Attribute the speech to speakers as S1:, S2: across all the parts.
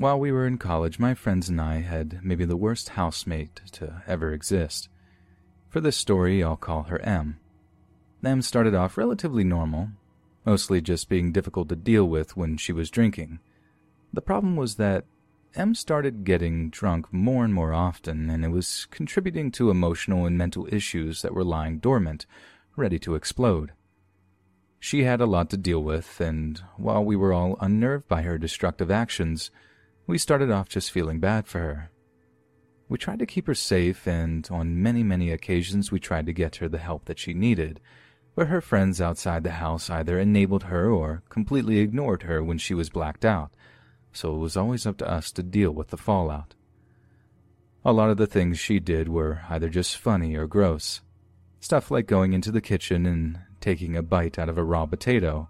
S1: While we were in college, my friends and I had maybe the worst housemate to ever exist. For this story, I'll call her M. M started off relatively normal, mostly just being difficult to deal with when she was drinking. The problem was that M started getting drunk more and more often, and it was contributing to emotional and mental issues that were lying dormant, ready to explode. She had a lot to deal with, and while we were all unnerved by her destructive actions, we started off just feeling bad for her. We tried to keep her safe, and on many, many occasions we tried to get her the help that she needed, but her friends outside the house either enabled her or completely ignored her when she was blacked out, so it was always up to us to deal with the fallout. A lot of the things she did were either just funny or gross. Stuff like going into the kitchen and taking a bite out of a raw potato,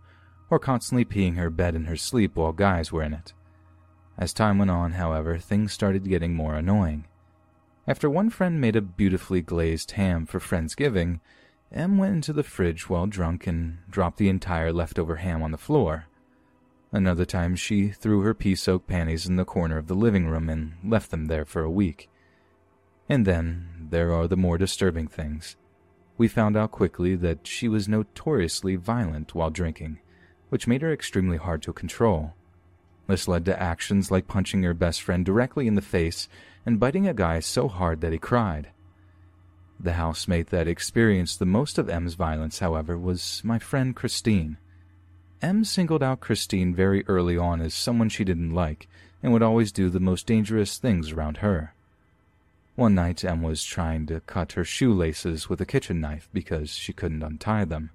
S1: or constantly peeing her bed in her sleep while guys were in it. As time went on, however, things started getting more annoying. After one friend made a beautifully glazed ham for Friendsgiving, M went into the fridge while drunk and dropped the entire leftover ham on the floor. Another time, she threw her pee soaked panties in the corner of the living room and left them there for a week. And then there are the more disturbing things. We found out quickly that she was notoriously violent while drinking, which made her extremely hard to control. This led to actions like punching her best friend directly in the face and biting a guy so hard that he cried. The housemate that experienced the most of M's violence, however, was my friend Christine. M singled out Christine very early on as someone she didn't like and would always do the most dangerous things around her. One night, M was trying to cut her shoelaces with a kitchen knife because she couldn't untie them.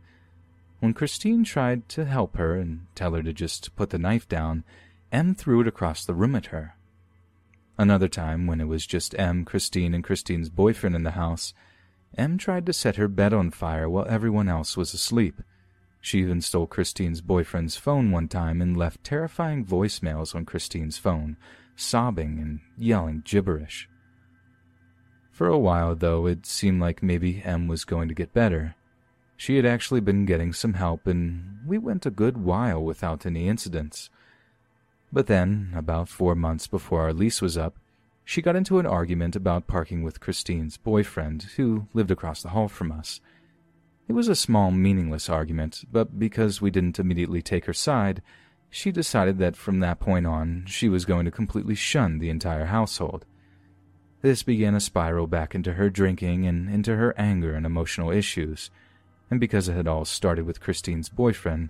S1: When Christine tried to help her and tell her to just put the knife down, M threw it across the room at her. Another time, when it was just M, Christine, and Christine's boyfriend in the house, M tried to set her bed on fire while everyone else was asleep. She even stole Christine's boyfriend's phone one time and left terrifying voicemails on Christine's phone, sobbing and yelling gibberish. For a while, though, it seemed like maybe M was going to get better. She had actually been getting some help, and we went a good while without any incidents. But then, about four months before our lease was up, she got into an argument about parking with Christine's boyfriend, who lived across the hall from us. It was a small, meaningless argument, but because we didn't immediately take her side, she decided that from that point on, she was going to completely shun the entire household. This began a spiral back into her drinking and into her anger and emotional issues. And because it had all started with Christine's boyfriend,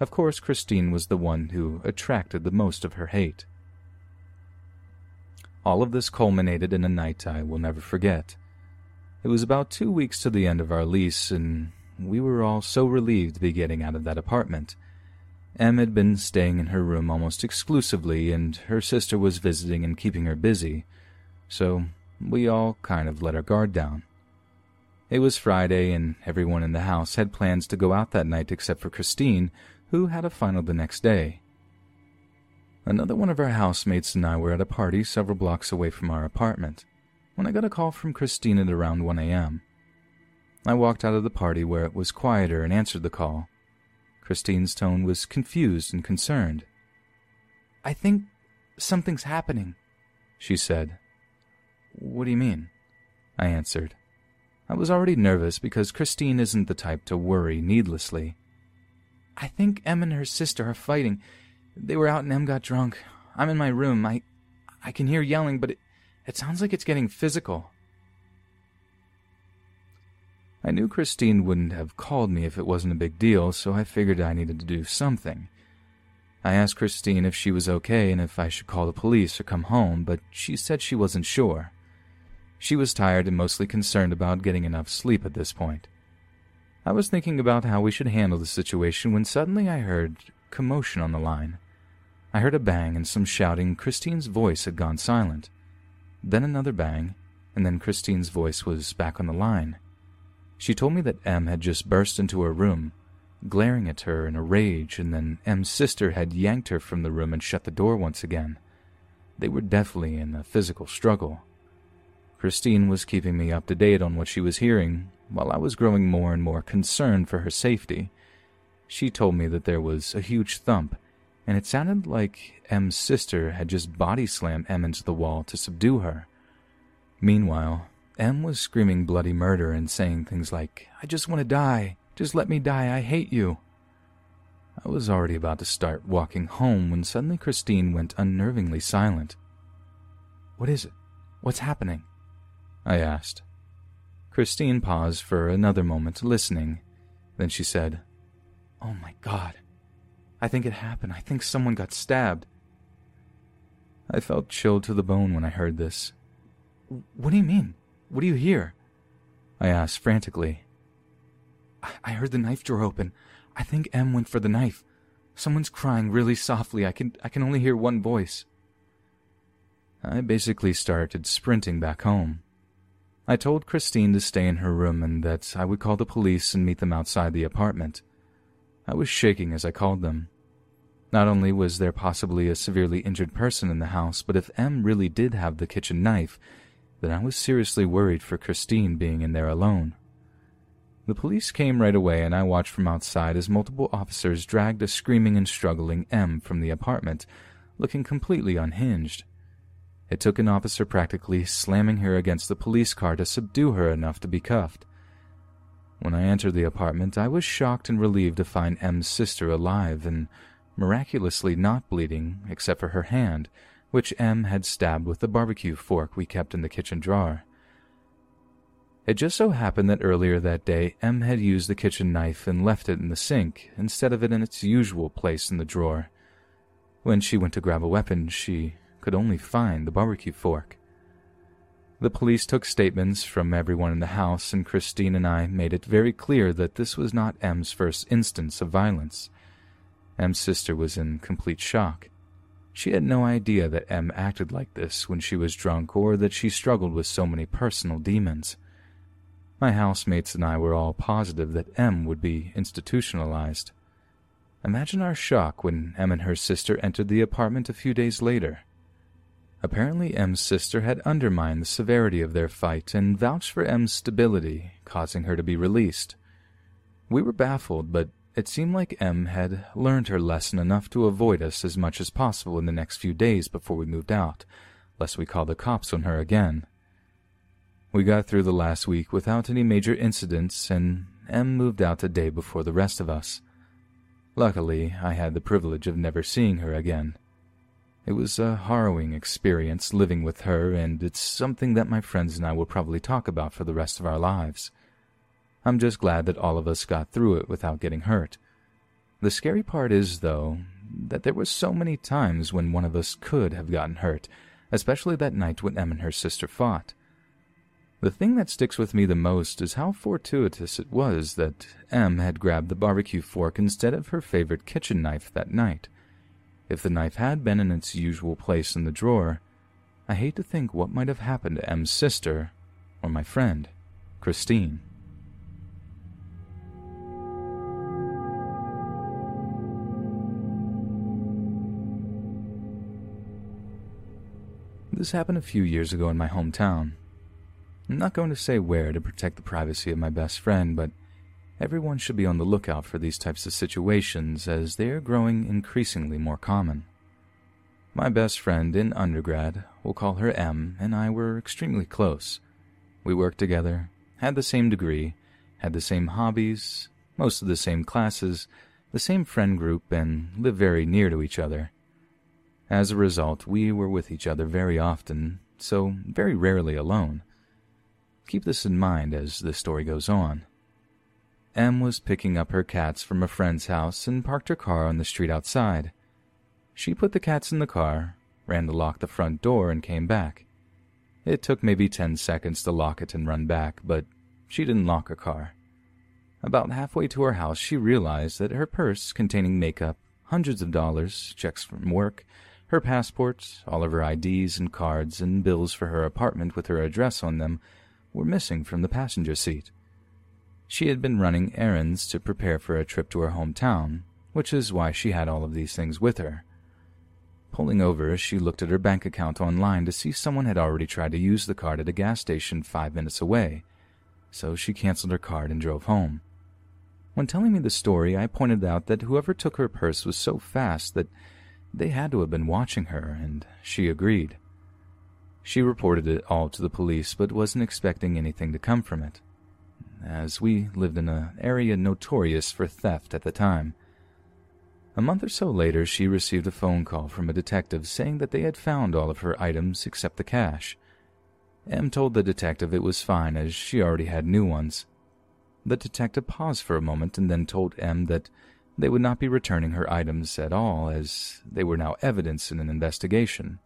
S1: of course Christine was the one who attracted the most of her hate. All of this culminated in a night I will never forget. It was about two weeks to the end of our lease, and we were all so relieved to be getting out of that apartment. M had been staying in her room almost exclusively, and her sister was visiting and keeping her busy, so we all kind of let our guard down. It was Friday, and everyone in the house had plans to go out that night except for Christine, who had a final the next day. Another one of our housemates and I were at a party several blocks away from our apartment when I got a call from Christine at around 1 a.m. I walked out of the party where it was quieter and answered the call. Christine's tone was confused and concerned.
S2: I think something's happening, she said.
S1: What do you mean? I answered. I was already nervous because Christine isn't the type to worry needlessly.
S2: I think M and her sister are fighting. They were out and M got drunk. I'm in my room. I I can hear yelling, but it, it sounds like it's getting physical.
S1: I knew Christine wouldn't have called me if it wasn't a big deal, so I figured I needed to do something. I asked Christine if she was okay and if I should call the police or come home, but she said she wasn't sure. She was tired and mostly concerned about getting enough sleep at this point. I was thinking about how we should handle the situation when suddenly I heard commotion on the line. I heard a bang and some shouting. Christine's voice had gone silent. Then another bang, and then Christine's voice was back on the line. She told me that M had just burst into her room, glaring at her in a rage, and then M's sister had yanked her from the room and shut the door once again. They were definitely in a physical struggle. Christine was keeping me up to date on what she was hearing, while I was growing more and more concerned for her safety. She told me that there was a huge thump, and it sounded like M's sister had just body slammed M into the wall to subdue her. Meanwhile, M was screaming bloody murder and saying things like, I just want to die. Just let me die. I hate you. I was already about to start walking home when suddenly Christine went unnervingly silent. What is it? What's happening? I asked. Christine paused for another moment, listening. Then she said, Oh my god. I think it happened. I think someone got stabbed. I felt chilled to the bone when I heard this. What do you mean? What do you hear? I asked frantically. I heard the knife drawer open. I think M went for the knife. Someone's crying really softly. I can I can only hear one voice. I basically started sprinting back home. I told Christine to stay in her room and that I would call the police and meet them outside the apartment. I was shaking as I called them. Not only was there possibly a severely injured person in the house, but if M really did have the kitchen knife, then I was seriously worried for Christine being in there alone. The police came right away, and I watched from outside as multiple officers dragged a screaming and struggling M from the apartment, looking completely unhinged. It took an officer practically slamming her against the police car to subdue her enough to be cuffed. When I entered the apartment, I was shocked and relieved to find M's sister alive and miraculously not bleeding except for her hand, which M had stabbed with the barbecue fork we kept in the kitchen drawer. It just so happened that earlier that day, M had used the kitchen knife and left it in the sink instead of it in its usual place in the drawer. When she went to grab a weapon, she could only find the barbecue fork. The police took statements from everyone in the house, and Christine and I made it very clear that this was not M's first instance of violence. M's sister was in complete shock. She had no idea that M acted like this when she was drunk or that she struggled with so many personal demons. My housemates and I were all positive that M would be institutionalized. Imagine our shock when M and her sister entered the apartment a few days later. Apparently, M's sister had undermined the severity of their fight and vouched for M's stability, causing her to be released. We were baffled, but it seemed like M had learned her lesson enough to avoid us as much as possible in the next few days before we moved out, lest we call the cops on her again. We got through the last week without any major incidents, and M moved out a day before the rest of us. Luckily, I had the privilege of never seeing her again. It was a harrowing experience living with her, and it's something that my friends and I will probably talk about for the rest of our lives. I'm just glad that all of us got through it without getting hurt. The scary part is, though, that there were so many times when one of us could have gotten hurt, especially that night when M and her sister fought. The thing that sticks with me the most is how fortuitous it was that M had grabbed the barbecue fork instead of her favorite kitchen knife that night. If the knife had been in its usual place in the drawer, I hate to think what might have happened to M's sister or my friend, Christine. This happened a few years ago in my hometown. I'm not going to say where to protect the privacy of my best friend, but everyone should be on the lookout for these types of situations as they are growing increasingly more common. My best friend in undergrad, we'll call her M, and I were extremely close. We worked together, had the same degree, had the same hobbies, most of the same classes, the same friend group, and lived very near to each other. As a result, we were with each other very often, so very rarely alone. Keep this in mind as the story goes on. M was picking up her cats from a friend's house and parked her car on the street outside. She put the cats in the car, ran to lock the front door, and came back. It took maybe ten seconds to lock it and run back, but she didn't lock her car. About halfway to her house, she realized that her purse containing makeup, hundreds of dollars, checks from work, her passport, all of her IDs and cards, and bills for her apartment with her address on them were missing from the passenger seat. She had been running errands to prepare for a trip to her hometown, which is why she had all of these things with her. Pulling over, she looked at her bank account online to see someone had already tried to use the card at a gas station five minutes away, so she canceled her card and drove home. When telling me the story, I pointed out that whoever took her purse was so fast that they had to have been watching her, and she agreed. She reported it all to the police, but wasn't expecting anything to come from it, as we lived in an area notorious for theft at the time. A month or so later, she received a phone call from a detective saying that they had found all of her items except the cash. M told the detective it was fine as she already had new ones. The detective paused for a moment and then told M that they would not be returning her items at all as they were now evidence in an investigation.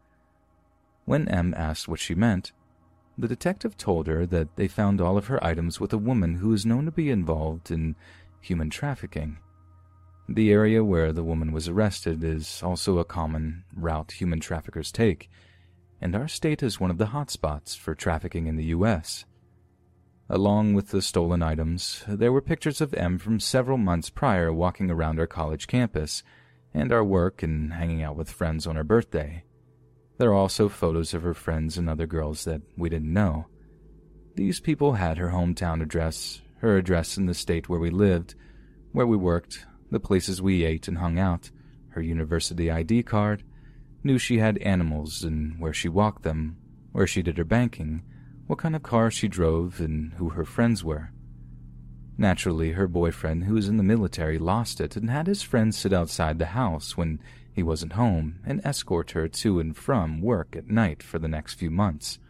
S1: When M asked what she meant, the detective told her that they found all of her items with a woman who is known to be involved in human trafficking. The area where the woman was arrested is also a common route human traffickers take, and our state is one of the hotspots for trafficking in the U.S. Along with the stolen items, there were pictures of M from several months prior walking around our college campus, and our work and hanging out with friends on her birthday. There are also photos of her friends and other girls that we didn't know. These people had her hometown address, her address in the state where we lived, where we worked, the places we ate and hung out, her university ID card, knew she had animals and where she walked them, where she did her banking, what kind of car she drove, and who her friends were. Naturally, her boyfriend, who was in the military, lost it and had his friends sit outside the house when he wasn't home and escort her to and from work at night for the next few months.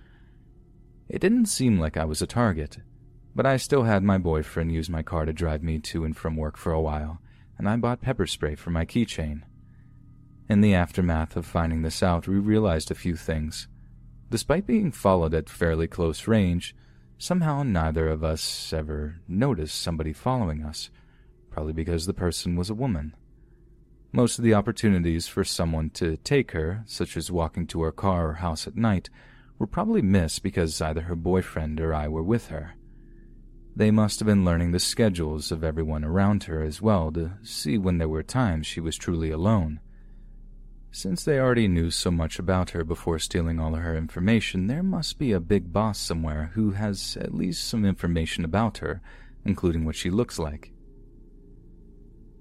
S1: It didn't seem like I was a target, but I still had my boyfriend use my car to drive me to and from work for a while, and I bought pepper spray for my keychain. In the aftermath of finding this out, we realized a few things. Despite being followed at fairly close range, somehow neither of us ever noticed somebody following us, probably because the person was a woman. Most of the opportunities for someone to take her, such as walking to her car or house at night, were probably missed because either her boyfriend or I were with her. They must have been learning the schedules of everyone around her as well to see when there were times she was truly alone. Since they already knew so much about her before stealing all her information, there must be a big boss somewhere who has at least some information about her, including what she looks like.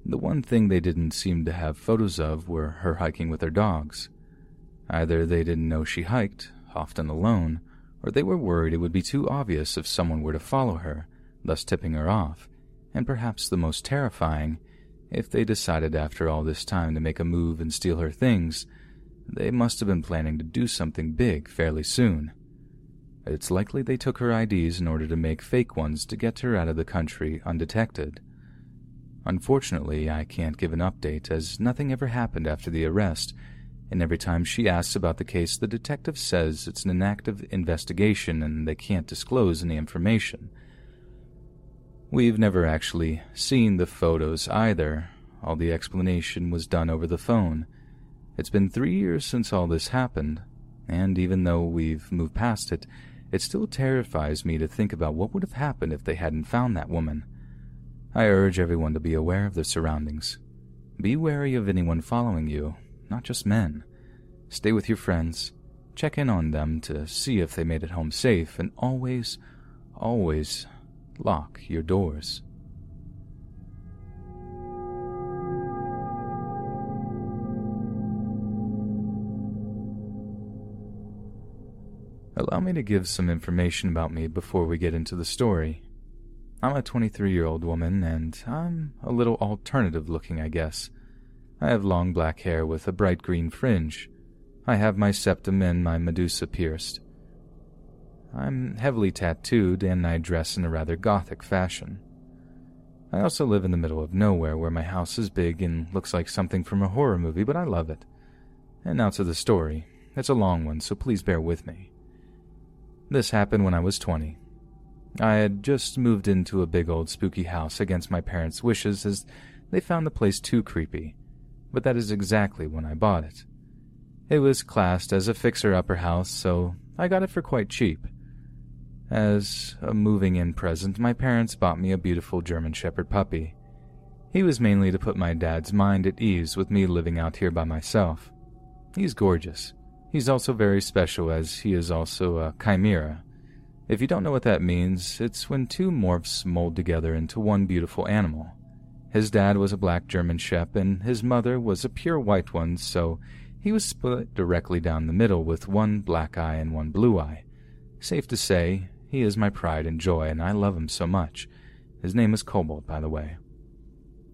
S1: The one thing they didn't seem to have photos of were her hiking with her dogs. Either they didn't know she hiked, often alone, or they were worried it would be too obvious if someone were to follow her, thus tipping her off, and perhaps the most terrifying, if they decided after all this time to make a move and steal her things, they must have been planning to do something big fairly soon. It's likely they took her IDs in order to make fake ones to get her out of the country undetected. Unfortunately, I can't give an update as nothing ever happened after the arrest, and every time she asks about the case, the detective says it's an active investigation and they can't disclose any information. We've never actually seen the photos either. All the explanation was done over the phone. It's been three years since all this happened, and even though we've moved past it, it still terrifies me to think about what would have happened if they hadn't found that woman. I urge everyone to be aware of their surroundings. Be wary of anyone following you, not just men. Stay with your friends. Check in on them to see if they made it home safe, and always, always lock your doors. Allow me to give some information about me before we get into the story. I'm a 23 year old woman, and I'm a little alternative looking, I guess. I have long black hair with a bright green fringe. I have my septum and my medusa pierced. I'm heavily tattooed and I dress in a rather gothic fashion. I also live in the middle of nowhere where my house is big and looks like something from a horror movie, but I love it. And now to the story. It's a long one, so please bear with me. This happened when I was 20. I had just moved into a big old spooky house against my parents' wishes as they found the place too creepy, but that is exactly when I bought it. It was classed as a fixer upper house, so I got it for quite cheap. As a moving in present, my parents bought me a beautiful German Shepherd puppy. He was mainly to put my dad's mind at ease with me living out here by myself. He's gorgeous. He's also very special as he is also a chimera. If you don't know what that means, it's when two morphs mold together into one beautiful animal. His dad was a black German Shep, and his mother was a pure white one, so he was split directly down the middle with one black eye and one blue eye. Safe to say, he is my pride and joy, and I love him so much. His name is Cobalt, by the way.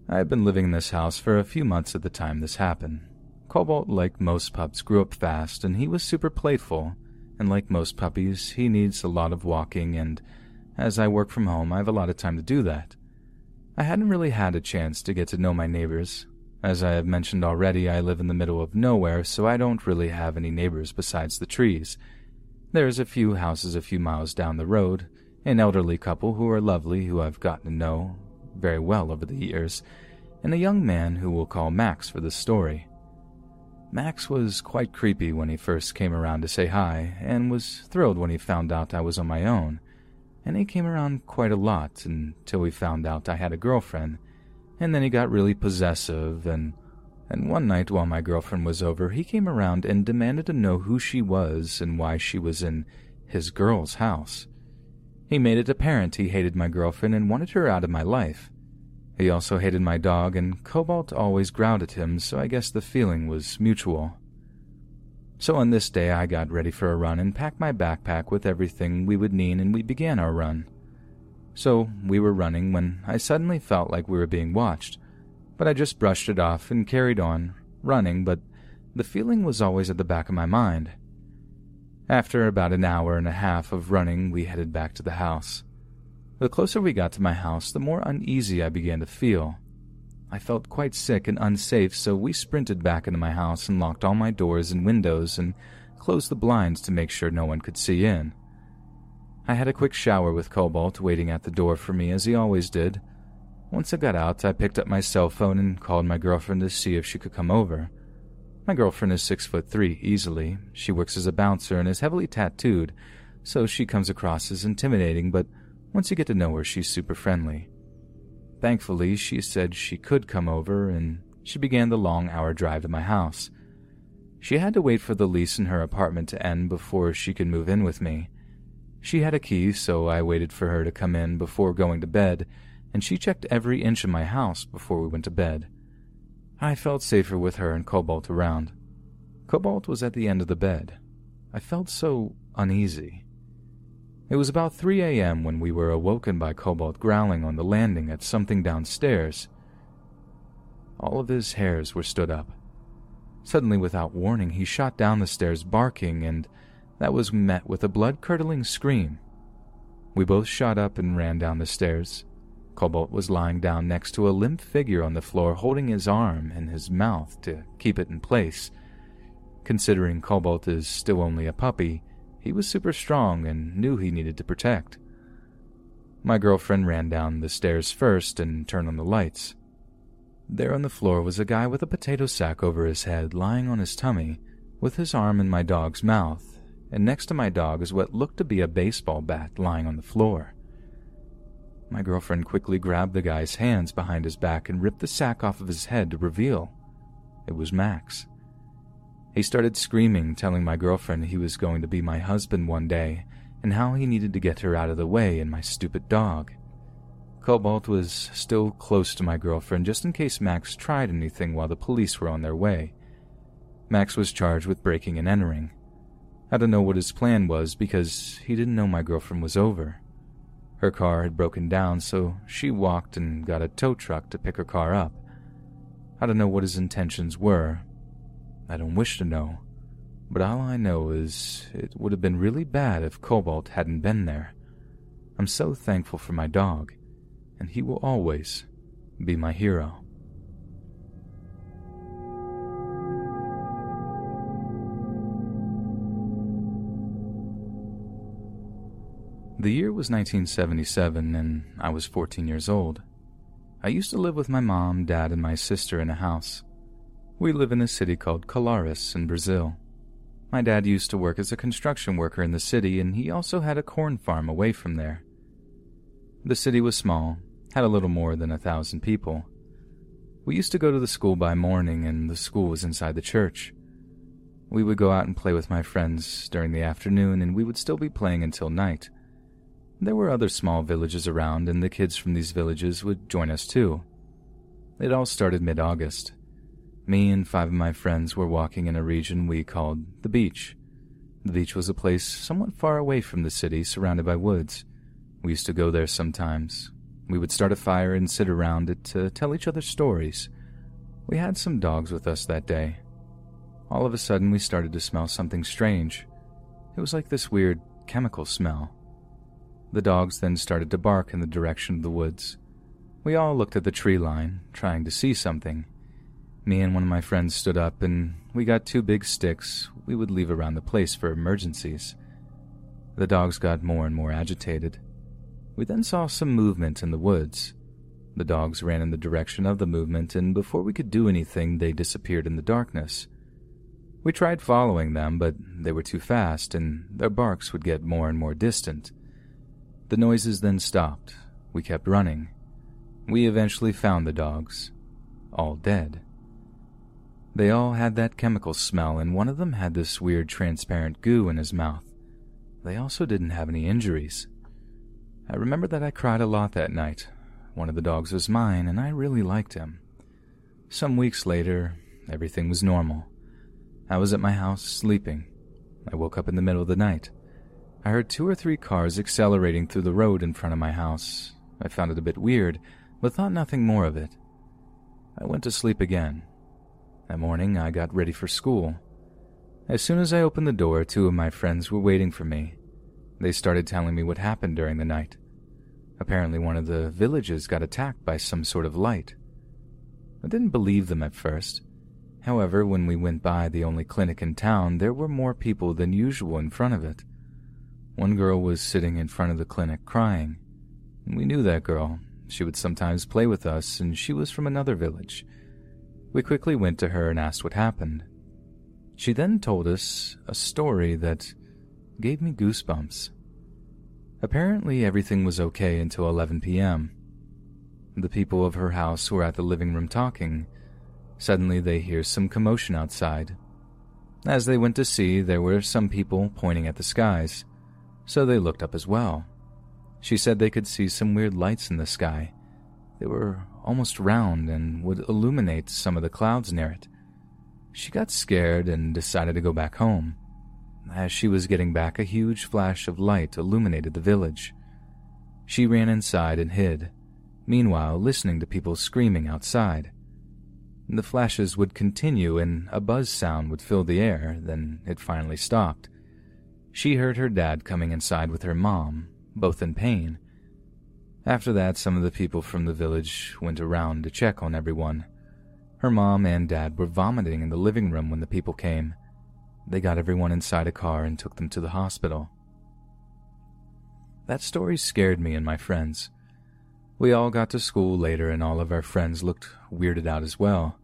S1: I had been living in this house for a few months at the time this happened. Cobalt, like most pups, grew up fast, and he was super playful, and like most puppies, he needs a lot of walking, and as I work from home, I have a lot of time to do that. I hadn't really had a chance to get to know my neighbors. As I have mentioned already, I live in the middle of nowhere, so I don't really have any neighbors besides the trees. There's a few houses a few miles down the road, an elderly couple who are lovely who I've gotten to know very well over the years, and a young man who we'll call Max for this story. Max was quite creepy when he first came around to say hi, and was thrilled when he found out I was on my own and he came around quite a lot until we found out I had a girlfriend, and then he got really possessive and and one night while my girlfriend was over, he came around and demanded to know who she was and why she was in his girl's house. He made it apparent he hated my girlfriend and wanted her out of my life. He also hated my dog, and Cobalt always growled at him, so I guess the feeling was mutual. So on this day, I got ready for a run and packed my backpack with everything we would need, and we began our run. So we were running when I suddenly felt like we were being watched, but I just brushed it off and carried on, running, but the feeling was always at the back of my mind. After about an hour and a half of running, we headed back to the house. The closer we got to my house, the more uneasy I began to feel. I felt quite sick and unsafe, so we sprinted back into my house and locked all my doors and windows and closed the blinds to make sure no one could see in. I had a quick shower with Cobalt waiting at the door for me as he always did. Once I got out, I picked up my cell phone and called my girlfriend to see if she could come over. My girlfriend is six foot three easily. She works as a bouncer and is heavily tattooed, so she comes across as intimidating, but once you get to know her, she's super friendly. Thankfully, she said she could come over, and she began the long hour drive to my house. She had to wait for the lease in her apartment to end before she could move in with me. She had a key, so I waited for her to come in before going to bed, and she checked every inch of my house before we went to bed. I felt safer with her and Cobalt around. Cobalt was at the end of the bed. I felt so uneasy. It was about 3 a.m. when we were awoken by Cobalt growling on the landing at something downstairs. All of his hairs were stood up. Suddenly, without warning, he shot down the stairs barking, and that was met with a blood curdling scream. We both shot up and ran down the stairs. Cobalt was lying down next to a limp figure on the floor, holding his arm in his mouth to keep it in place. Considering Cobalt is still only a puppy, he was super strong and knew he needed to protect. My girlfriend ran down the stairs first and turned on the lights. There on the floor was a guy with a potato sack over his head, lying on his tummy, with his arm in my dog's mouth, and next to my dog is what looked to be a baseball bat lying on the floor. My girlfriend quickly grabbed the guy's hands behind his back and ripped the sack off of his head to reveal it was Max. He started screaming, telling my girlfriend he was going to be my husband one day and how he needed to get her out of the way and my stupid dog. Cobalt was still close to my girlfriend just in case Max tried anything while the police were on their way. Max was charged with breaking and entering. I don't know what his plan was because he didn't know my girlfriend was over. Her car had broken down, so she walked and got a tow truck to pick her car up. I don't know what his intentions were, I don't wish to know, but all I know is it would have been really bad if Cobalt hadn't been there. I'm so thankful for my dog, and he will always be my hero. The year was 1977, and I was 14 years old. I used to live with my mom, dad, and my sister in a house. We live in a city called Colares in Brazil. My dad used to work as a construction worker in the city, and he also had a corn farm away from there. The city was small, had a little more than a thousand people. We used to go to the school by morning, and the school was inside the church. We would go out and play with my friends during the afternoon, and we would still be playing until night. There were other small villages around, and the kids from these villages would join us too. It all started mid August. Me and five of my friends were walking in a region we called the beach. The beach was a place somewhat far away from the city, surrounded by woods. We used to go there sometimes. We would start a fire and sit around it to tell each other stories. We had some dogs with us that day. All of a sudden, we started to smell something strange. It was like this weird chemical smell. The dogs then started to bark in the direction of the woods. We all looked at the tree line, trying to see something. Me and one of my friends stood up and we got two big sticks we would leave around the place for emergencies. The dogs got more and more agitated. We then saw some movement in the woods. The dogs ran in the direction of the movement, and before we could do anything, they disappeared in the darkness. We tried following them, but they were too fast, and their barks would get more and more distant. The noises then stopped. We kept running. We eventually found the dogs, all dead. They all had that chemical smell, and one of them had this weird transparent goo in his mouth. They also didn't have any injuries. I remember that I cried a lot that night. One of the dogs was mine, and I really liked him. Some weeks later, everything was normal. I was at my house sleeping. I woke up in the middle of the night. I heard two or three cars accelerating through the road in front of my house. I found it a bit weird, but thought nothing more of it. I went to sleep again. That morning, I got ready for school. As soon as I opened the door, two of my friends were waiting for me. They started telling me what happened during the night. Apparently, one of the villages got attacked by some sort of light. I didn't believe them at first. However, when we went by the only clinic in town, there were more people than usual in front of it. One girl was sitting in front of the clinic crying. We knew that girl. She would sometimes play with us, and she was from another village. We quickly went to her and asked what happened. She then told us a story that gave me goosebumps. Apparently, everything was okay until 11 p.m. The people of her house were at the living room talking. Suddenly, they hear some commotion outside. As they went to see, there were some people pointing at the skies, so they looked up as well. She said they could see some weird lights in the sky. They were almost round and would illuminate some of the clouds near it. She got scared and decided to go back home. As she was getting back, a huge flash of light illuminated the village. She ran inside and hid, meanwhile, listening to people screaming outside. The flashes would continue and a buzz sound would fill the air, then it finally stopped. She heard her dad coming inside with her mom, both in pain, after that, some of the people from the village went around to check on everyone. Her mom and dad were vomiting in the living room when the people came. They got everyone inside a car and took them to the hospital. That story scared me and my friends. We all got to school later and all of our friends looked weirded out as well.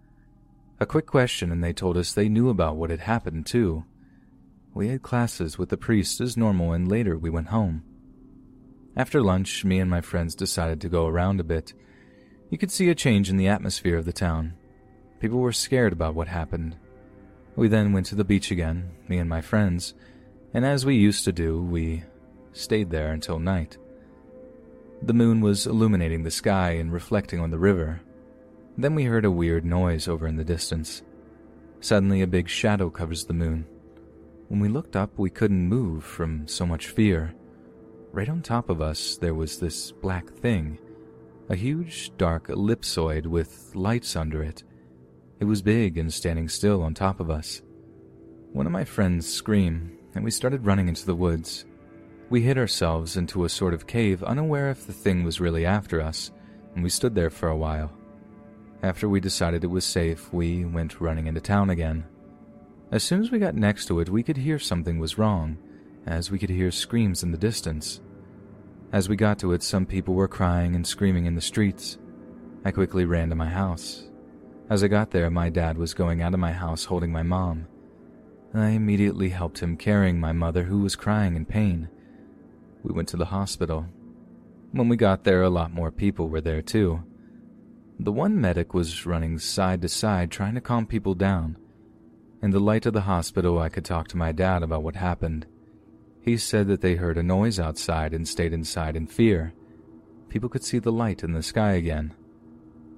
S1: A quick question and they told us they knew about what had happened too. We had classes with the priest as normal and later we went home. After lunch, me and my friends decided to go around a bit. You could see a change in the atmosphere of the town. People were scared about what happened. We then went to the beach again, me and my friends, and as we used to do, we stayed there until night. The moon was illuminating the sky and reflecting on the river. Then we heard a weird noise over in the distance. Suddenly, a big shadow covers the moon. When we looked up, we couldn't move from so much fear. Right on top of us, there was this black thing, a huge dark ellipsoid with lights under it. It was big and standing still on top of us. One of my friends screamed, and we started running into the woods. We hid ourselves into a sort of cave, unaware if the thing was really after us, and we stood there for a while. After we decided it was safe, we went running into town again. As soon as we got next to it, we could hear something was wrong as we could hear screams in the distance. As we got to it, some people were crying and screaming in the streets. I quickly ran to my house. As I got there, my dad was going out of my house holding my mom. I immediately helped him carrying my mother, who was crying in pain. We went to the hospital. When we got there, a lot more people were there too. The one medic was running side to side trying to calm people down. In the light of the hospital, I could talk to my dad about what happened. He said that they heard a noise outside and stayed inside in fear. People could see the light in the sky again.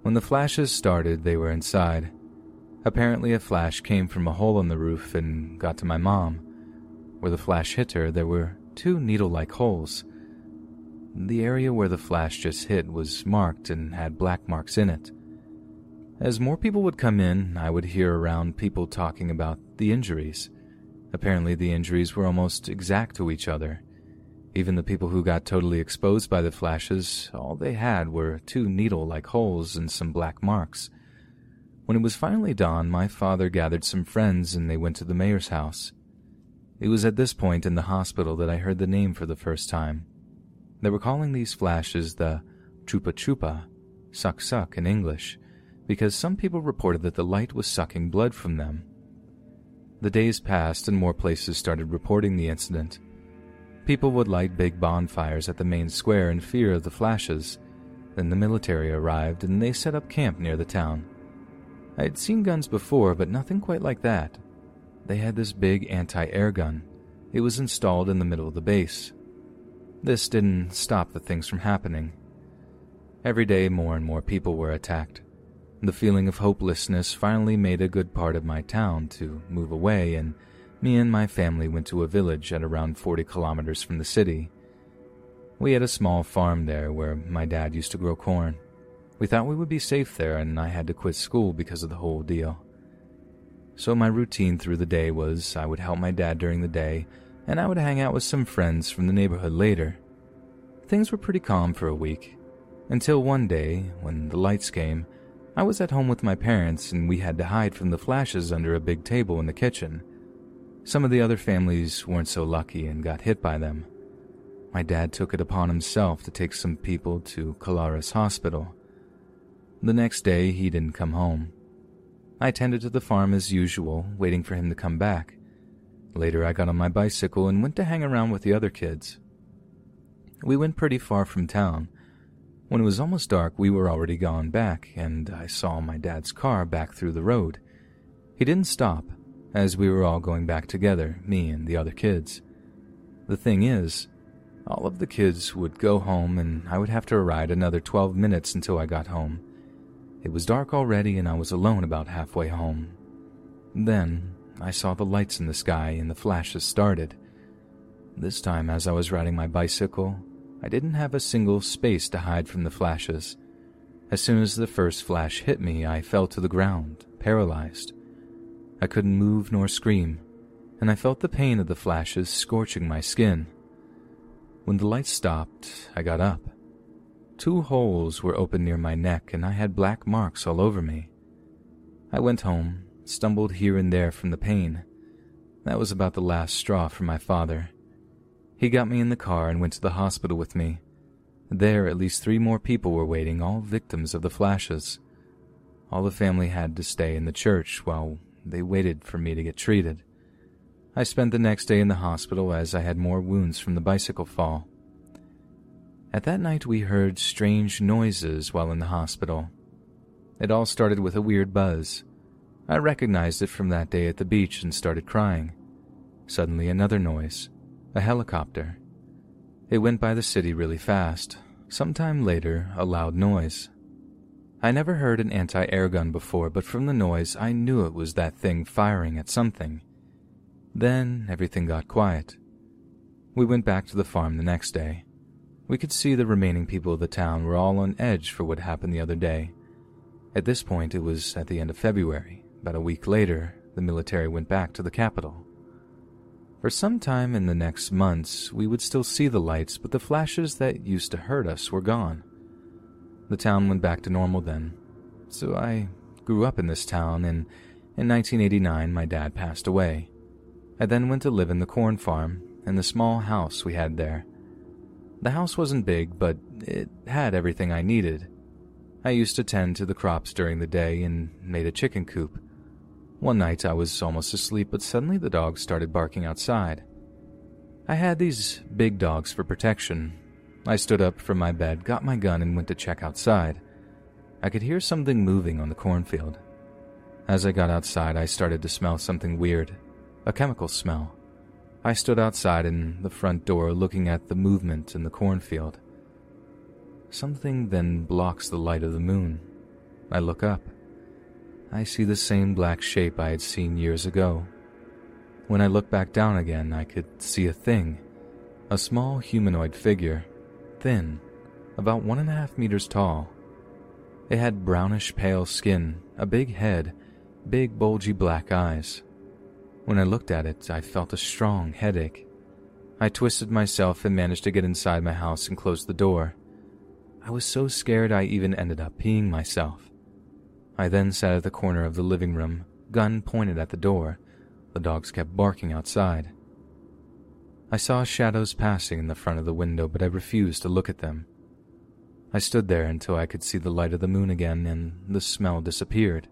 S1: When the flashes started, they were inside. Apparently, a flash came from a hole in the roof and got to my mom. Where the flash hit her, there were two needle like holes. The area where the flash just hit was marked and had black marks in it. As more people would come in, I would hear around people talking about the injuries. Apparently, the injuries were almost exact to each other. Even the people who got totally exposed by the flashes, all they had were two needle like holes and some black marks. When it was finally dawn, my father gathered some friends and they went to the mayor's house. It was at this point in the hospital that I heard the name for the first time. They were calling these flashes the chupa chupa, suck suck in English, because some people reported that the light was sucking blood from them. The days passed and more places started reporting the incident. People would light big bonfires at the main square in fear of the flashes. Then the military arrived and they set up camp near the town. I had seen guns before, but nothing quite like that. They had this big anti air gun. It was installed in the middle of the base. This didn't stop the things from happening. Every day, more and more people were attacked. The feeling of hopelessness finally made a good part of my town to move away, and me and my family went to a village at around 40 kilometers from the city. We had a small farm there where my dad used to grow corn. We thought we would be safe there, and I had to quit school because of the whole deal. So my routine through the day was I would help my dad during the day, and I would hang out with some friends from the neighborhood later. Things were pretty calm for a week, until one day, when the lights came, I was at home with my parents and we had to hide from the flashes under a big table in the kitchen. Some of the other families weren't so lucky and got hit by them. My dad took it upon himself to take some people to Colares Hospital. The next day, he didn't come home. I tended to the farm as usual, waiting for him to come back. Later, I got on my bicycle and went to hang around with the other kids. We went pretty far from town. When it was almost dark, we were already gone back, and I saw my dad's car back through the road. He didn't stop, as we were all going back together, me and the other kids. The thing is, all of the kids would go home and I would have to ride another 12 minutes until I got home. It was dark already and I was alone about halfway home. Then I saw the lights in the sky and the flashes started. This time, as I was riding my bicycle, I didn't have a single space to hide from the flashes. As soon as the first flash hit me, I fell to the ground, paralyzed. I couldn't move nor scream, and I felt the pain of the flashes scorching my skin. When the light stopped, I got up. Two holes were open near my neck, and I had black marks all over me. I went home, stumbled here and there from the pain. That was about the last straw for my father. He got me in the car and went to the hospital with me. There, at least three more people were waiting, all victims of the flashes. All the family had to stay in the church while they waited for me to get treated. I spent the next day in the hospital as I had more wounds from the bicycle fall. At that night, we heard strange noises while in the hospital. It all started with a weird buzz. I recognized it from that day at the beach and started crying. Suddenly, another noise a helicopter. It went by the city really fast. Sometime later, a loud noise. I never heard an anti air gun before, but from the noise, I knew it was that thing firing at something. Then everything got quiet. We went back to the farm the next day. We could see the remaining people of the town were all on edge for what happened the other day. At this point, it was at the end of February. About a week later, the military went back to the capital. For some time in the next months, we would still see the lights, but the flashes that used to hurt us were gone. The town went back to normal then. So I grew up in this town, and in 1989 my dad passed away. I then went to live in the corn farm, and the small house we had there. The house wasn't big, but it had everything I needed. I used to tend to the crops during the day and made a chicken coop. One night I was almost asleep, but suddenly the dogs started barking outside. I had these big dogs for protection, I stood up from my bed, got my gun, and went to check outside. I could hear something moving on the cornfield. As I got outside, I started to smell something weird a chemical smell. I stood outside in the front door looking at the movement in the cornfield. Something then blocks the light of the moon. I look up. I see the same black shape I had seen years ago. When I look back down again, I could see a thing. A small humanoid figure, thin, about one and a half meters tall. It had brownish pale skin, a big head, big bulgy black eyes. When I looked at it, I felt a strong headache. I twisted myself and managed to get inside my house and close the door. I was so scared I even ended up peeing myself. I then sat at the corner of the living room, gun pointed at the door. The dogs kept barking outside. I saw shadows passing in the front of the window, but I refused to look at them. I stood there until I could see the light of the moon again and the smell disappeared.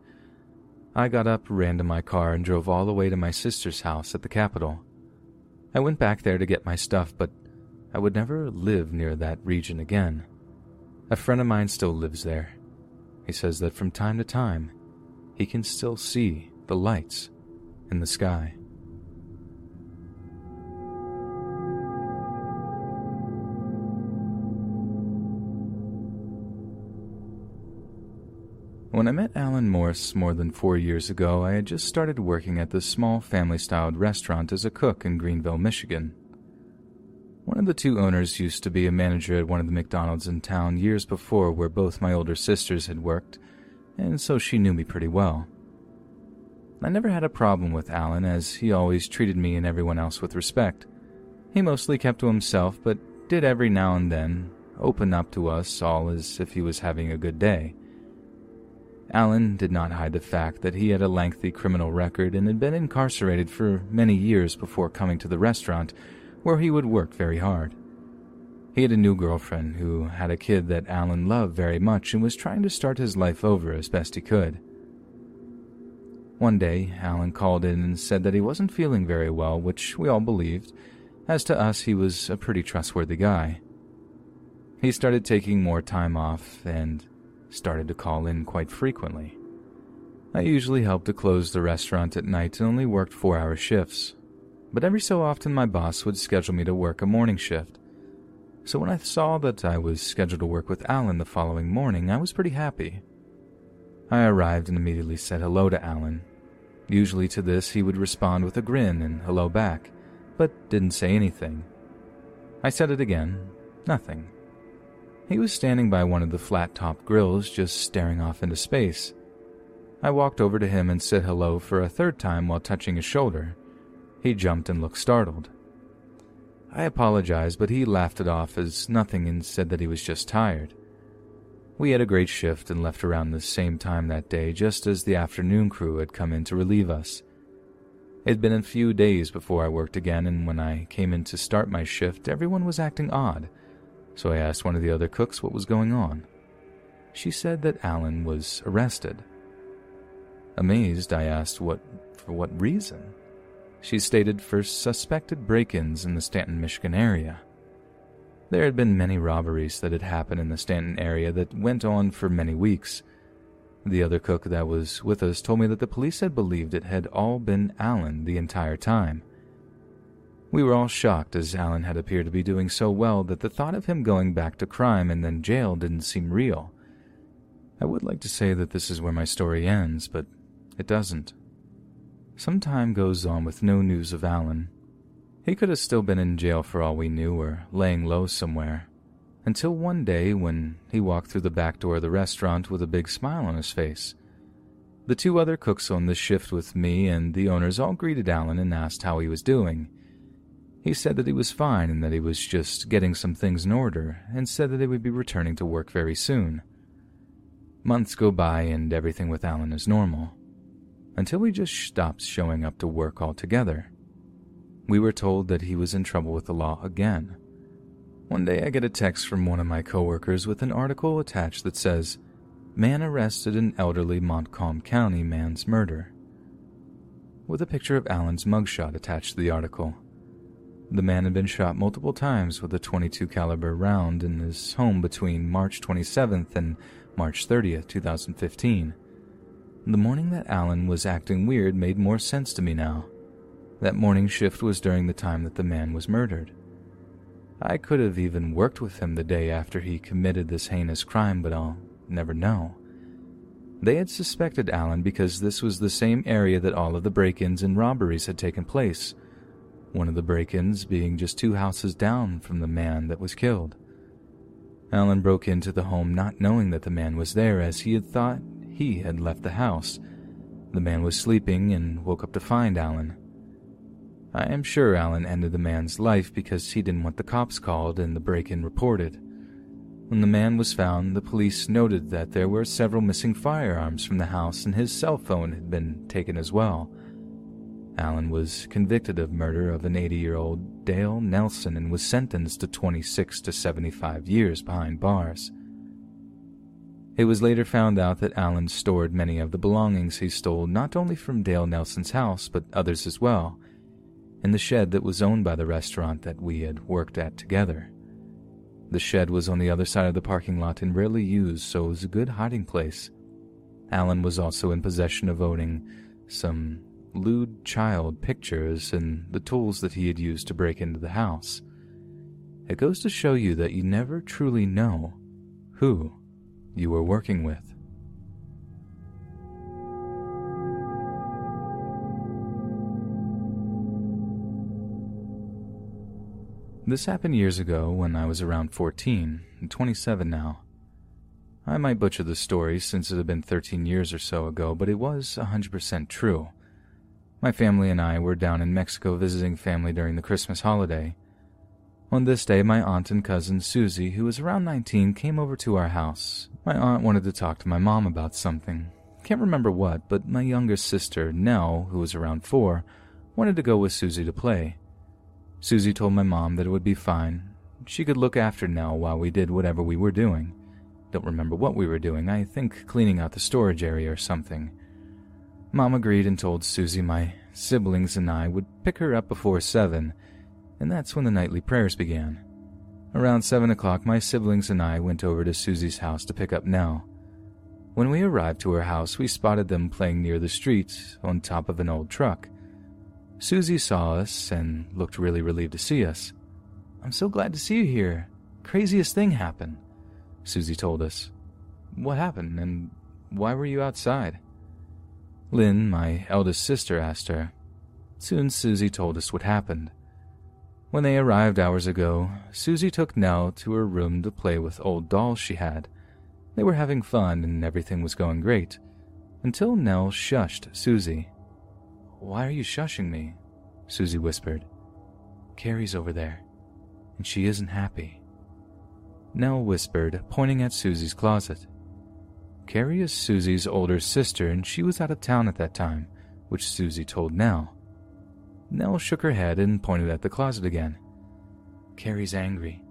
S1: I got up, ran to my car, and drove all the way to my sister's house at the Capital. I went back there to get my stuff, but I would never live near that region again. A friend of mine still lives there. He says that from time to time, he can still see the lights in the sky. When I met Alan Morse more than four years ago, I had just started working at this small family styled restaurant as a cook in Greenville, Michigan. One of the two owners used to be a manager at one of the McDonald's in town years before, where both my older sisters had worked, and so she knew me pretty well. I never had a problem with Alan, as he always treated me and everyone else with respect. He mostly kept to himself, but did every now and then open up to us all as if he was having a good day. Alan did not hide the fact that he had a lengthy criminal record and had been incarcerated for many years before coming to the restaurant, where he would work very hard. He had a new girlfriend who had a kid that Alan loved very much and was trying to start his life over as best he could. One day, Alan called in and said that he wasn't feeling very well, which we all believed, as to us, he was a pretty trustworthy guy. He started taking more time off and started to call in quite frequently. I usually helped to close the restaurant at night and only worked four hour shifts, but every so often my boss would schedule me to work a morning shift. So when I saw that I was scheduled to work with Alan the following morning, I was pretty happy. I arrived and immediately said hello to Alan. Usually to this, he would respond with a grin and hello back, but didn't say anything. I said it again, nothing. He was standing by one of the flat top grills, just staring off into space. I walked over to him and said hello for a third time while touching his shoulder. He jumped and looked startled. I apologized, but he laughed it off as nothing and said that he was just tired. We had a great shift and left around the same time that day, just as the afternoon crew had come in to relieve us. It had been a few days before I worked again, and when I came in to start my shift, everyone was acting odd so I asked one of the other cooks what was going on. She said that Alan was arrested. Amazed, I asked what for what reason. She stated for suspected break-ins in the Stanton, Michigan area. There had been many robberies that had happened in the Stanton area that went on for many weeks. The other cook that was with us told me that the police had believed it had all been Alan the entire time. We were all shocked as Alan had appeared to be doing so well that the thought of him going back to crime and then jail didn't seem real. I would like to say that this is where my story ends, but it doesn't. Some time goes on with no news of Alan. He could have still been in jail for all we knew or laying low somewhere. Until one day when he walked through the back door of the restaurant with a big smile on his face. The two other cooks on the shift with me and the owners all greeted Alan and asked how he was doing. He said that he was fine and that he was just getting some things in order, and said that they would be returning to work very soon. Months go by and everything with Alan is normal, until he just stops showing up to work altogether. We were told that he was in trouble with the law again. One day I get a text from one of my coworkers with an article attached that says, Man arrested in elderly Montcalm County man's murder, with a picture of Alan's mugshot attached to the article. The man had been shot multiple times with a 22 caliber round in his home between March 27th and March 30th, 2015. The morning that Alan was acting weird made more sense to me now. That morning shift was during the time that the man was murdered. I could have even worked with him the day after he committed this heinous crime, but I'll never know. They had suspected Alan because this was the same area that all of the break ins and robberies had taken place, one of the break ins being just two houses down from the man that was killed. Alan broke into the home not knowing that the man was there as he had thought he had left the house. The man was sleeping and woke up to find Alan. I am sure Alan ended the man's life because he didn't want the cops called and the break in reported. When the man was found, the police noted that there were several missing firearms from the house and his cell phone had been taken as well. Alan was convicted of murder of an 80 year old Dale Nelson and was sentenced to 26 to 75 years behind bars. It was later found out that Alan stored many of the belongings he stole not only from Dale Nelson's house but others as well, in the shed that was owned by the restaurant that we had worked at together. The shed was on the other side of the parking lot and rarely used, so it was a good hiding place. Alan was also in possession of owning some lewd child pictures and the tools that he had used to break into the house. It goes to show you that you never truly know who you were working with. This happened years ago when I was around 14, and 27 now. I might butcher the story since it had been 13 years or so ago, but it was 100% true. My family and I were down in Mexico visiting family during the Christmas holiday. On this day, my aunt and cousin Susie, who was around 19, came over to our house. My aunt wanted to talk to my mom about something. Can't remember what, but my younger sister, Nell, who was around four, wanted to go with Susie to play. Susie told my mom that it would be fine. She could look after Nell while we did whatever we were doing. Don't remember what we were doing, I think cleaning out the storage area or something. Mom agreed and told Susie my siblings and I would pick her up before seven, and that's when the nightly prayers began. Around seven o'clock, my siblings and I went over to Susie's house to pick up Nell. When we arrived to her house, we spotted them playing near the street on top of an old truck. Susie saw us and looked really relieved to see us. I'm so glad to see you here. Craziest thing happened, Susie told us. What happened, and why were you outside? Lynn, my eldest sister, asked her. Soon Susie told us what happened. When they arrived hours ago, Susie took Nell to her room to play with old dolls she had. They were having fun and everything was going great, until Nell shushed Susie. Why are you shushing me? Susie whispered. Carrie's over there, and she isn't happy. Nell whispered, pointing at Susie's closet. Carrie is Susie's older sister, and she was out of town at that time, which Susie told Nell. Nell shook her head and pointed at the closet again. Carrie's angry.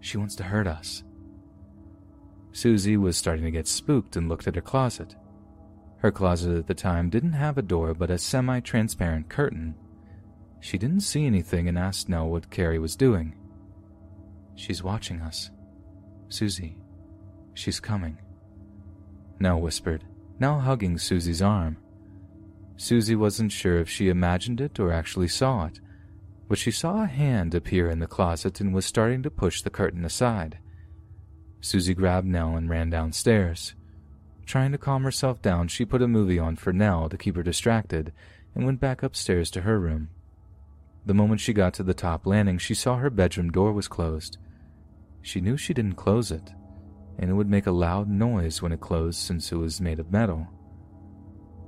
S1: She wants to hurt us. Susie was starting to get spooked and looked at her closet. Her closet at the time didn't have a door but a semi transparent curtain. She didn't see anything and asked Nell what Carrie was doing. She's watching us. Susie, she's coming. Nell whispered, now hugging Susie's arm. Susie wasn't sure if she imagined it or actually saw it, but she saw a hand appear in the closet and was starting to push the curtain aside. Susie grabbed Nell and ran downstairs. Trying to calm herself down, she put a movie on for Nell to keep her distracted and went back upstairs to her room. The moment she got to the top landing, she saw her bedroom door was closed. She knew she didn't close it, and it would make a loud noise when it closed since it was made of metal.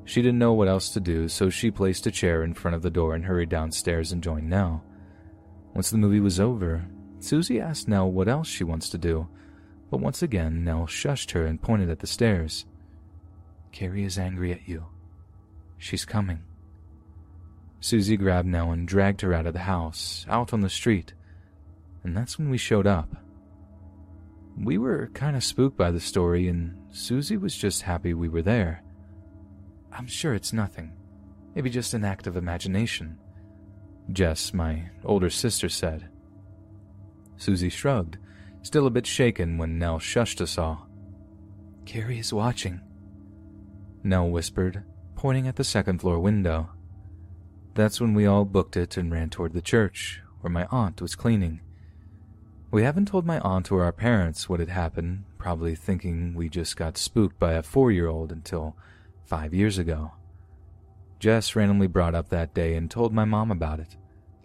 S1: She didn't know what else to do, so she placed a chair in front of the door and hurried downstairs and joined Nell. Once the movie was over, Susie asked Nell what else she wants to do, but once again Nell shushed her and pointed at the stairs. Carrie is angry at you. She's coming. Susie grabbed Nell and dragged her out of the house, out on the street, and that's when we showed up. We were kind of spooked by the story, and Susie was just happy we were there. I'm sure it's nothing, maybe just an act of imagination, Jess, my older sister, said. Susie shrugged still a bit shaken when Nell shushed us all. Carrie is watching, Nell whispered, pointing at the second floor window. That's when we all booked it and ran toward the church, where my aunt was cleaning. We haven't told my aunt or our parents what had happened, probably thinking we just got spooked by a four year old until five years ago. Jess randomly brought up that day and told my mom about it,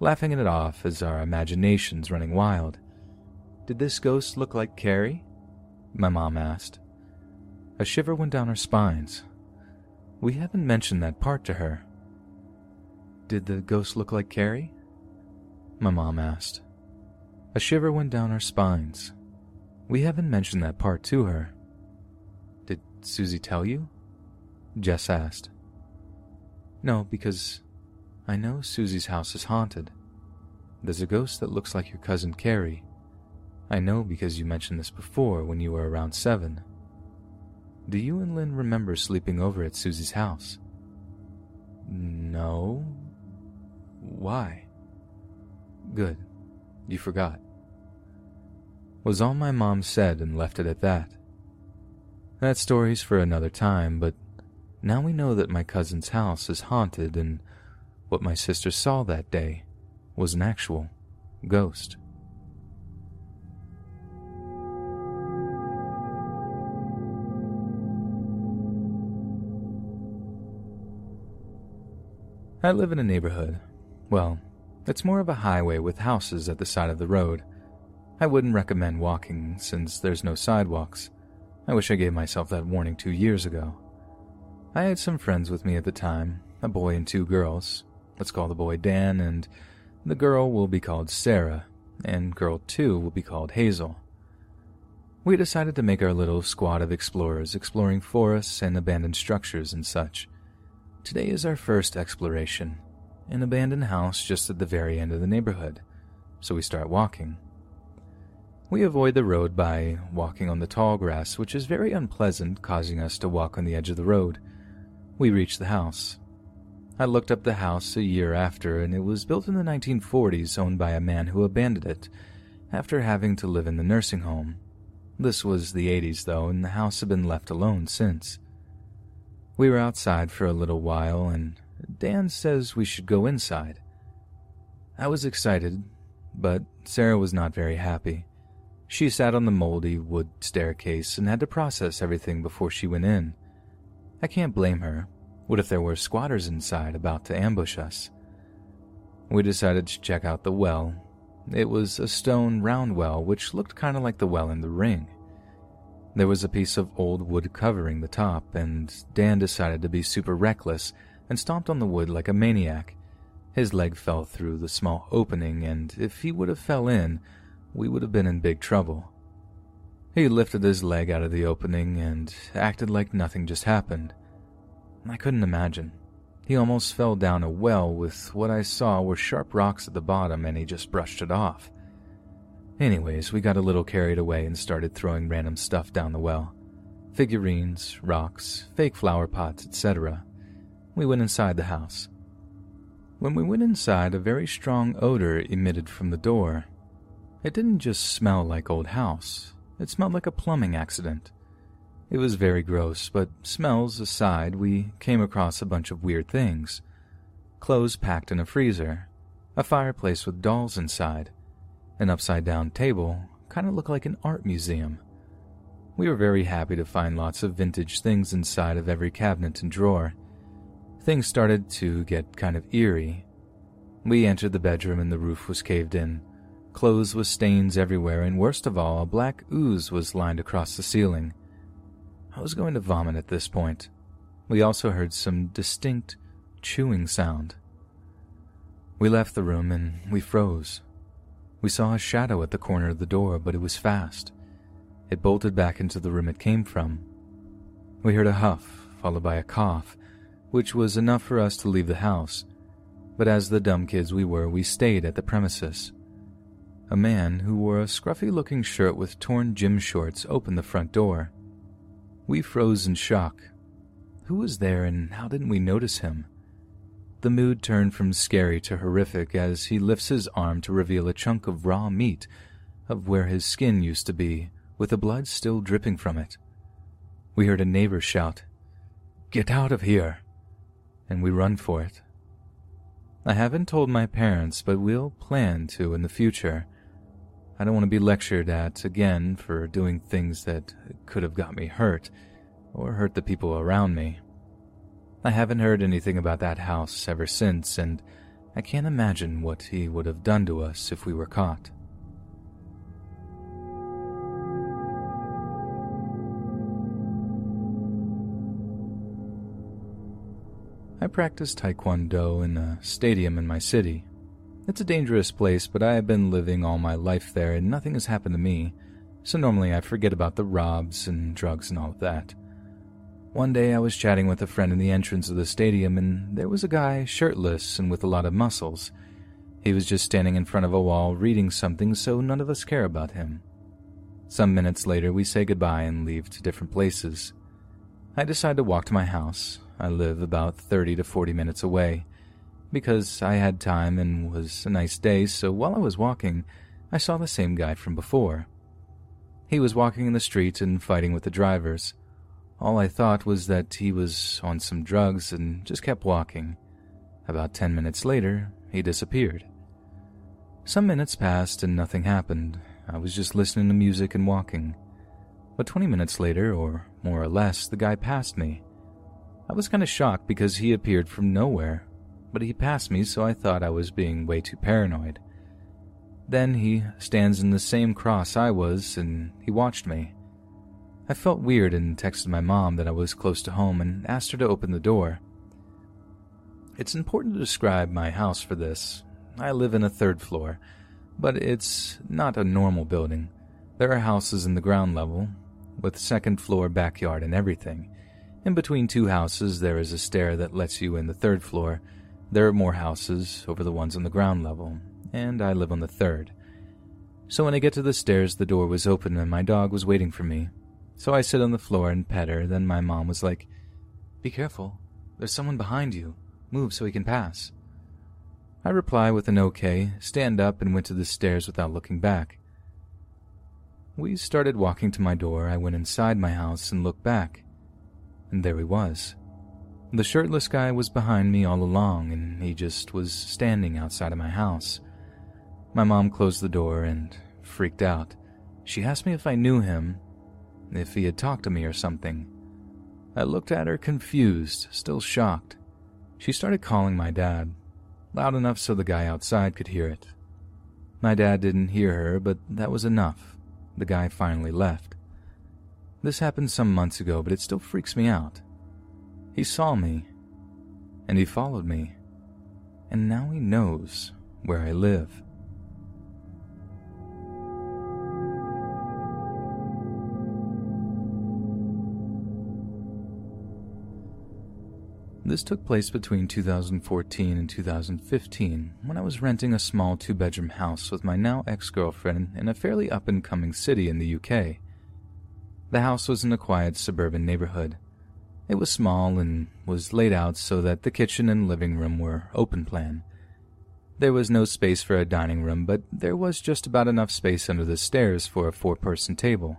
S1: laughing it off as our imaginations running wild. Did this ghost look like Carrie? My mom asked. A shiver went down our spines. We haven't mentioned that part to her. Did the ghost look like Carrie? My mom asked. A shiver went down our spines. We haven't mentioned that part to her. Did Susie tell you? Jess asked. No, because I know Susie's house is haunted. There's a ghost that looks like your cousin Carrie. I know because you mentioned this before when you were around seven. Do you and Lynn remember sleeping over at Susie's house? No. Why? Good. You forgot. Was all my mom said and left it at that. That story's for another time, but now we know that my cousin's house is haunted and what my sister saw that day was an actual ghost. I live in a neighborhood. Well, it's more of a highway with houses at the side of the road. I wouldn't recommend walking since there's no sidewalks. I wish I gave myself that warning two years ago. I had some friends with me at the time, a boy and two girls. Let's call the boy Dan, and the girl will be called Sarah, and girl two will be called Hazel. We decided to make our little squad of explorers exploring forests and abandoned structures and such. Today is our first exploration, an abandoned house just at the very end of the neighborhood, so we start walking. We avoid the road by walking on the tall grass, which is very unpleasant, causing us to walk on the edge of the road. We reached the house. I looked up the house a year after, and it was built in the 1940s, owned by a man who abandoned it after having to live in the nursing home. This was the 80s, though, and the house had been left alone since. We were outside for a little while, and Dan says we should go inside. I was excited, but Sarah was not very happy. She sat on the moldy wood staircase and had to process everything before she went in. I can't blame her. What if there were squatters inside about to ambush us? We decided to check out the well. It was a stone round well which looked kind of like the well in the ring. There was a piece of old wood covering the top, and Dan decided to be super reckless and stomped on the wood like a maniac. His leg fell through the small opening, and if he would have fell in, we would have been in big trouble. He lifted his leg out of the opening and acted like nothing just happened. I couldn't imagine. He almost fell down a well with what I saw were sharp rocks at the bottom and he just brushed it off. Anyways, we got a little carried away and started throwing random stuff down the well figurines, rocks, fake flower pots, etc. We went inside the house. When we went inside, a very strong odor emitted from the door. It didn't just smell like old house, it smelled like a plumbing accident. It was very gross, but smells aside, we came across a bunch of weird things clothes packed in a freezer, a fireplace with dolls inside, an upside down table kind of looked like an art museum. We were very happy to find lots of vintage things inside of every cabinet and drawer. Things started to get kind of eerie. We entered the bedroom and the roof was caved in. Clothes with stains everywhere, and worst of all, a black ooze was lined across the ceiling. I was going to vomit at this point. We also heard some distinct chewing sound. We left the room and we froze. We saw a shadow at the corner of the door, but it was fast. It bolted back into the room it came from. We heard a huff, followed by a cough, which was enough for us to leave the house. But as the dumb kids we were, we stayed at the premises. A man who wore a scruffy looking shirt with torn gym shorts opened the front door. We froze in shock. Who was there and how didn't we notice him? The mood turned from scary to horrific as he lifts his arm to reveal a chunk of raw meat of where his skin used to be, with the blood still dripping from it. We heard a neighbor shout, Get out of here! And we run for it. I haven't told my parents, but we'll plan to in the future. I don't want to be lectured at again for doing things that could have got me hurt, or hurt the people around me. I haven't heard anything about that house ever since, and I can't imagine what he would have done to us if we were caught. I practice Taekwondo in a stadium in my city. It's a dangerous place, but I have been living all my life there and nothing has happened to me, so normally I forget about the robs and drugs and all of that. One day I was chatting with a friend in the entrance of the stadium, and there was a guy shirtless and with a lot of muscles. He was just standing in front of a wall reading something, so none of us care about him. Some minutes later, we say goodbye and leave to different places. I decide to walk to my house. I live about 30 to 40 minutes away. Because I had time and was a nice day, so while I was walking, I saw the same guy from before. He was walking in the street and fighting with the drivers. All I thought was that he was on some drugs and just kept walking. About ten minutes later, he disappeared. Some minutes passed and nothing happened. I was just listening to music and walking. But 20 minutes later, or more or less, the guy passed me. I was kind of shocked because he appeared from nowhere, but he passed me, so I thought I was being way too paranoid. Then he stands in the same cross I was, and he watched me. I felt weird and texted my mom that I was close to home and asked her to open the door. It's important to describe my house for this. I live in a third floor, but it's not a normal building. There are houses in the ground level, with second floor backyard and everything. In between two houses, there is a stair that lets you in the third floor. There are more houses over the ones on the ground level, and I live on the third. So when I get to the stairs, the door was open and my dog was waiting for me. So I sit on the floor and pet her. Then my mom was like, Be careful. There's someone behind you. Move so he can pass. I reply with an okay, stand up, and went to the stairs without looking back. We started walking to my door. I went inside my house and looked back. And there he was. The shirtless guy was behind me all along, and he just was standing outside of my house. My mom closed the door and freaked out. She asked me if I knew him, if he had talked to me or something. I looked at her confused, still shocked. She started calling my dad, loud enough so the guy outside could hear it. My dad didn't hear her, but that was enough. The guy finally left. This happened some months ago, but it still freaks me out. He saw me, and he followed me, and now he knows where I live. This took place between 2014 and 2015 when I was renting a small two bedroom house with my now ex girlfriend in a fairly up and coming city in the UK. The house was in a quiet suburban neighborhood. It was small and was laid out so that the kitchen and living room were open plan. There was no space for a dining room, but there was just about enough space under the stairs for a four person table.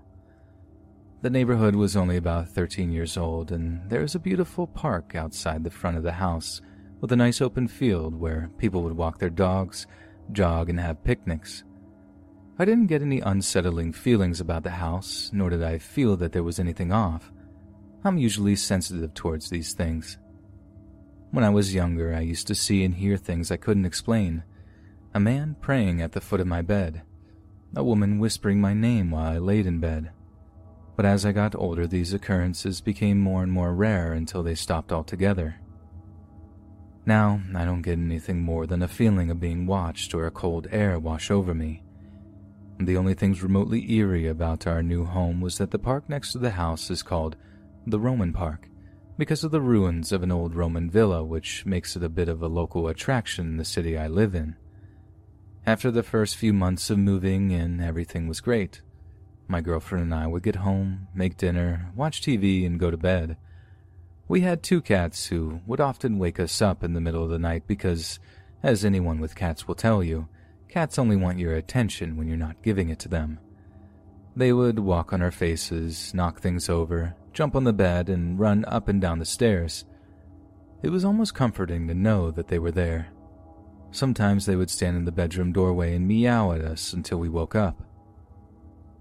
S1: The neighborhood was only about 13 years old, and there is a beautiful park outside the front of the house with a nice open field where people would walk their dogs, jog, and have picnics. I didn't get any unsettling feelings about the house, nor did I feel that there was anything off. I'm usually sensitive towards these things. When I was younger, I used to see and hear things I couldn't explain. A man praying at the foot of my bed, a woman whispering my name while I laid in bed, but as I got older, these occurrences became more and more rare until they stopped altogether. Now, I don't get anything more than a feeling of being watched or a cold air wash over me. The only things remotely eerie about our new home was that the park next to the house is called the Roman Park because of the ruins of an old Roman villa, which makes it a bit of a local attraction in the city I live in. After the first few months of moving in, everything was great. My girlfriend and I would get home, make dinner, watch TV, and go to bed. We had two cats who would often wake us up in the middle of the night because, as anyone with cats will tell you, cats only want your attention when you're not giving it to them. They would walk on our faces, knock things over, jump on the bed, and run up and down the stairs. It was almost comforting to know that they were there. Sometimes they would stand in the bedroom doorway and meow at us until we woke up.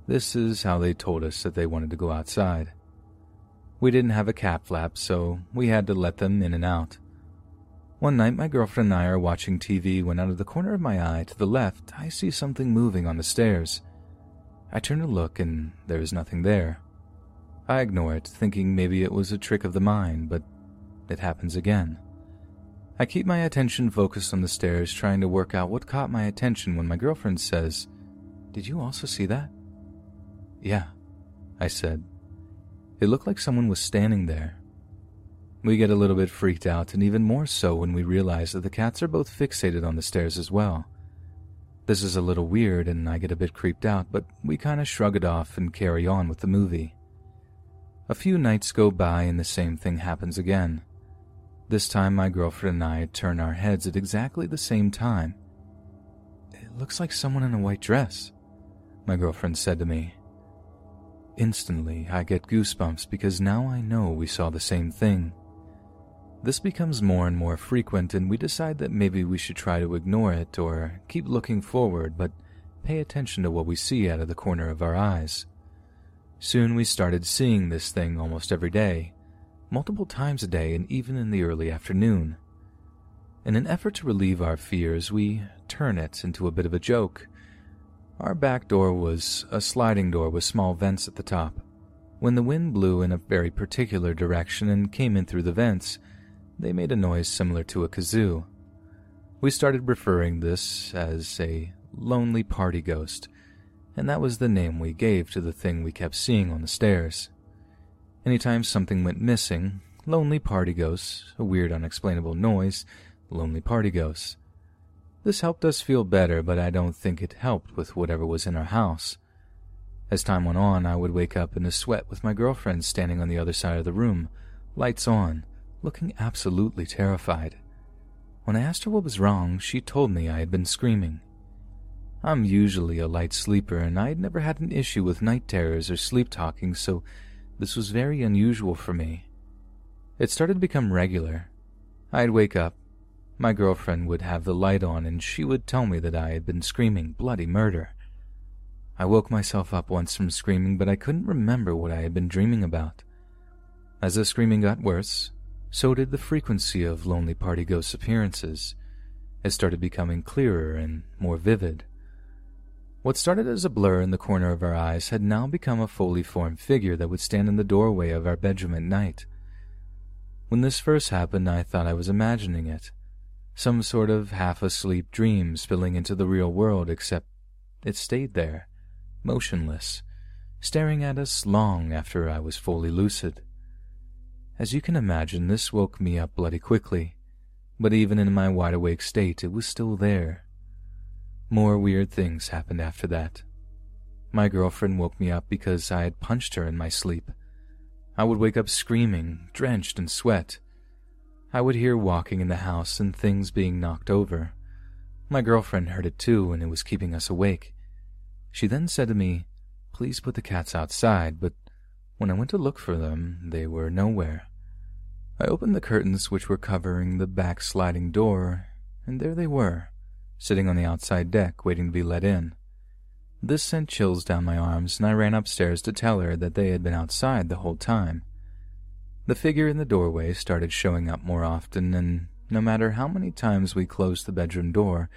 S1: This is how they told us that they wanted to go outside. We didn't have a cat flap, so we had to let them in and out. One night, my girlfriend and I are watching TV when out of the corner of my eye to the left, I see something moving on the stairs. I turn to look and there is nothing there. I ignore it, thinking maybe it was a trick of the mind, but it happens again. I keep my attention focused on the stairs, trying to work out what caught my attention when my girlfriend says, Did you also see that? Yeah, I said. It looked like someone was standing there. We get a little bit freaked out, and even more so when we realize that the cats are both fixated on the stairs as well. This is a little weird, and I get a bit creeped out, but we kind of shrug it off and carry on with the movie. A few nights go by, and the same thing happens again. This time, my girlfriend and I turn our heads at exactly the same time. It looks like someone in a white dress, my girlfriend said to me. Instantly, I get goosebumps because now I know we saw the same thing. This becomes more and more frequent, and we decide that maybe we should try to ignore it or keep looking forward, but pay attention to what we see out of the corner of our eyes. Soon we started seeing this thing almost every day, multiple times a day, and even in the early afternoon. In an effort to relieve our fears, we turn it into a bit of a joke. Our back door was a sliding door with small vents at the top. When the wind blew in a very particular direction and came in through the vents, they made a noise similar to a kazoo. We started referring this as a lonely party ghost, and that was the name we gave to the thing we kept seeing on the stairs. Anytime something went missing, lonely party ghosts, a weird unexplainable noise, lonely party ghosts. This helped us feel better, but I don't think it helped with whatever was in our house. As time went on, I would wake up in a sweat with my girlfriend standing on the other side of the room, lights on, looking absolutely terrified. When I asked her what was wrong, she told me I had been screaming. I'm usually a light sleeper, and I had never had an issue with night terrors or sleep talking, so this was very unusual for me. It started to become regular. I'd wake up, my girlfriend would have the light on, and she would tell me that I had been screaming bloody murder. I woke myself up once from screaming, but I couldn't remember what I had been dreaming about. As the screaming got worse, so did the frequency of Lonely Party Ghost's appearances. It started becoming clearer and more vivid. What started as a blur in the corner of our eyes had now become a fully formed figure that would stand in the doorway of our bedroom at night. When this first happened, I thought I was imagining it. Some sort of half asleep dream spilling into the real world, except it stayed there, motionless, staring at us long after I was fully lucid. As you can imagine, this woke me up bloody quickly, but even in my wide awake state, it was still there. More weird things happened after that. My girlfriend woke me up because I had punched her in my sleep. I would wake up screaming, drenched in sweat. I would hear walking in the house and things being knocked over. My girlfriend heard it too, and it was keeping us awake. She then said to me, Please put the cats outside, but when I went to look for them, they were nowhere. I opened the curtains which were covering the back sliding door, and there they were, sitting on the outside deck waiting to be let in. This sent chills down my arms, and I ran upstairs to tell her that they had been outside the whole time. The figure in the doorway started showing up more often, and no matter how many times we closed the bedroom door,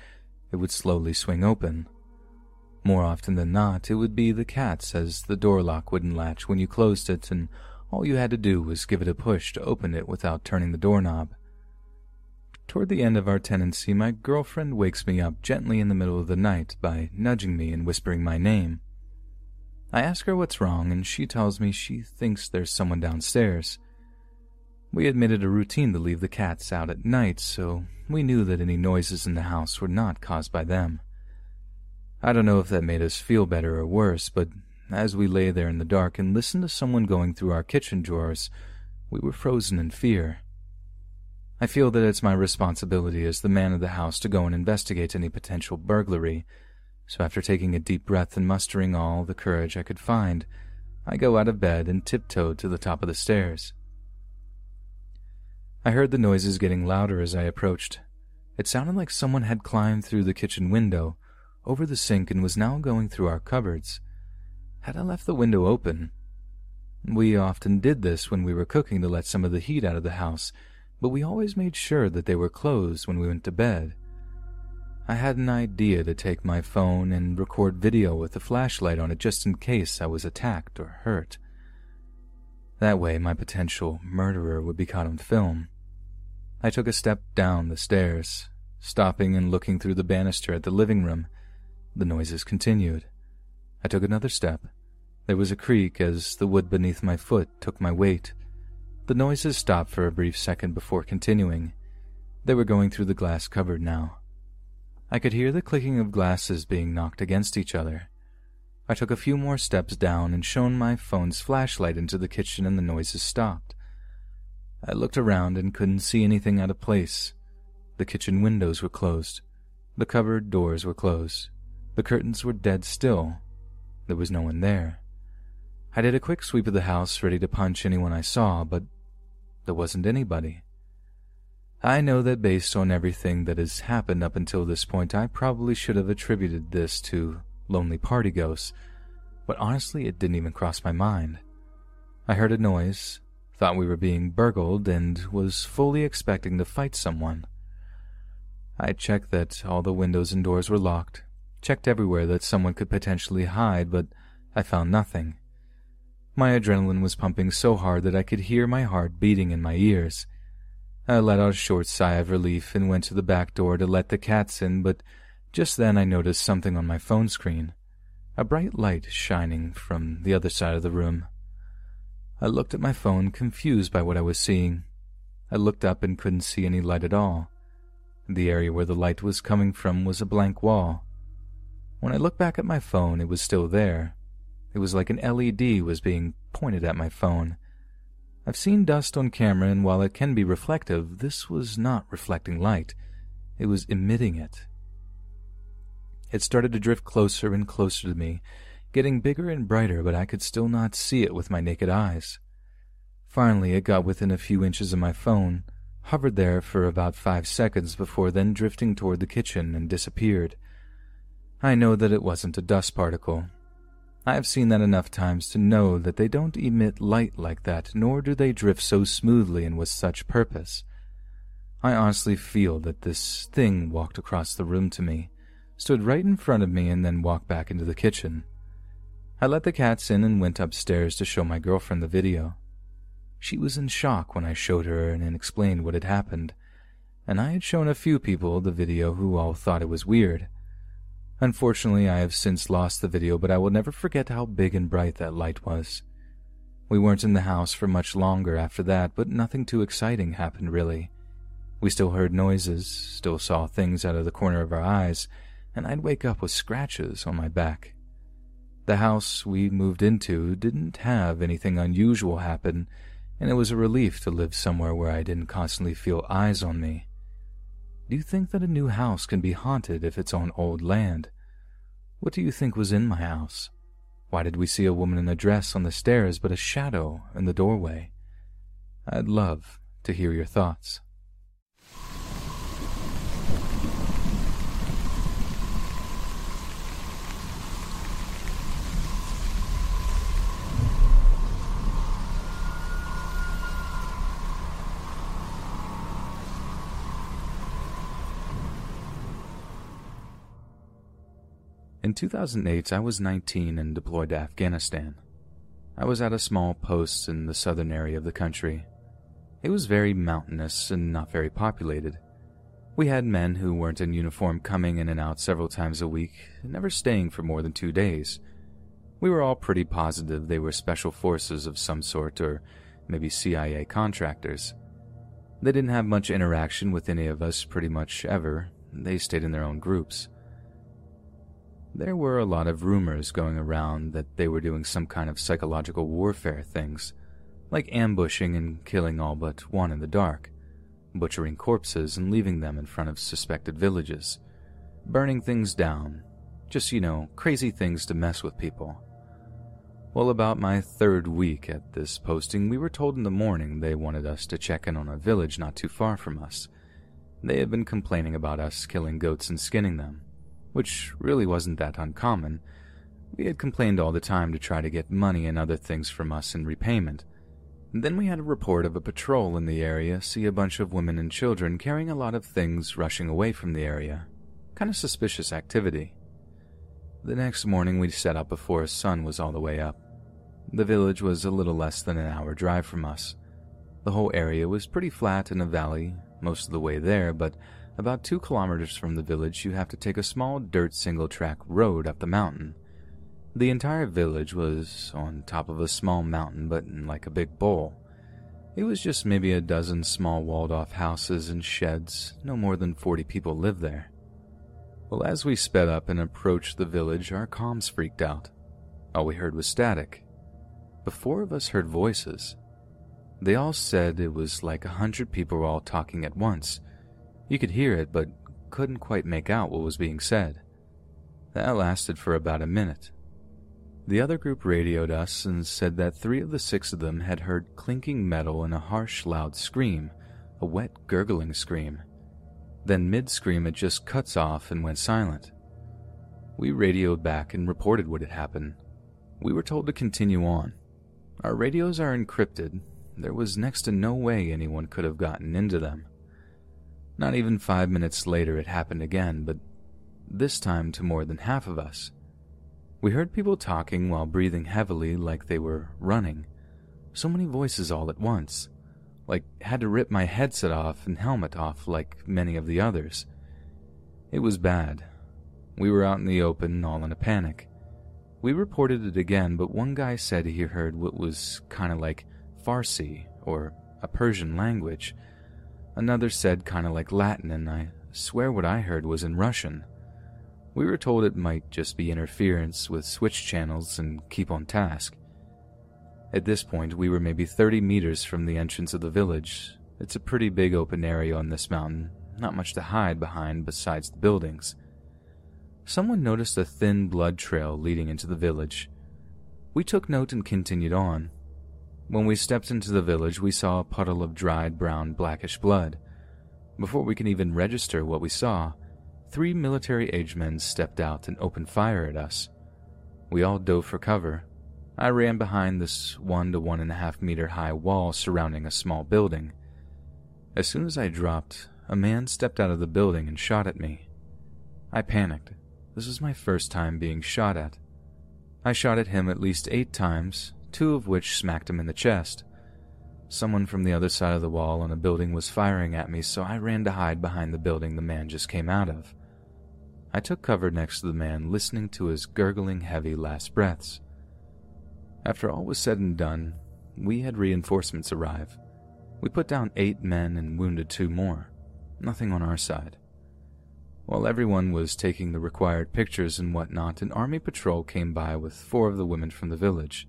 S1: it would slowly swing open. More often than not, it would be the cats, as the door lock wouldn't latch when you closed it, and all you had to do was give it a push to open it without turning the doorknob. Toward the end of our tenancy, my girlfriend wakes me up gently in the middle of the night by nudging me and whispering my name. I ask her what's wrong, and she tells me she thinks there's someone downstairs. We had made it a routine to leave the cats out at night, so we knew that any noises in the house were not caused by them. I don't know if that made us feel better or worse, but as we lay there in the dark and listened to someone going through our kitchen drawers, we were frozen in fear. I feel that it's my responsibility as the man of the house to go and investigate any potential burglary, so after taking a deep breath and mustering all the courage I could find, I go out of bed and tiptoed to the top of the stairs. I heard the noises getting louder as I approached. It sounded like someone had climbed through the kitchen window, over the sink and was now going through our cupboards. Had I left the window open? We often did this when we were cooking to let some of the heat out of the house, but we always made sure that they were closed when we went to bed. I had an idea to take my phone and record video with a flashlight on it just in case I was attacked or hurt. That way, my potential murderer would be caught on film. I took a step down the stairs, stopping and looking through the banister at the living room. The noises continued. I took another step. There was a creak as the wood beneath my foot took my weight. The noises stopped for a brief second before continuing. They were going through the glass cupboard now. I could hear the clicking of glasses being knocked against each other. I took a few more steps down and shone my phone's flashlight into the kitchen and the noises stopped. I looked around and couldn't see anything out of place. The kitchen windows were closed. The cupboard doors were closed. The curtains were dead still. There was no one there. I did a quick sweep of the house, ready to punch anyone I saw, but there wasn't anybody. I know that based on everything that has happened up until this point, I probably should have attributed this to lonely party ghosts, but honestly, it didn't even cross my mind. I heard a noise, thought we were being burgled, and was fully expecting to fight someone. I checked that all the windows and doors were locked, checked everywhere that someone could potentially hide, but I found nothing. My adrenaline was pumping so hard that I could hear my heart beating in my ears. I let out a short sigh of relief and went to the back door to let the cats in, but just then I noticed something on my phone screen a bright light shining from the other side of the room. I looked at my phone, confused by what I was seeing. I looked up and couldn't see any light at all. The area where the light was coming from was a blank wall. When I looked back at my phone, it was still there, it was like an LED was being pointed at my phone. I've seen dust on camera, and while it can be reflective, this was not reflecting light. It was emitting it. It started to drift closer and closer to me, getting bigger and brighter, but I could still not see it with my naked eyes. Finally, it got within a few inches of my phone, hovered there for about five seconds before then drifting toward the kitchen and disappeared. I know that it wasn't a dust particle, I have seen that enough times to know that they don't emit light like that, nor do they drift so smoothly and with such purpose. I honestly feel that this thing walked across the room to me, stood right in front of me, and then walked back into the kitchen. I let the cats in and went upstairs to show my girlfriend the video. She was in shock when I showed her and explained what had happened, and I had shown a few people the video who all thought it was weird. Unfortunately, I have since lost the video, but I will never forget how big and bright that light was. We weren't in the house for much longer after that, but nothing too exciting happened really. We still heard noises, still saw things out of the corner of our eyes, and I'd wake up with scratches on my back. The house we moved into didn't have anything unusual happen, and it was a relief to live somewhere where I didn't constantly feel eyes on me. Do you think that a new house can be haunted if it's on old land? What do you think was in my house? Why did we see a woman in a dress on the stairs but a shadow in the doorway? I'd love to hear your thoughts. In 2008, I was 19 and deployed to Afghanistan. I was at a small post in the southern area of the country. It was very mountainous and not very populated. We had men who weren't in uniform coming in and out several times a week, never staying for more than two days. We were all pretty positive they were special forces of some sort or maybe CIA contractors. They didn't have much interaction with any of us pretty much ever. They stayed in their own groups. There were a lot of rumors going around that they were doing some kind of psychological warfare things, like ambushing and killing all but one in the dark, butchering corpses and leaving them in front of suspected villages, burning things down, just, you know, crazy things to mess with people. Well, about my third week at this posting, we were told in the morning they wanted us to check in on a village not too far from us. They had been complaining about us killing goats and skinning them which really wasn't that uncommon, We had complained all the time to try to get money and other things from us in repayment. Then we had a report of a patrol in the area see a bunch of women and children carrying a lot of things rushing away from the area. Kind of suspicious activity. The next morning we set out before the sun was all the way up. The village was a little less than an hour drive from us. The whole area was pretty flat in a valley most of the way there, but about two kilometers from the village you have to take a small dirt single track road up the mountain. The entire village was on top of a small mountain, but in like a big bowl. It was just maybe a dozen small walled off houses and sheds, no more than 40 people lived there. Well, as we sped up and approached the village, our comms freaked out. All we heard was static, but four of us heard voices. They all said it was like a hundred people were all talking at once. You could hear it, but couldn't quite make out what was being said. That lasted for about a minute. The other group radioed us and said that three of the six of them had heard clinking metal and a harsh, loud scream, a wet, gurgling scream. Then, mid scream, it just cuts off and went silent. We radioed back and reported what had happened. We were told to continue on, our radios are encrypted. There was next to no way anyone could have gotten into them. Not even five minutes later, it happened again, but this time to more than half of us. We heard people talking while breathing heavily like they were running. So many voices all at once. Like had to rip my headset off and helmet off like many of the others. It was bad. We were out in the open, all in a panic. We reported it again, but one guy said he heard what was kind of like Farsi or a Persian language. Another said kind of like Latin, and I swear what I heard was in Russian. We were told it might just be interference with switch channels and keep on task. At this point, we were maybe 30 meters from the entrance of the village. It's a pretty big open area on this mountain, not much to hide behind besides the buildings someone noticed a thin blood trail leading into the village. We took note and continued on. When we stepped into the village, we saw a puddle of dried brown blackish blood. Before we can even register what we saw, three military aged men stepped out and opened fire at us. We all dove for cover. I ran behind this one to one and a half meter high wall surrounding a small building. As soon as I dropped, a man stepped out of the building and shot at me. I panicked this was my first time being shot at. I shot at him at least eight times, two of which smacked him in the chest. Someone from the other side of the wall on a building was firing at me, so I ran to hide behind the building the man just came out of. I took cover next to the man, listening to his gurgling, heavy last breaths. After all was said and done, we had reinforcements arrive. We put down eight men and wounded two more. Nothing on our side. While everyone was taking the required pictures and whatnot, an army patrol came by with four of the women from the village.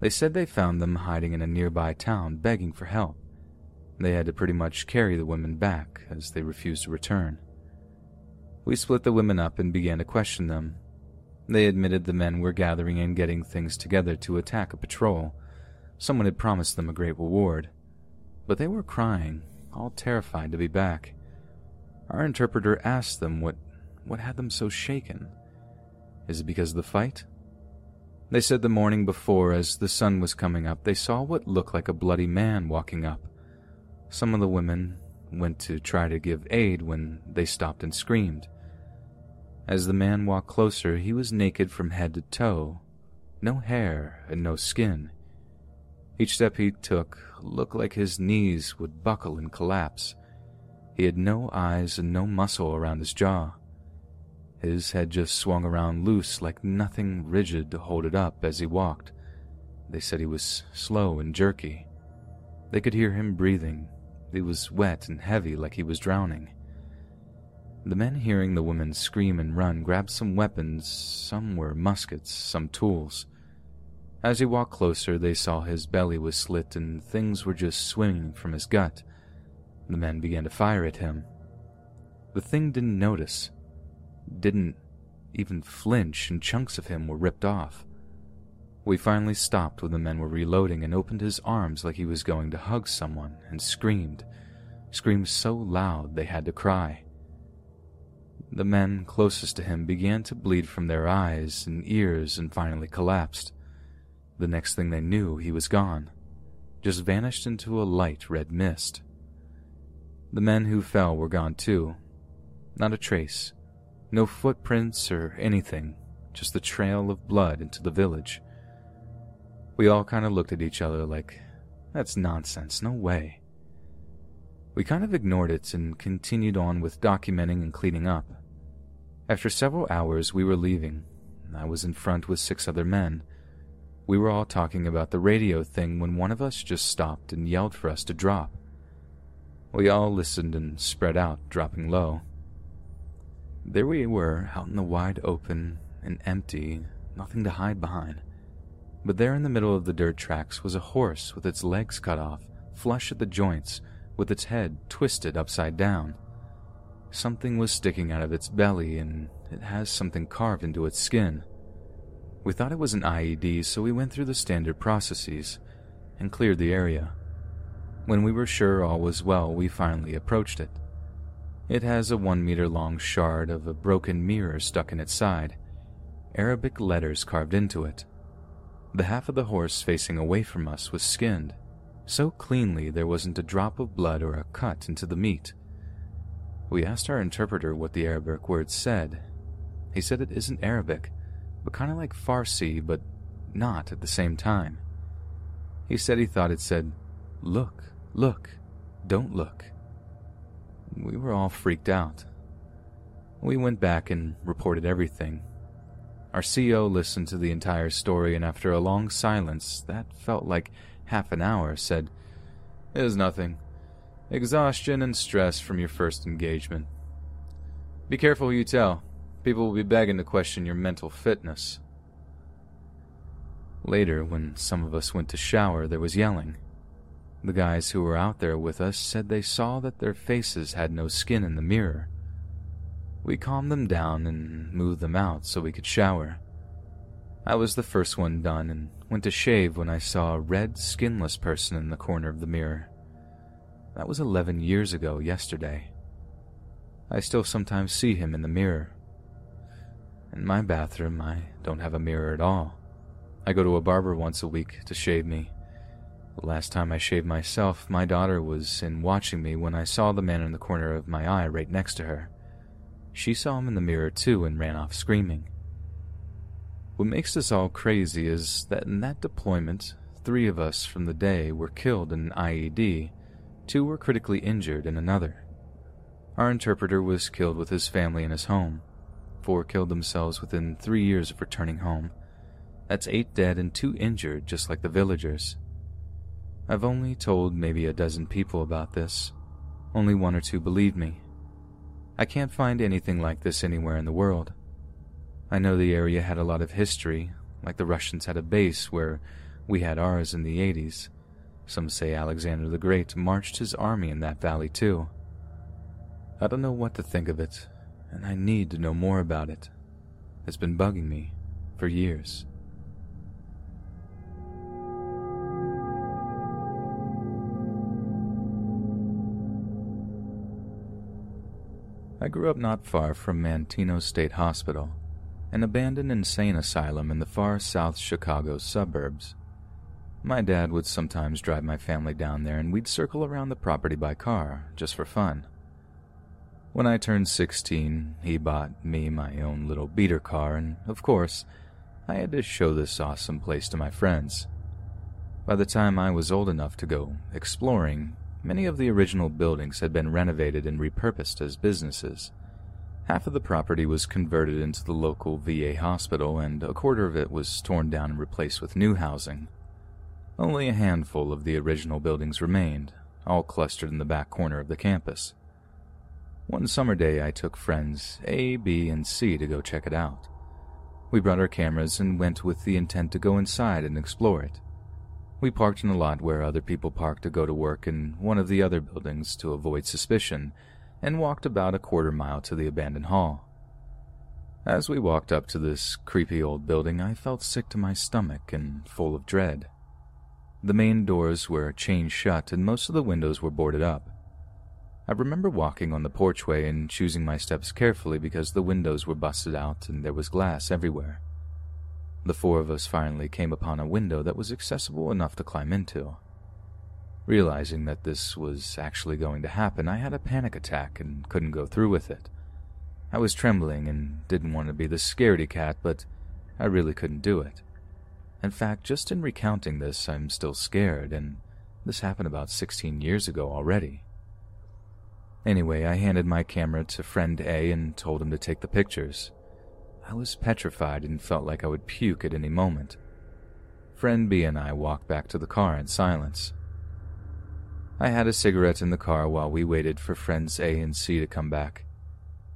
S1: They said they found them hiding in a nearby town begging for help. They had to pretty much carry the women back as they refused to return. We split the women up and began to question them. They admitted the men were gathering and getting things together to attack a patrol. Someone had promised them a great reward. But they were crying, all terrified to be back. Our interpreter asked them what, what had them so shaken. Is it because of the fight? They said the morning before, as the sun was coming up, they saw what looked like a bloody man walking up. Some of the women went to try to give aid when they stopped and screamed. As the man walked closer, he was naked from head to toe, no hair and no skin. Each step he took looked like his knees would buckle and collapse. He had no eyes and no muscle around his jaw. His head just swung around loose like nothing rigid to hold it up as he walked. They said he was slow and jerky. They could hear him breathing. He was wet and heavy like he was drowning. The men hearing the women scream and run grabbed some weapons. Some were muskets, some tools. As he walked closer, they saw his belly was slit and things were just swimming from his gut. The men began to fire at him. The thing didn't notice, didn't even flinch, and chunks of him were ripped off. We finally stopped when the men were reloading and opened his arms like he was going to hug someone and screamed, screamed so loud they had to cry. The men closest to him began to bleed from their eyes and ears and finally collapsed. The next thing they knew, he was gone, just vanished into a light red mist. The men who fell were gone too. Not a trace. No footprints or anything, just the trail of blood into the village. We all kind of looked at each other like, that's nonsense, no way. We kind of ignored it and continued on with documenting and cleaning up. After several hours, we were leaving. I was in front with six other men. We were all talking about the radio thing when one of us just stopped and yelled for us to drop. We all listened and spread out, dropping low. There we were, out in the wide open and empty, nothing to hide behind. But there in the middle of the dirt tracks was a horse with its legs cut off, flush at the joints, with its head twisted upside down. Something was sticking out of its belly, and it has something carved into its skin. We thought it was an IED, so we went through the standard processes and cleared the area. When we were sure all was well, we finally approached it. It has a one meter long shard of a broken mirror stuck in its side, Arabic letters carved into it. The half of the horse facing away from us was skinned, so cleanly there wasn't a drop of blood or a cut into the meat. We asked our interpreter what the Arabic word said. He said it isn't Arabic, but kind of like Farsi, but not at the same time. He said he thought it said, Look, look, don't look. We were all freaked out. We went back and reported everything. Our CO listened to the entire story, and after a long silence that felt like half an hour, said, It is nothing. Exhaustion and stress from your first engagement. Be careful who you tell. People will be begging to question your mental fitness. Later, when some of us went to shower, there was yelling. The guys who were out there with us said they saw that their faces had no skin in the mirror. We calmed them down and moved them out so we could shower. I was the first one done and went to shave when I saw a red, skinless person in the corner of the mirror. That was 11 years ago yesterday. I still sometimes see him in the mirror. In my bathroom, I don't have a mirror at all. I go to a barber once a week to shave me. The last time I shaved myself, my daughter was in watching me when I saw the man in the corner of my eye right next to her. She saw him in the mirror too and ran off screaming. What makes this all crazy is that in that deployment, three of us from the day were killed in an IED, two were critically injured in another. Our interpreter was killed with his family in his home. Four killed themselves within three years of returning home. That's eight dead and two injured, just like the villagers. I've only told maybe a dozen people about this. Only one or two believed me. I can't find anything like this anywhere in the world. I know the area had a lot of history, like the Russians had a base where we had ours in the 80s. Some say Alexander the Great marched his army in that valley too. I don't know what to think of it, and I need to know more about it. It's been bugging me for years. I grew up not far from Manteno State Hospital an abandoned insane asylum in the far south Chicago suburbs. My dad would sometimes drive my family down there and we'd circle around the property by car, just for fun. When I turned 16, he bought me my own little beater car, and of course, I had to show this awesome place to my friends. By the time I was old enough to go exploring, many of the original buildings had been renovated and repurposed as businesses. Half of the property was converted into the local VA hospital, and a quarter of it was torn down and replaced with new housing. Only a handful of the original buildings remained, all clustered in the back corner of the campus. One summer day, I took friends A, B, and C to go check it out. We brought our cameras and went with the intent to go inside and explore it. We parked in a lot where other people parked to go to work in one of the other buildings to avoid suspicion and walked about a quarter mile to the abandoned hall. As we walked up to this creepy old building, I felt sick to my stomach and full of dread. The main doors were chained shut and most of the windows were boarded up. I remember walking on the porchway and choosing my steps carefully because the windows were busted out and there was glass everywhere. The four of us finally came upon a window that was accessible enough to climb into. Realizing that this was actually going to happen, I had a panic attack and couldn't go through with it. I was trembling and didn't want to be the scaredy cat, but I really couldn't do it. In fact, just in recounting this, I'm still scared, and this happened about 16 years ago already. Anyway, I handed my camera to friend A and told him to take the pictures. I was petrified and felt like I would puke at any moment. Friend B and I walked back to the car in silence. I had a cigarette in the car while we waited for friends A and C to come back.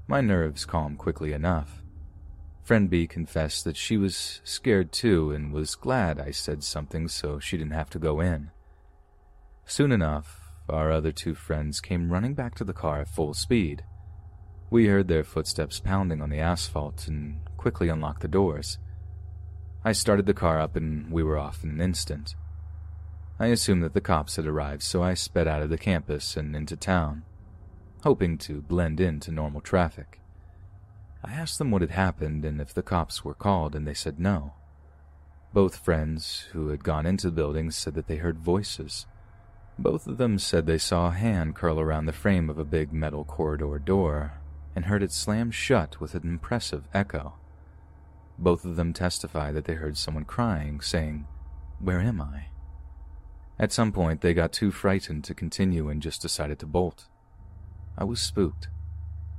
S1: My nerves calmed quickly enough. Friend B confessed that she was scared too and was glad I said something so she didn't have to go in. Soon enough, our other two friends came running back to the car at full speed. We heard their footsteps pounding on the asphalt and quickly unlocked the doors. I started the car up and we were off in an instant. I assumed that the cops had arrived, so I sped out of the campus and into town, hoping to blend into normal traffic. I asked them what had happened and if the cops were called, and they said no. Both friends who had gone into the building said that they heard voices both of them said they saw a hand curl around the frame of a big metal corridor door and heard it slam shut with an impressive echo. Both of them testified that they heard someone crying, saying, Where am I? At some point, they got too frightened to continue and just decided to bolt. I was spooked.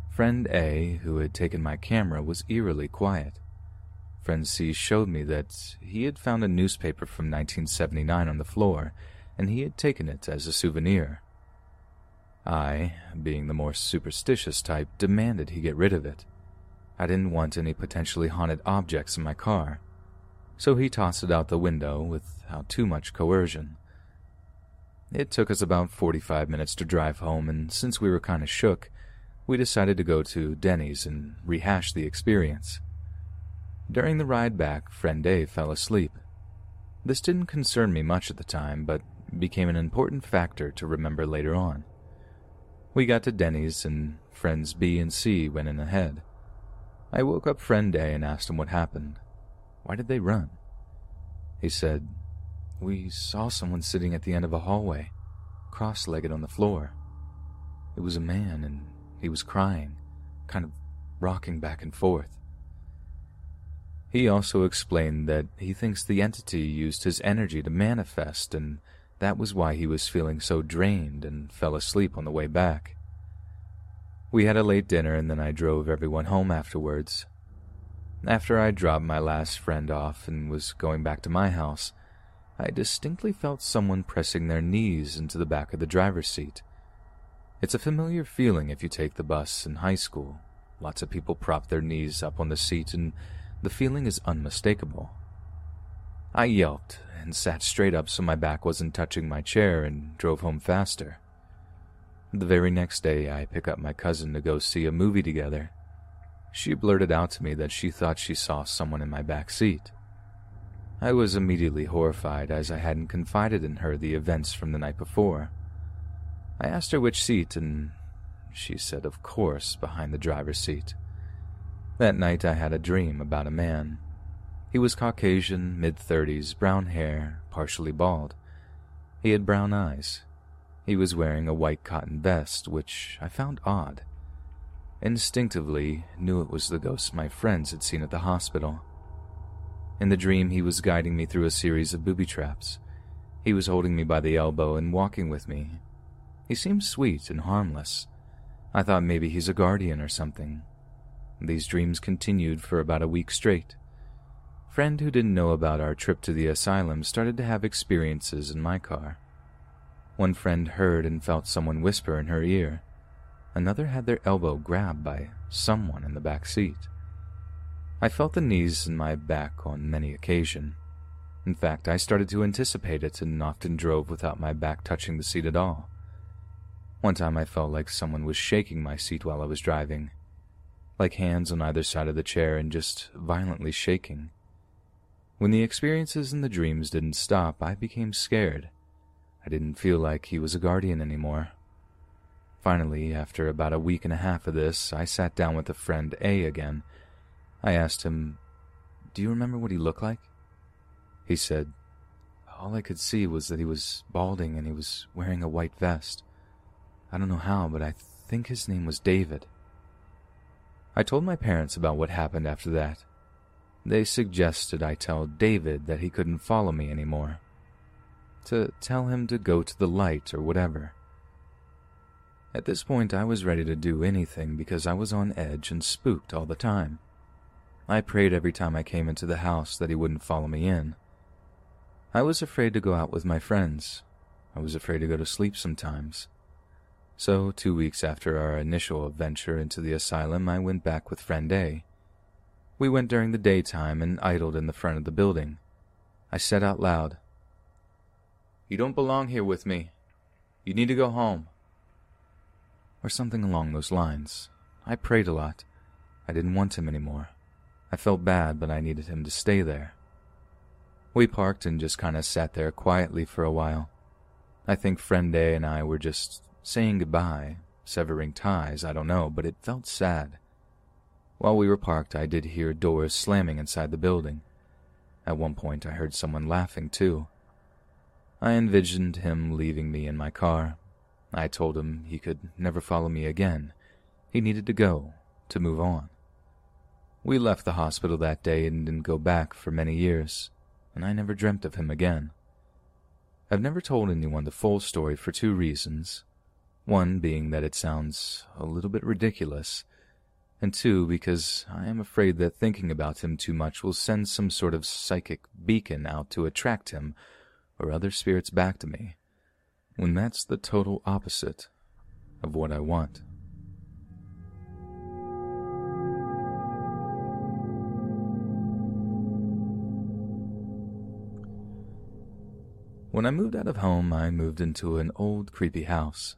S1: Friend A, who had taken my camera, was eerily quiet. Friend C showed me that he had found a newspaper from 1979 on the floor and he had taken it as a souvenir. I, being the more superstitious type, demanded he get rid of it. I didn't want any potentially haunted objects in my car, so he tossed it out the window without too much coercion. It took us about 45 minutes to drive home, and since we were kind of shook, we decided to go to Denny's and rehash the experience. During the ride back, friend A fell asleep. This didn't concern me much at the time, but became an important factor to remember later on. We got to Denny's, and friends B and C went in ahead. I woke up friend A and asked him what happened. Why did they run? He said, We saw someone sitting at the end of a hallway, cross legged on the floor. It was a man, and he was crying, kind of rocking back and forth. He also explained that he thinks the entity used his energy to manifest and that was why he was feeling so drained and fell asleep on the way back. We had a late dinner and then I drove everyone home afterwards. After I dropped my last friend off and was going back to my house, I distinctly felt someone pressing their knees into the back of the driver's seat. It's a familiar feeling if you take the bus in high school. Lots of people prop their knees up on the seat, and the feeling is unmistakable. I yelped and sat straight up so my back wasn't touching my chair and drove home faster. The very next day, I pick up my cousin to go see a movie together. She blurted out to me that she thought she saw someone in my back seat. I was immediately horrified as I hadn't confided in her the events from the night before. I asked her which seat, and she said, of course, behind the driver's seat. That night I had a dream about a man he was Caucasian, mid 30s, brown hair, partially bald. He had brown eyes. He was wearing a white cotton vest, which I found odd. Instinctively, knew it was the ghost my friends had seen at the hospital. In the dream, he was guiding me through a series of booby traps. He was holding me by the elbow and walking with me. He seemed sweet and harmless. I thought maybe he's a guardian or something. These dreams continued for about a week straight. Friend who didn't know about our trip to the asylum started to have experiences in my car. One friend heard and felt someone whisper in her ear. Another had their elbow grabbed by someone in the back seat. I felt the knees in my back on many occasions. In fact, I started to anticipate it and often drove without my back touching the seat at all. One time I felt like someone was shaking my seat while I was driving, like hands on either side of the chair and just violently shaking. When the experiences and the dreams didn't stop, I became scared. I didn't feel like he was a guardian anymore. Finally, after about a week and a half of this, I sat down with a friend A again. I asked him, Do you remember what he looked like? He said, All I could see was that he was balding and he was wearing a white vest. I don't know how, but I think his name was David. I told my parents about what happened after that. They suggested I tell David that he couldn't follow me anymore. To tell him to go to the light or whatever. At this point, I was ready to do anything because I was on edge and spooked all the time. I prayed every time I came into the house that he wouldn't follow me in. I was afraid to go out with my friends. I was afraid to go to sleep sometimes. So, two weeks after our initial adventure into the asylum, I went back with friend A. We went during the daytime and idled in the front of the building. I said out loud, You don't belong here with me. You need to go home. Or something along those lines. I prayed a lot. I didn't want him anymore. I felt bad, but I needed him to stay there. We parked and just kind of sat there quietly for a while. I think friend A and I were just saying goodbye, severing ties, I don't know, but it felt sad. While we were parked, I did hear doors slamming inside the building. At one point, I heard someone laughing, too. I envisioned him leaving me in my car. I told him he could never follow me again. He needed to go, to move on. We left the hospital that day and didn't go back for many years, and I never dreamt of him again. I've never told anyone the full story for two reasons. One being that it sounds a little bit ridiculous, and two because I am afraid that thinking about him too much will send some sort of psychic beacon out to attract him or other spirits back to me, when that's the total opposite of what I want. When I moved out of home, I moved into an old, creepy house.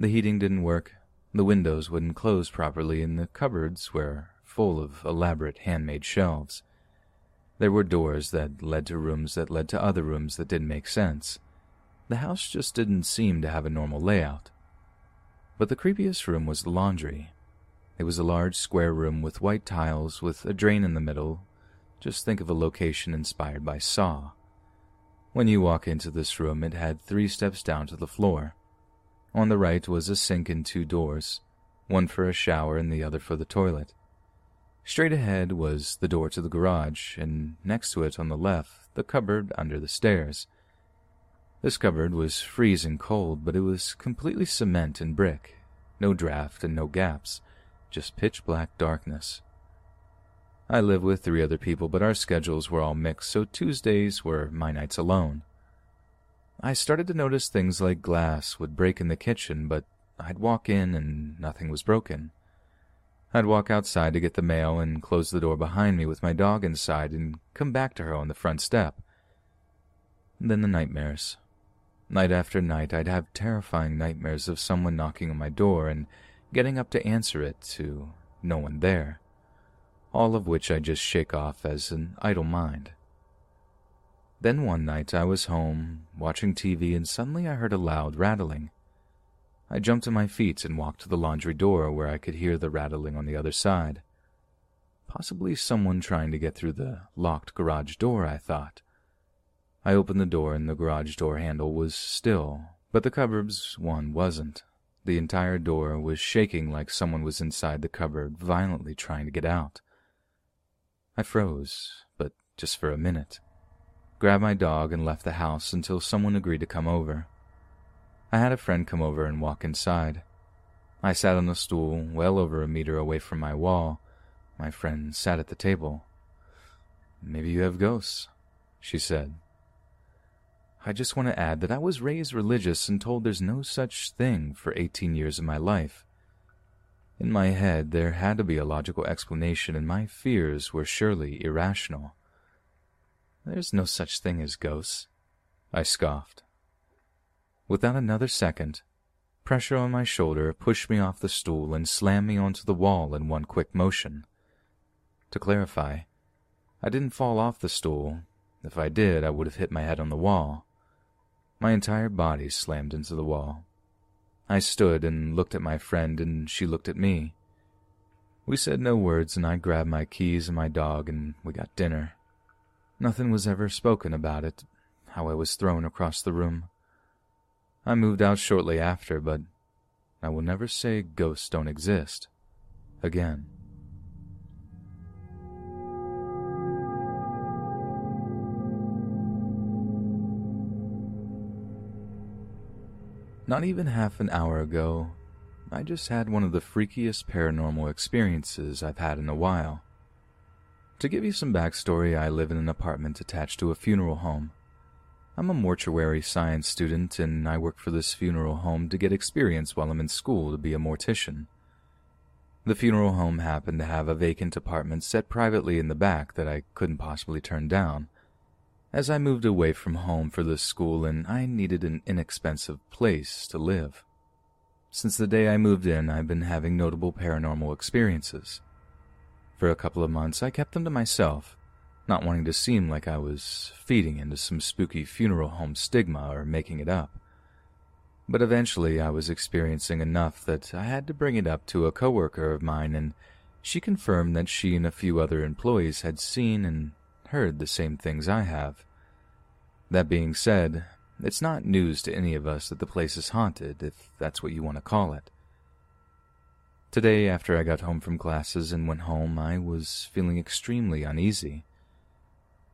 S1: The heating didn't work, the windows wouldn't close properly, and the cupboards were full of elaborate handmade shelves. There were doors that led to rooms that led to other rooms that didn't make sense. The house just didn't seem to have a normal layout. But the creepiest room was the laundry. It was a large square room with white tiles with a drain in the middle. Just think of a location inspired by Saw. When you walk into this room, it had three steps down to the floor. On the right was a sink and two doors, one for a shower and the other for the toilet. Straight ahead was the door to the garage, and next to it on the left, the cupboard under the stairs. This cupboard was freezing cold, but it was completely cement and brick. No draft and no gaps, just pitch black darkness. I live with three other people, but our schedules were all mixed, so Tuesdays were my nights alone. I started to notice things like glass would break in the kitchen, but I'd walk in and nothing was broken. I'd walk outside to get the mail and close the door behind me with my dog inside and come back to her on the front step. then the nightmares. Night after night, I'd have terrifying nightmares of someone knocking on my door and getting up to answer it to no one there all of which I just shake off as an idle mind. Then one night I was home, watching TV, and suddenly I heard a loud rattling. I jumped to my feet and walked to the laundry door where I could hear the rattling on the other side. Possibly someone trying to get through the locked garage door, I thought. I opened the door and the garage door handle was still, but the cupboard's one wasn't. The entire door was shaking like someone was inside the cupboard, violently trying to get out. I froze, but just for a minute. Grabbed my dog and left the house until someone agreed to come over. I had a friend come over and walk inside. I sat on a stool well over a meter away from my wall. My friend sat at the table. Maybe you have ghosts, she said. I just want to add that I was raised religious and told there's no such thing for 18 years of my life. In my head, there had to be a logical explanation, and my fears were surely irrational. There's no such thing as ghosts, I scoffed. Without another second, pressure on my shoulder pushed me off the stool and slammed me onto the wall in one quick motion. To clarify, I didn't fall off the stool. If I did, I would have hit my head on the wall. My entire body slammed into the wall. I stood and looked at my friend, and she looked at me. We said no words, and I grabbed my keys and my dog, and we got dinner. Nothing was ever spoken about it, how I was thrown across the room. I moved out shortly after, but I will never say ghosts don't exist again. Not even half an hour ago, I just had one of the freakiest paranormal experiences I've had in a while. To give you some backstory, I live in an apartment attached to a funeral home. I'm a mortuary science student, and I work for this funeral home to get experience while I'm in school to be a mortician. The funeral home happened to have a vacant apartment set privately in the back that I couldn't possibly turn down, as I moved away from home for this school and I needed an inexpensive place to live. Since the day I moved in, I've been having notable paranormal experiences. For a couple of months, I kept them to myself, not wanting to seem like I was feeding into some spooky funeral home stigma or making it up. But eventually I was experiencing enough that I had to bring it up to a coworker of mine and she confirmed that she and a few other employees had seen and heard the same things I have. That being said, it's not news to any of us that the place is haunted, if that's what you want to call it. Today, after I got home from classes and went home, I was feeling extremely uneasy.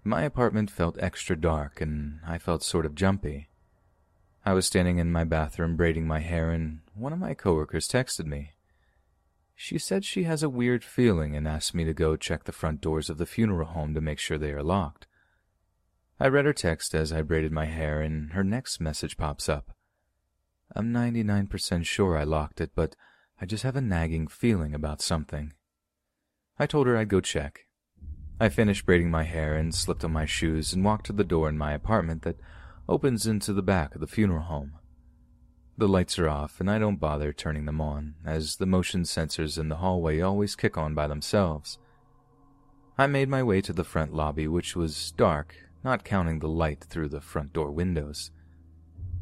S1: My apartment felt extra dark, and I felt sort of jumpy. I was standing in my bathroom braiding my hair, and one of my coworkers texted me. She said she has a weird feeling and asked me to go check the front doors of the funeral home to make sure they are locked. I read her text as I braided my hair, and her next message pops up. I'm 99% sure I locked it, but I just have a nagging feeling about something. I told her I'd go check. I finished braiding my hair and slipped on my shoes and walked to the door in my apartment that opens into the back of the funeral home. The lights are off, and I don't bother turning them on, as the motion sensors in the hallway always kick on by themselves. I made my way to the front lobby, which was dark, not counting the light through the front door windows.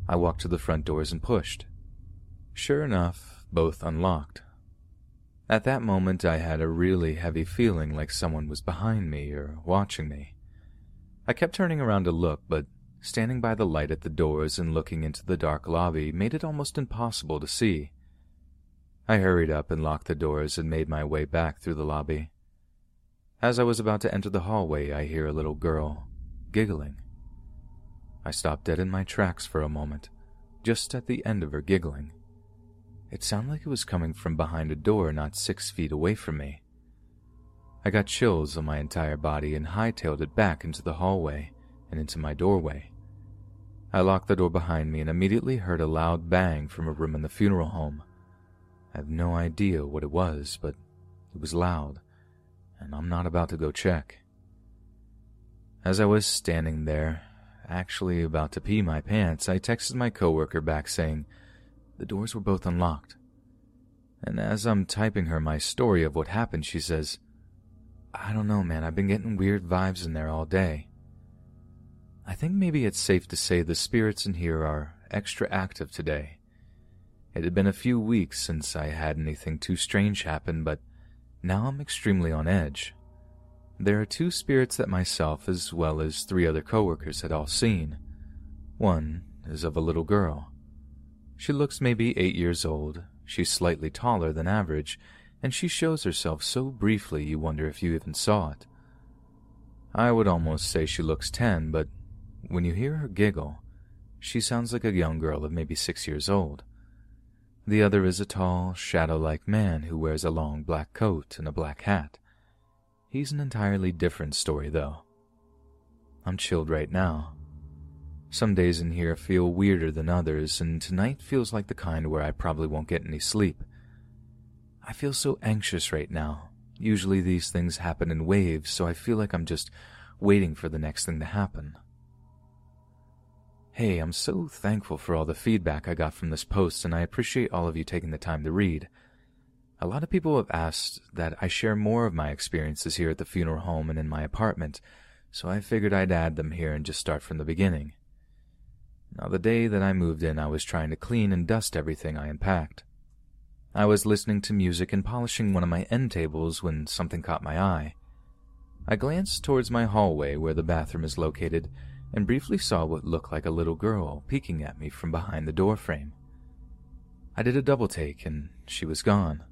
S1: I walked to the front doors and pushed. Sure enough, both unlocked. At that moment, I had a really heavy feeling like someone was behind me or watching me. I kept turning around to look, but Standing by the light at the doors and looking into the dark lobby made it almost impossible to see. I hurried up and locked the doors and made my way back through the lobby. As I was about to enter the hallway, I hear a little girl giggling. I stopped dead in my tracks for a moment, just at the end of her giggling. It sounded like it was coming from behind a door not six feet away from me. I got chills on my entire body and hightailed it back into the hallway and into my doorway. I locked the door behind me and immediately heard a loud bang from a room in the funeral home. I have no idea what it was, but it was loud, and I'm not about to go check. As I was standing there, actually about to pee my pants, I texted my coworker back saying the doors were both unlocked. And as I'm typing her my story of what happened, she says, I don't know, man, I've been getting weird vibes in there all day. I think maybe it's safe to say the spirits in here are extra active today. It had been a few weeks since I had anything too strange happen, but now I'm extremely on edge. There are two spirits that myself, as well as three other coworkers, had all seen. One is of a little girl. She looks maybe eight years old, she's slightly taller than average, and she shows herself so briefly you wonder if you even saw it. I would almost say she looks ten, but when you hear her giggle, she sounds like a young girl of maybe six years old. The other is a tall, shadow-like man who wears a long black coat and a black hat. He's an entirely different story, though. I'm chilled right now. Some days in here feel weirder than others, and tonight feels like the kind where I probably won't get any sleep. I feel so anxious right now. Usually these things happen in waves, so I feel like I'm just waiting for the next thing to happen. Hey, I'm so thankful for all the feedback I got from this post, and I appreciate all of you taking the time to read. A lot of people have asked that I share more of my experiences here at the funeral home and in my apartment, so I figured I'd add them here and just start from the beginning. Now, the day that I moved in, I was trying to clean and dust everything I unpacked. I was listening to music and polishing one of my end tables when something caught my eye. I glanced towards my hallway where the bathroom is located and briefly saw what looked like a little girl peeking at me from behind the doorframe. I did a double take and she was gone.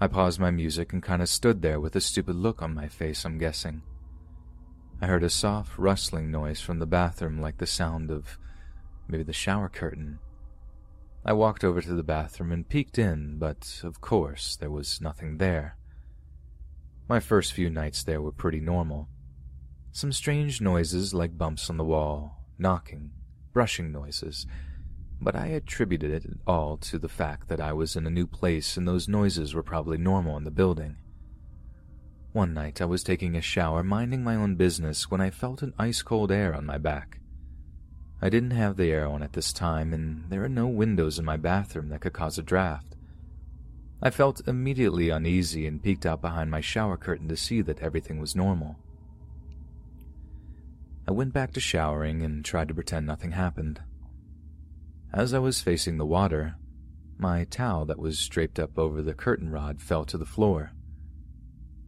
S1: I paused my music and kind of stood there with a stupid look on my face, I'm guessing. I heard a soft rustling noise from the bathroom like the sound of maybe the shower curtain. I walked over to the bathroom and peeked in, but of course there was nothing there. My first few nights there were pretty normal. Some strange noises like bumps on the wall, knocking, brushing noises, but I attributed it all to the fact that I was in a new place and those noises were probably normal in the building. One night I was taking a shower, minding my own business, when I felt an ice cold air on my back. I didn't have the air on at this time, and there are no windows in my bathroom that could cause a draft. I felt immediately uneasy and peeked out behind my shower curtain to see that everything was normal. I went back to showering and tried to pretend nothing happened. As I was facing the water, my towel that was draped up over the curtain rod fell to the floor.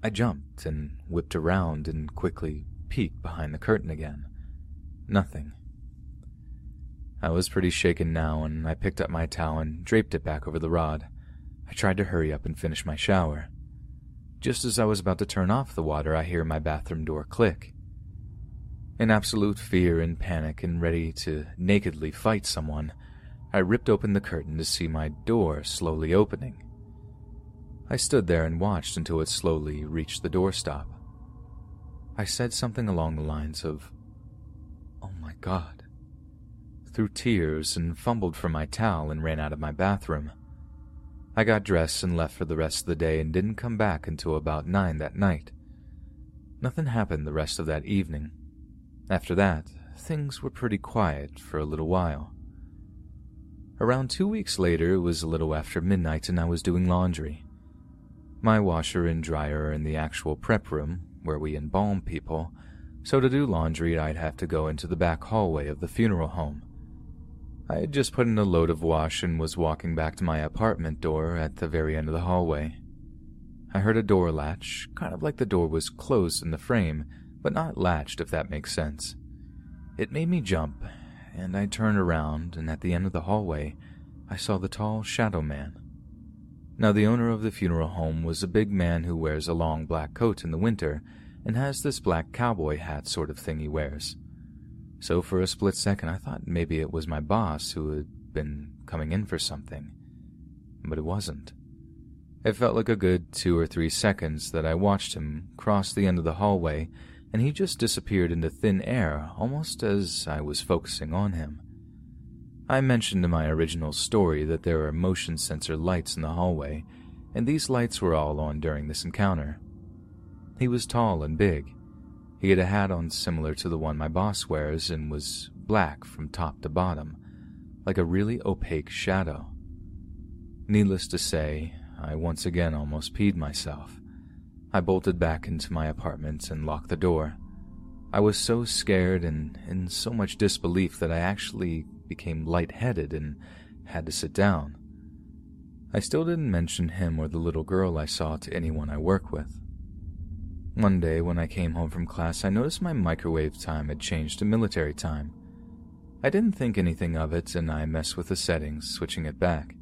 S1: I jumped and whipped around and quickly peeked behind the curtain again. Nothing. I was pretty shaken now, and I picked up my towel and draped it back over the rod. I tried to hurry up and finish my shower. Just as I was about to turn off the water, I hear my bathroom door click. In absolute fear and panic and ready to nakedly fight someone, I ripped open the curtain to see my door slowly opening. I stood there and watched until it slowly reached the doorstop. I said something along the lines of, Oh my God, through tears and fumbled for my towel and ran out of my bathroom. I got dressed and left for the rest of the day and didn't come back until about nine that night. Nothing happened the rest of that evening. After that, things were pretty quiet for a little while. Around two weeks later, it was a little after midnight and I was doing laundry. My washer and dryer are in the actual prep room, where we embalm people, so to do laundry I'd have to go into the back hallway of the funeral home. I had just put in a load of wash and was walking back to my apartment door at the very end of the hallway. I heard a door latch, kind of like the door was closed in the frame, but not latched if that makes sense. It made me jump, and I turned around, and at the end of the hallway, I saw the tall shadow man. Now, the owner of the funeral home was a big man who wears a long black coat in the winter and has this black cowboy hat sort of thing he wears. So, for a split second, I thought maybe it was my boss who had been coming in for something. But it wasn't. It felt like a good two or three seconds that I watched him cross the end of the hallway and he just disappeared into thin air almost as I was focusing on him. I mentioned in my original story that there are motion sensor lights in the hallway, and these lights were all on during this encounter. He was tall and big. He had a hat on similar to the one my boss wears and was black from top to bottom, like a really opaque shadow. Needless to say, I once again almost peed myself. I bolted back into my apartment and locked the door. I was so scared and in so much disbelief that I actually became lightheaded and had to sit down. I still didn't mention him or the little girl I saw to anyone I work with. One day when I came home from class, I noticed my microwave time had changed to military time. I didn't think anything of it and I messed with the settings, switching it back.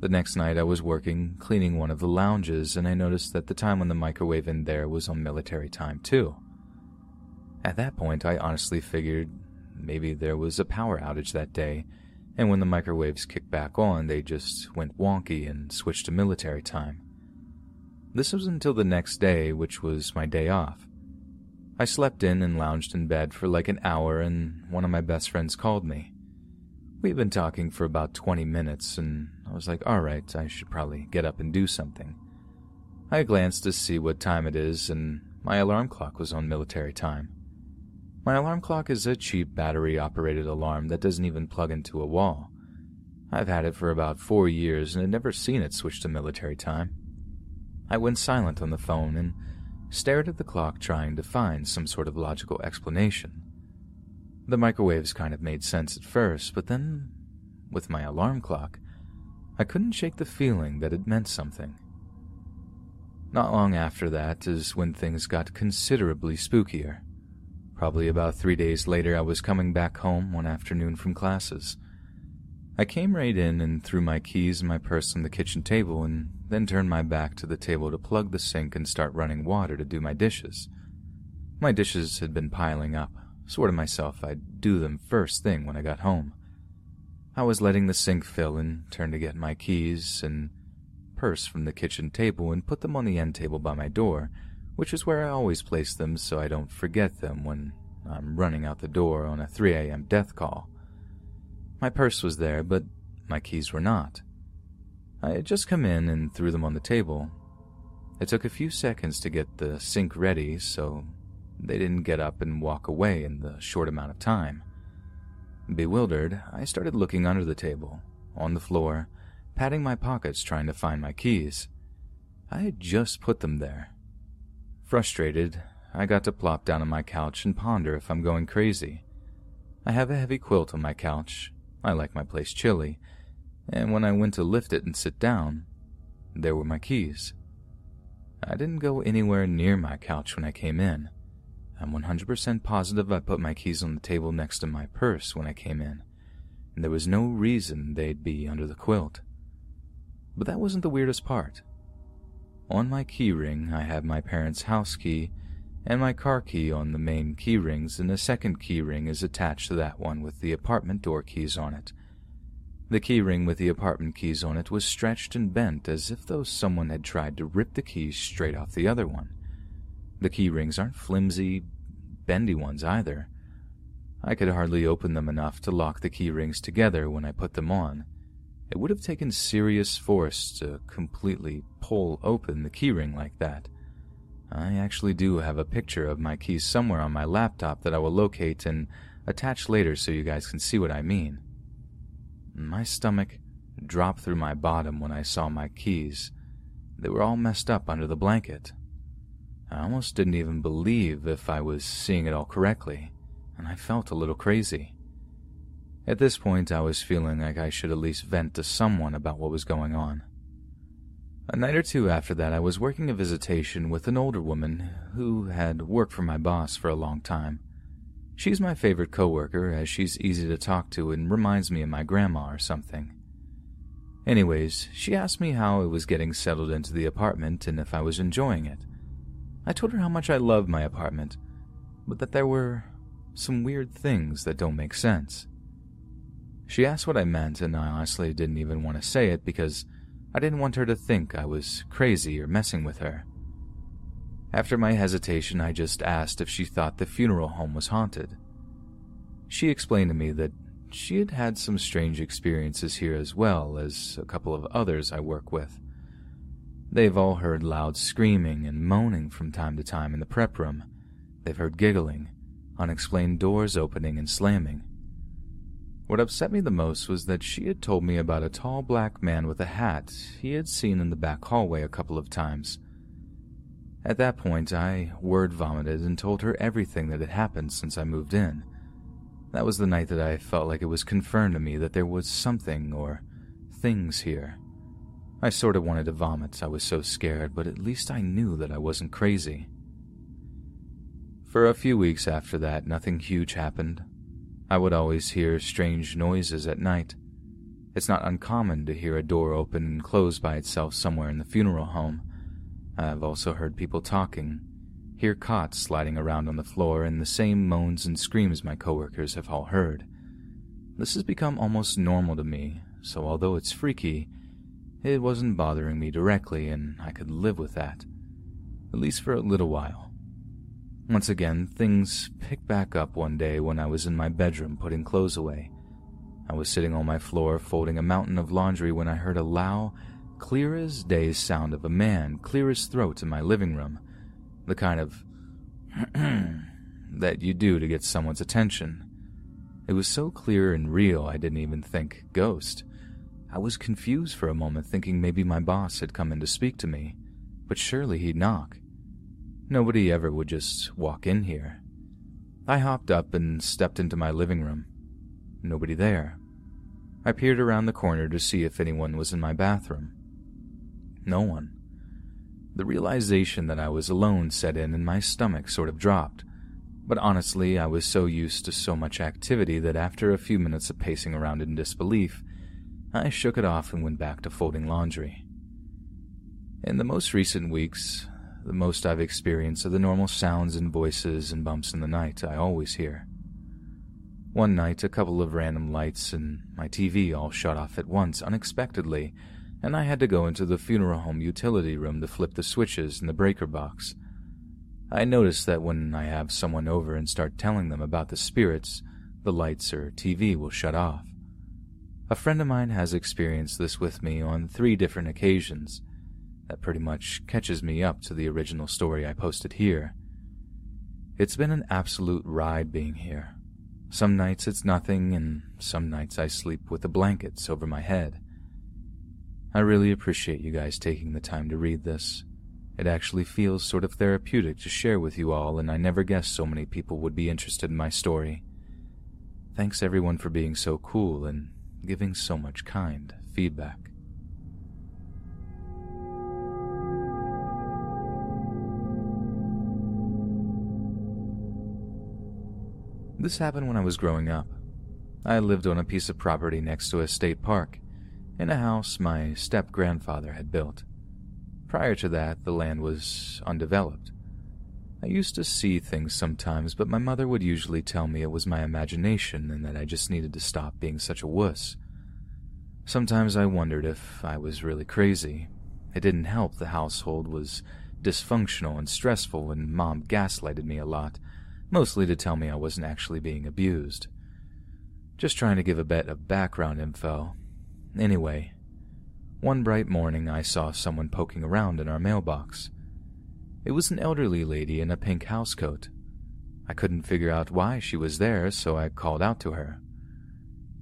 S1: The next night I was working, cleaning one of the lounges, and I noticed that the time on the microwave in there was on military time too. At that point, I honestly figured maybe there was a power outage that day, and when the microwaves kicked back on, they just went wonky and switched to military time. This was until the next day, which was my day off. I slept in and lounged in bed for like an hour, and one of my best friends called me. We'd been talking for about 20 minutes, and I was like, alright, I should probably get up and do something. I glanced to see what time it is, and my alarm clock was on military time. My alarm clock is a cheap battery operated alarm that doesn't even plug into a wall. I've had it for about four years and had never seen it switch to military time. I went silent on the phone and stared at the clock, trying to find some sort of logical explanation. The microwaves kind of made sense at first, but then, with my alarm clock, I couldn't shake the feeling that it meant something. Not long after that is when things got considerably spookier. Probably about three days later, I was coming back home one afternoon from classes. I came right in and threw my keys and my purse on the kitchen table and then turned my back to the table to plug the sink and start running water to do my dishes. My dishes had been piling up. Swore to myself I'd do them first thing when I got home. I was letting the sink fill and turned to get my keys and purse from the kitchen table and put them on the end table by my door, which is where I always place them so I don't forget them when I'm running out the door on a 3 a.m. death call. My purse was there, but my keys were not. I had just come in and threw them on the table. It took a few seconds to get the sink ready, so they didn't get up and walk away in the short amount of time. Bewildered, I started looking under the table, on the floor, patting my pockets trying to find my keys. I had just put them there. Frustrated, I got to plop down on my couch and ponder if I'm going crazy. I have a heavy quilt on my couch, I like my place chilly, and when I went to lift it and sit down, there were my keys. I didn't go anywhere near my couch when I came in. I'm 100% positive I put my keys on the table next to my purse when I came in, and there was no reason they'd be under the quilt. But that wasn't the weirdest part. On my key ring, I have my parents' house key and my car key on the main key rings, and a second key ring is attached to that one with the apartment door keys on it. The key ring with the apartment keys on it was stretched and bent as if though someone had tried to rip the keys straight off the other one. The key rings aren't flimsy, bendy ones either. I could hardly open them enough to lock the key rings together when I put them on. It would have taken serious force to completely pull open the keyring like that. I actually do have a picture of my keys somewhere on my laptop that I will locate and attach later so you guys can see what I mean. My stomach dropped through my bottom when I saw my keys. They were all messed up under the blanket. I almost didn't even believe if I was seeing it all correctly, and I felt a little crazy. At this point, I was feeling like I should at least vent to someone about what was going on. A night or two after that, I was working a visitation with an older woman who had worked for my boss for a long time. She's my favorite coworker as she's easy to talk to and reminds me of my grandma or something. Anyways, she asked me how I was getting settled into the apartment and if I was enjoying it. I told her how much I loved my apartment, but that there were some weird things that don't make sense. She asked what I meant, and I honestly didn't even want to say it because I didn't want her to think I was crazy or messing with her. After my hesitation, I just asked if she thought the funeral home was haunted. She explained to me that she had had some strange experiences here as well as a couple of others I work with. They've all heard loud screaming and moaning from time to time in the prep room. They've heard giggling, unexplained doors opening and slamming. What upset me the most was that she had told me about a tall black man with a hat he had seen in the back hallway a couple of times. At that point, I word vomited and told her everything that had happened since I moved in. That was the night that I felt like it was confirmed to me that there was something or things here. I sort of wanted to vomit, I was so scared, but at least I knew that I wasn't crazy. For a few weeks after that, nothing huge happened. I would always hear strange noises at night. It's not uncommon to hear a door open and close by itself somewhere in the funeral home. I've also heard people talking, hear cots sliding around on the floor, and the same moans and screams my coworkers have all heard. This has become almost normal to me, so although it's freaky, it wasn't bothering me directly, and I could live with that, at least for a little while. Once again, things picked back up one day when I was in my bedroom putting clothes away. I was sitting on my floor folding a mountain of laundry when I heard a loud, clear as day sound of a man clear his throat in my living room. The kind of that you do to get someone's attention. It was so clear and real I didn't even think ghost. I was confused for a moment, thinking maybe my boss had come in to speak to me, but surely he'd knock. Nobody ever would just walk in here. I hopped up and stepped into my living room. Nobody there. I peered around the corner to see if anyone was in my bathroom. No one. The realization that I was alone set in and my stomach sort of dropped. But honestly, I was so used to so much activity that after a few minutes of pacing around in disbelief, I shook it off and went back to folding laundry. In the most recent weeks, the most I've experienced are the normal sounds and voices and bumps in the night I always hear. One night, a couple of random lights and my TV all shut off at once unexpectedly, and I had to go into the funeral home utility room to flip the switches in the breaker box. I notice that when I have someone over and start telling them about the spirits, the lights or TV will shut off. A friend of mine has experienced this with me on three different occasions. That pretty much catches me up to the original story I posted here. It's been an absolute ride being here. Some nights it's nothing, and some nights I sleep with the blankets over my head. I really appreciate you guys taking the time to read this. It actually feels sort of therapeutic to share with you all, and I never guessed so many people would be interested in my story. Thanks everyone for being so cool and giving so much kind feedback. This happened when I was growing up. I lived on a piece of property next to a state park, in a house my step grandfather had built. Prior to that, the land was undeveloped. I used to see things sometimes, but my mother would usually tell me it was my imagination and that I just needed to stop being such a wuss. Sometimes I wondered if I was really crazy. It didn't help the household was dysfunctional and stressful, and mom gaslighted me a lot, mostly to tell me I wasn't actually being abused. Just trying to give a bit of background info. Anyway, one bright morning I saw someone poking around in our mailbox. It was an elderly lady in a pink housecoat. I couldn't figure out why she was there, so I called out to her.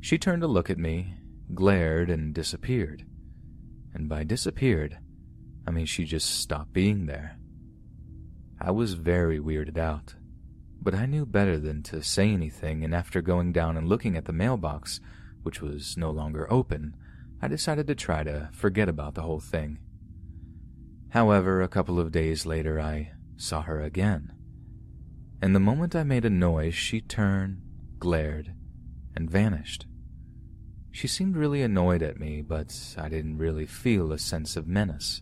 S1: She turned to look at me, glared, and disappeared. And by disappeared, I mean she just stopped being there. I was very weirded out, but I knew better than to say anything, and after going down and looking at the mailbox, which was no longer open, I decided to try to forget about the whole thing. However, a couple of days later, I saw her again. And the moment I made a noise, she turned, glared, and vanished. She seemed really annoyed at me, but I didn't really feel a sense of menace.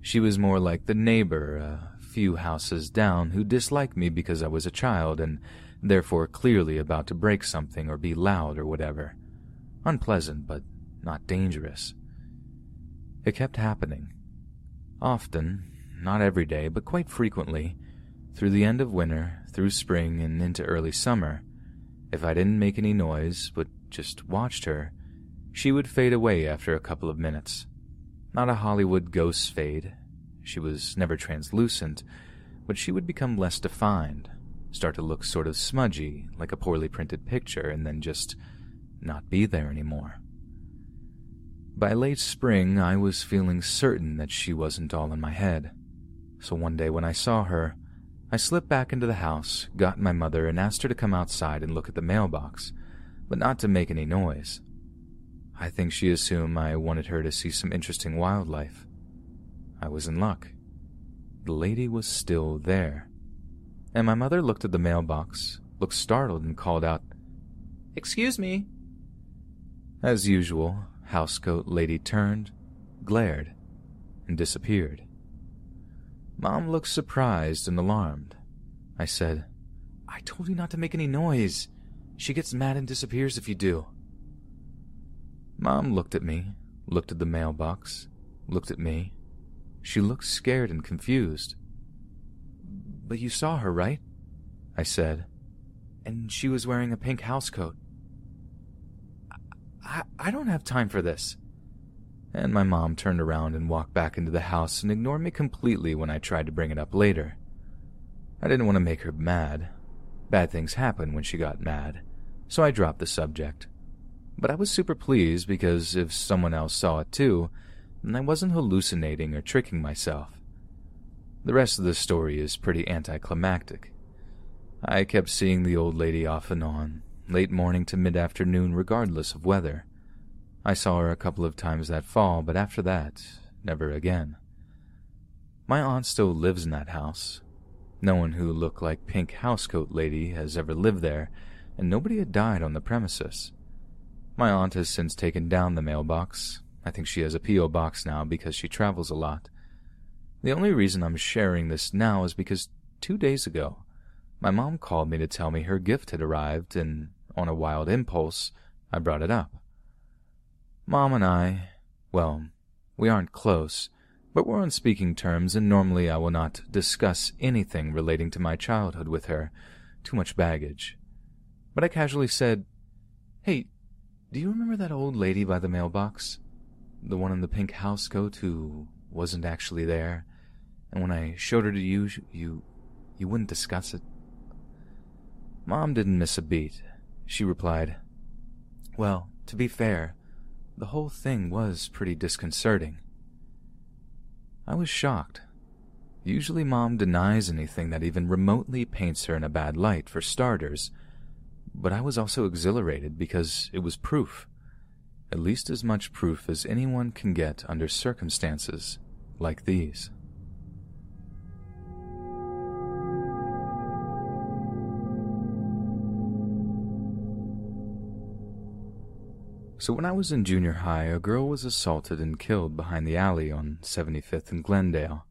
S1: She was more like the neighbor a few houses down who disliked me because I was a child and therefore clearly about to break something or be loud or whatever. Unpleasant, but not dangerous. It kept happening. Often, not every day, but quite frequently, through the end of winter, through spring, and into early summer. If I didn't make any noise, but just watched her, she would fade away after a couple of minutes. Not a Hollywood ghost fade. She was never translucent, but she would become less defined, start to look sort of smudgy, like a poorly printed picture, and then just not be there anymore. By late spring, I was feeling certain that she wasn't all in my head. So one day when I saw her, I slipped back into the house, got my mother, and asked her to come outside and look at the mailbox, but not to make any noise. I think she assumed I wanted her to see some interesting wildlife. I was in luck. The lady was still there. And my mother looked at the mailbox, looked startled, and called out, Excuse me. As usual, housecoat lady turned, glared, and disappeared. Mom looked surprised and alarmed. I said, I told you not to make any noise. She gets mad and disappears if you do. Mom looked at me, looked at the mailbox, looked at me. She looked scared and confused. But you saw her, right? I said. And she was wearing a pink housecoat. I, I don't have time for this. And my mom turned around and walked back into the house and ignored me completely when I tried to bring it up later. I didn't want to make her mad. Bad things happen when she got mad, so I dropped the subject. But I was super pleased because if someone else saw it too, then I wasn't hallucinating or tricking myself. The rest of the story is pretty anticlimactic. I kept seeing the old lady off and on, late morning to mid afternoon, regardless of weather. I saw her a couple of times that fall, but after that, never again. My aunt still lives in that house. No one who looked like Pink Housecoat Lady has ever lived there, and nobody had died on the premises. My aunt has since taken down the mailbox. I think she has a P.O. box now because she travels a lot. The only reason I'm sharing this now is because two days ago, my mom called me to tell me her gift had arrived, and on a wild impulse, I brought it up. Mom and I, well, we aren't close, but we're on speaking terms, and normally I will not discuss anything relating to my childhood with her. Too much baggage. But I casually said, Hey, do you remember that old lady by the mailbox? The one in the pink house coat who wasn't actually there? And when I showed her to you, you, you wouldn't discuss it? Mom didn't miss a beat. She replied, Well, to be fair, the whole thing was pretty disconcerting. I was shocked. Usually, Mom denies anything that even remotely paints her in a bad light, for starters, but I was also exhilarated because it was proof. At least as much proof as anyone can get under circumstances like these. So when I was in junior high, a girl was assaulted and killed behind the alley on 75th and Glendale.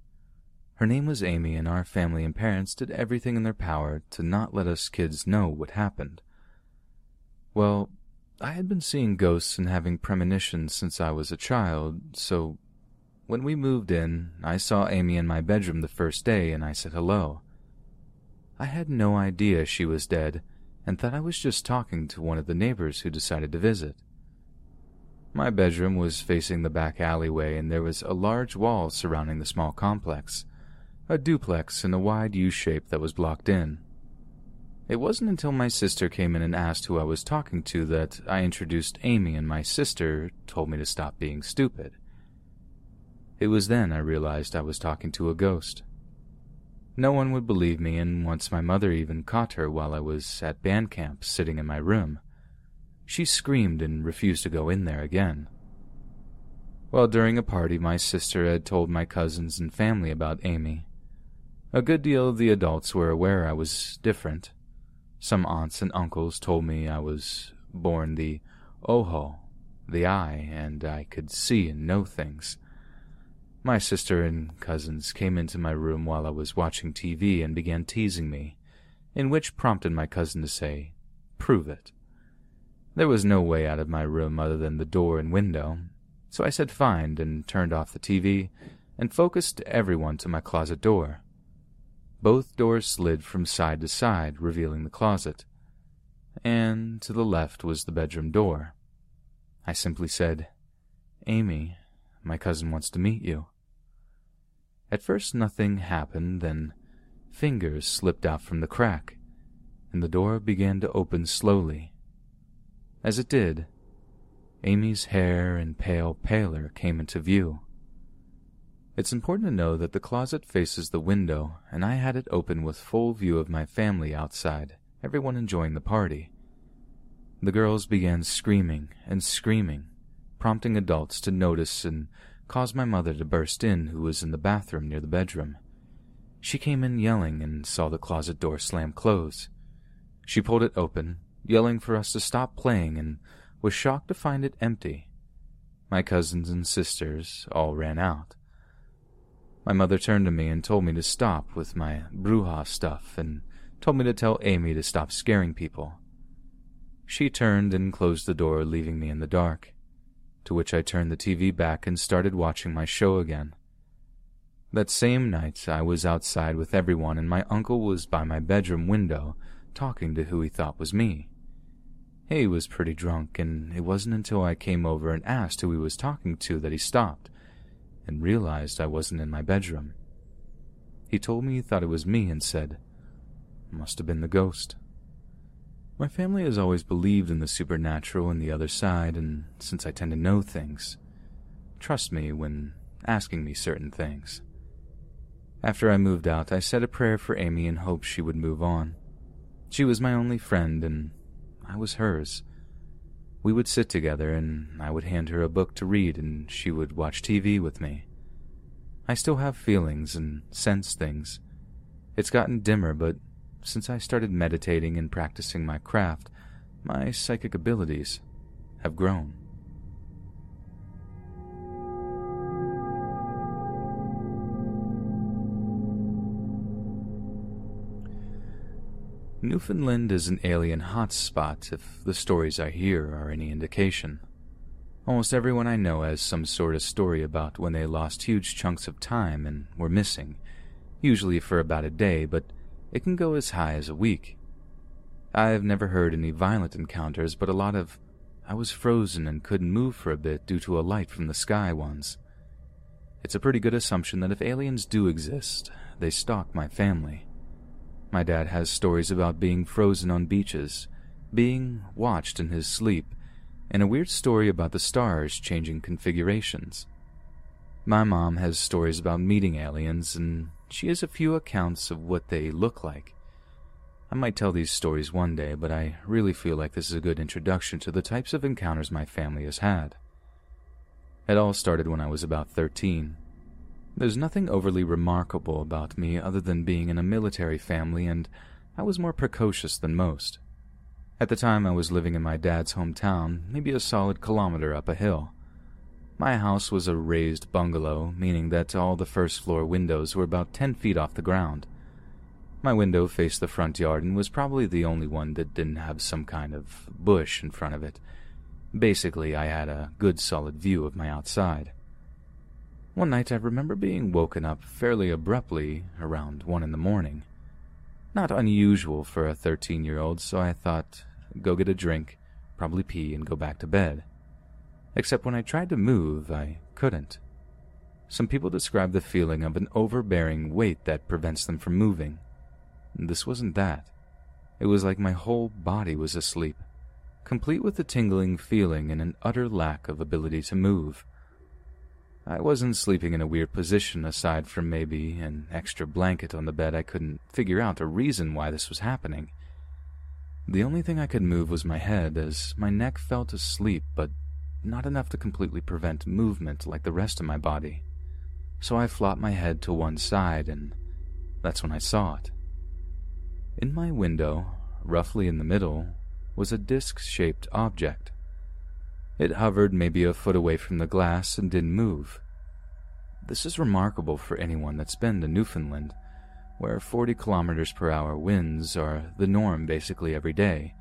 S1: Her name was Amy, and our family and parents did everything in their power to not let us kids know what happened. Well, I had been seeing ghosts and having premonitions since I was a child, so when we moved in, I saw Amy in my bedroom the first day and I said hello. I had no idea she was dead and thought I was just talking to one of the neighbors who decided to visit. My bedroom was facing the back alleyway, and there was a large wall surrounding the small complex, a duplex in a wide U shape that was blocked in. It wasn't until my sister came in and asked who I was talking to that I introduced Amy, and my sister told me to stop being stupid. It was then I realized I was talking to a ghost. No one would believe me, and once my mother even caught her while I was at band camp sitting in my room. She screamed and refused to go in there again. Well, during a party, my sister had told my cousins and family about Amy. A good deal of the adults were aware I was different. Some aunts and uncles told me I was born the ojo, the eye, and I could see and know things. My sister and cousins came into my room while I was watching TV and began teasing me, in which prompted my cousin to say, Prove it. There was no way out of my room other than the door and window, so I said fine and turned off the TV and focused everyone to my closet door. Both doors slid from side to side, revealing the closet, and to the left was the bedroom door. I simply said, Amy, my cousin wants to meet you. At first nothing happened, then fingers slipped out from the crack, and the door began to open slowly. As it did, Amy's hair and pale paler came into view. It's important to know that the closet faces the window, and I had it open with full view of my family outside, everyone enjoying the party. The girls began screaming and screaming, prompting adults to notice and caused my mother to burst in, who was in the bathroom near the bedroom. She came in yelling and saw the closet door slam close. She pulled it open yelling for us to stop playing, and was shocked to find it empty. My cousins and sisters all ran out. My mother turned to me and told me to stop with my bruja stuff and told me to tell Amy to stop scaring people. She turned and closed the door, leaving me in the dark, to which I turned the TV back and started watching my show again. That same night, I was outside with everyone, and my uncle was by my bedroom window talking to who he thought was me. He was pretty drunk, and it wasn't until I came over and asked who he was talking to that he stopped and realized I wasn't in my bedroom. He told me he thought it was me and said, Must have been the ghost. My family has always believed in the supernatural and the other side, and since I tend to know things, trust me when asking me certain things. After I moved out, I said a prayer for Amy in hopes she would move on. She was my only friend, and I was hers. We would sit together, and I would hand her a book to read, and she would watch TV with me. I still have feelings and sense things. It's gotten dimmer, but since I started meditating and practicing my craft, my psychic abilities have grown. Newfoundland is an alien hotspot if the stories I hear are any indication. Almost everyone I know has some sort of story about when they lost huge chunks of time and were missing, usually for about a day, but it can go as high as a week. I've never heard any violent encounters, but a lot of I was frozen and couldn't move for a bit due to a light from the sky ones. It's a pretty good assumption that if aliens do exist, they stalk my family. My dad has stories about being frozen on beaches, being watched in his sleep, and a weird story about the stars changing configurations. My mom has stories about meeting aliens, and she has a few accounts of what they look like. I might tell these stories one day, but I really feel like this is a good introduction to the types of encounters my family has had. It all started when I was about 13. There's nothing overly remarkable about me other than being in a military family, and I was more precocious than most. At the time, I was living in my dad's hometown, maybe a solid kilometer up a hill. My house was a raised bungalow, meaning that all the first floor windows were about 10 feet off the ground. My window faced the front yard and was probably the only one that didn't have some kind of bush in front of it. Basically, I had a good solid view of my outside. One night I remember being woken up fairly abruptly around one in the morning. Not unusual for a 13 year old, so I thought, go get a drink, probably pee, and go back to bed. Except when I tried to move, I couldn't. Some people describe the feeling of an overbearing weight that prevents them from moving. This wasn't that. It was like my whole body was asleep, complete with a tingling feeling and an utter lack of ability to move. I wasn't sleeping in a weird position aside from maybe an extra blanket on the bed. I couldn't figure out a reason why this was happening. The only thing I could move was my head, as my neck felt asleep, but not enough to completely prevent movement like the rest of my body. So I flopped my head to one side, and that's when I saw it. In my window, roughly in the middle, was a disc shaped object. It hovered maybe a foot away from the glass and didn't move. This is remarkable for anyone that's been to Newfoundland, where 40 kilometers per hour winds are the norm basically every day.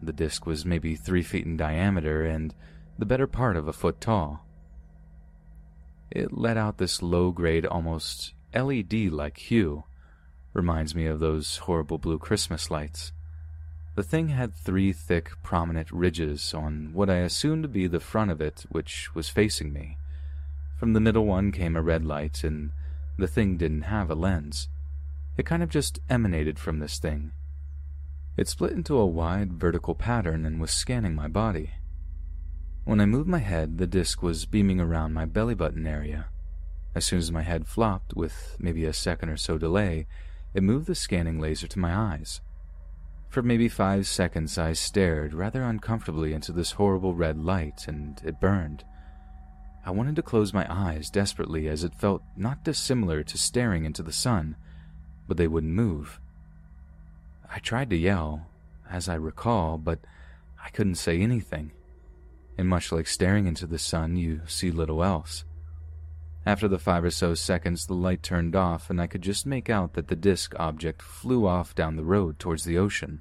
S1: The disc was maybe three feet in diameter and the better part of a foot tall. It let out this low grade, almost LED like hue. Reminds me of those horrible blue Christmas lights. The thing had three thick, prominent ridges on what I assumed to be the front of it, which was facing me. From the middle one came a red light, and the thing didn't have a lens. It kind of just emanated from this thing. It split into a wide vertical pattern and was scanning my body. When I moved my head, the disc was beaming around my belly button area. As soon as my head flopped, with maybe a second or so delay, it moved the scanning laser to my eyes. For maybe five seconds, I stared rather uncomfortably into this horrible red light, and it burned. I wanted to close my eyes desperately as it felt not dissimilar to staring into the sun, but they wouldn't move. I tried to yell, as I recall, but I couldn't say anything. And much like staring into the sun, you see little else. After the five or so seconds, the light turned off, and I could just make out that the disk object flew off down the road towards the ocean.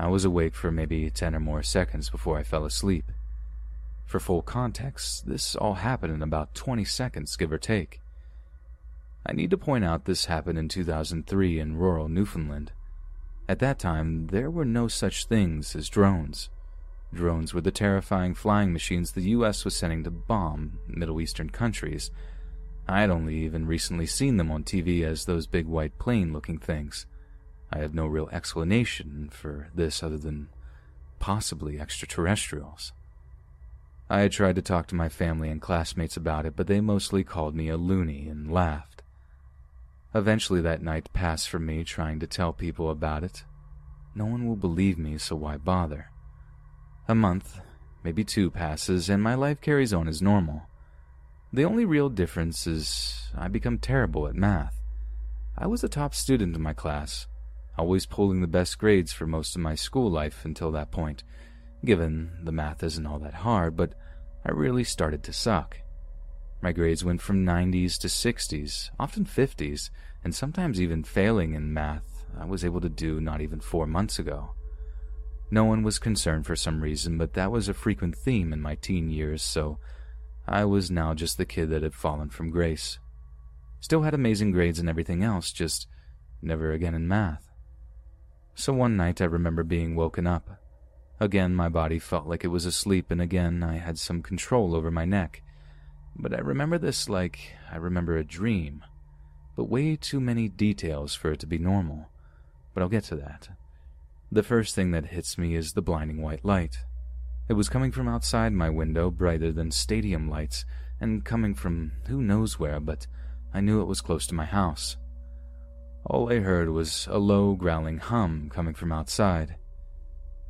S1: I was awake for maybe ten or more seconds before I fell asleep. For full context, this all happened in about 20 seconds, give or take. I need to point out this happened in 2003 in rural Newfoundland. At that time, there were no such things as drones. Drones were the terrifying flying machines the US was sending to bomb Middle Eastern countries. I had only even recently seen them on TV as those big white plane looking things. I had no real explanation for this other than possibly extraterrestrials. I had tried to talk to my family and classmates about it, but they mostly called me a loony and laughed. Eventually, that night passed for me trying to tell people about it. no one will believe me, so why bother? A month, maybe two passes, and my life carries on as normal. The only real difference is I become terrible at math. I was the top student in my class, always pulling the best grades for most of my school life until that point, given the math isn't all that hard, but I really started to suck. My grades went from 90s to 60s, often 50s, and sometimes even failing in math I was able to do not even four months ago. No one was concerned for some reason, but that was a frequent theme in my teen years, so I was now just the kid that had fallen from grace. Still had amazing grades and everything else, just never again in math. So one night I remember being woken up. Again, my body felt like it was asleep, and again, I had some control over my neck. But I remember this like I remember a dream, but way too many details for it to be normal. But I'll get to that. The first thing that hits me is the blinding white light. It was coming from outside my window, brighter than stadium lights, and coming from who knows where, but I knew it was close to my house. All I heard was a low, growling hum coming from outside.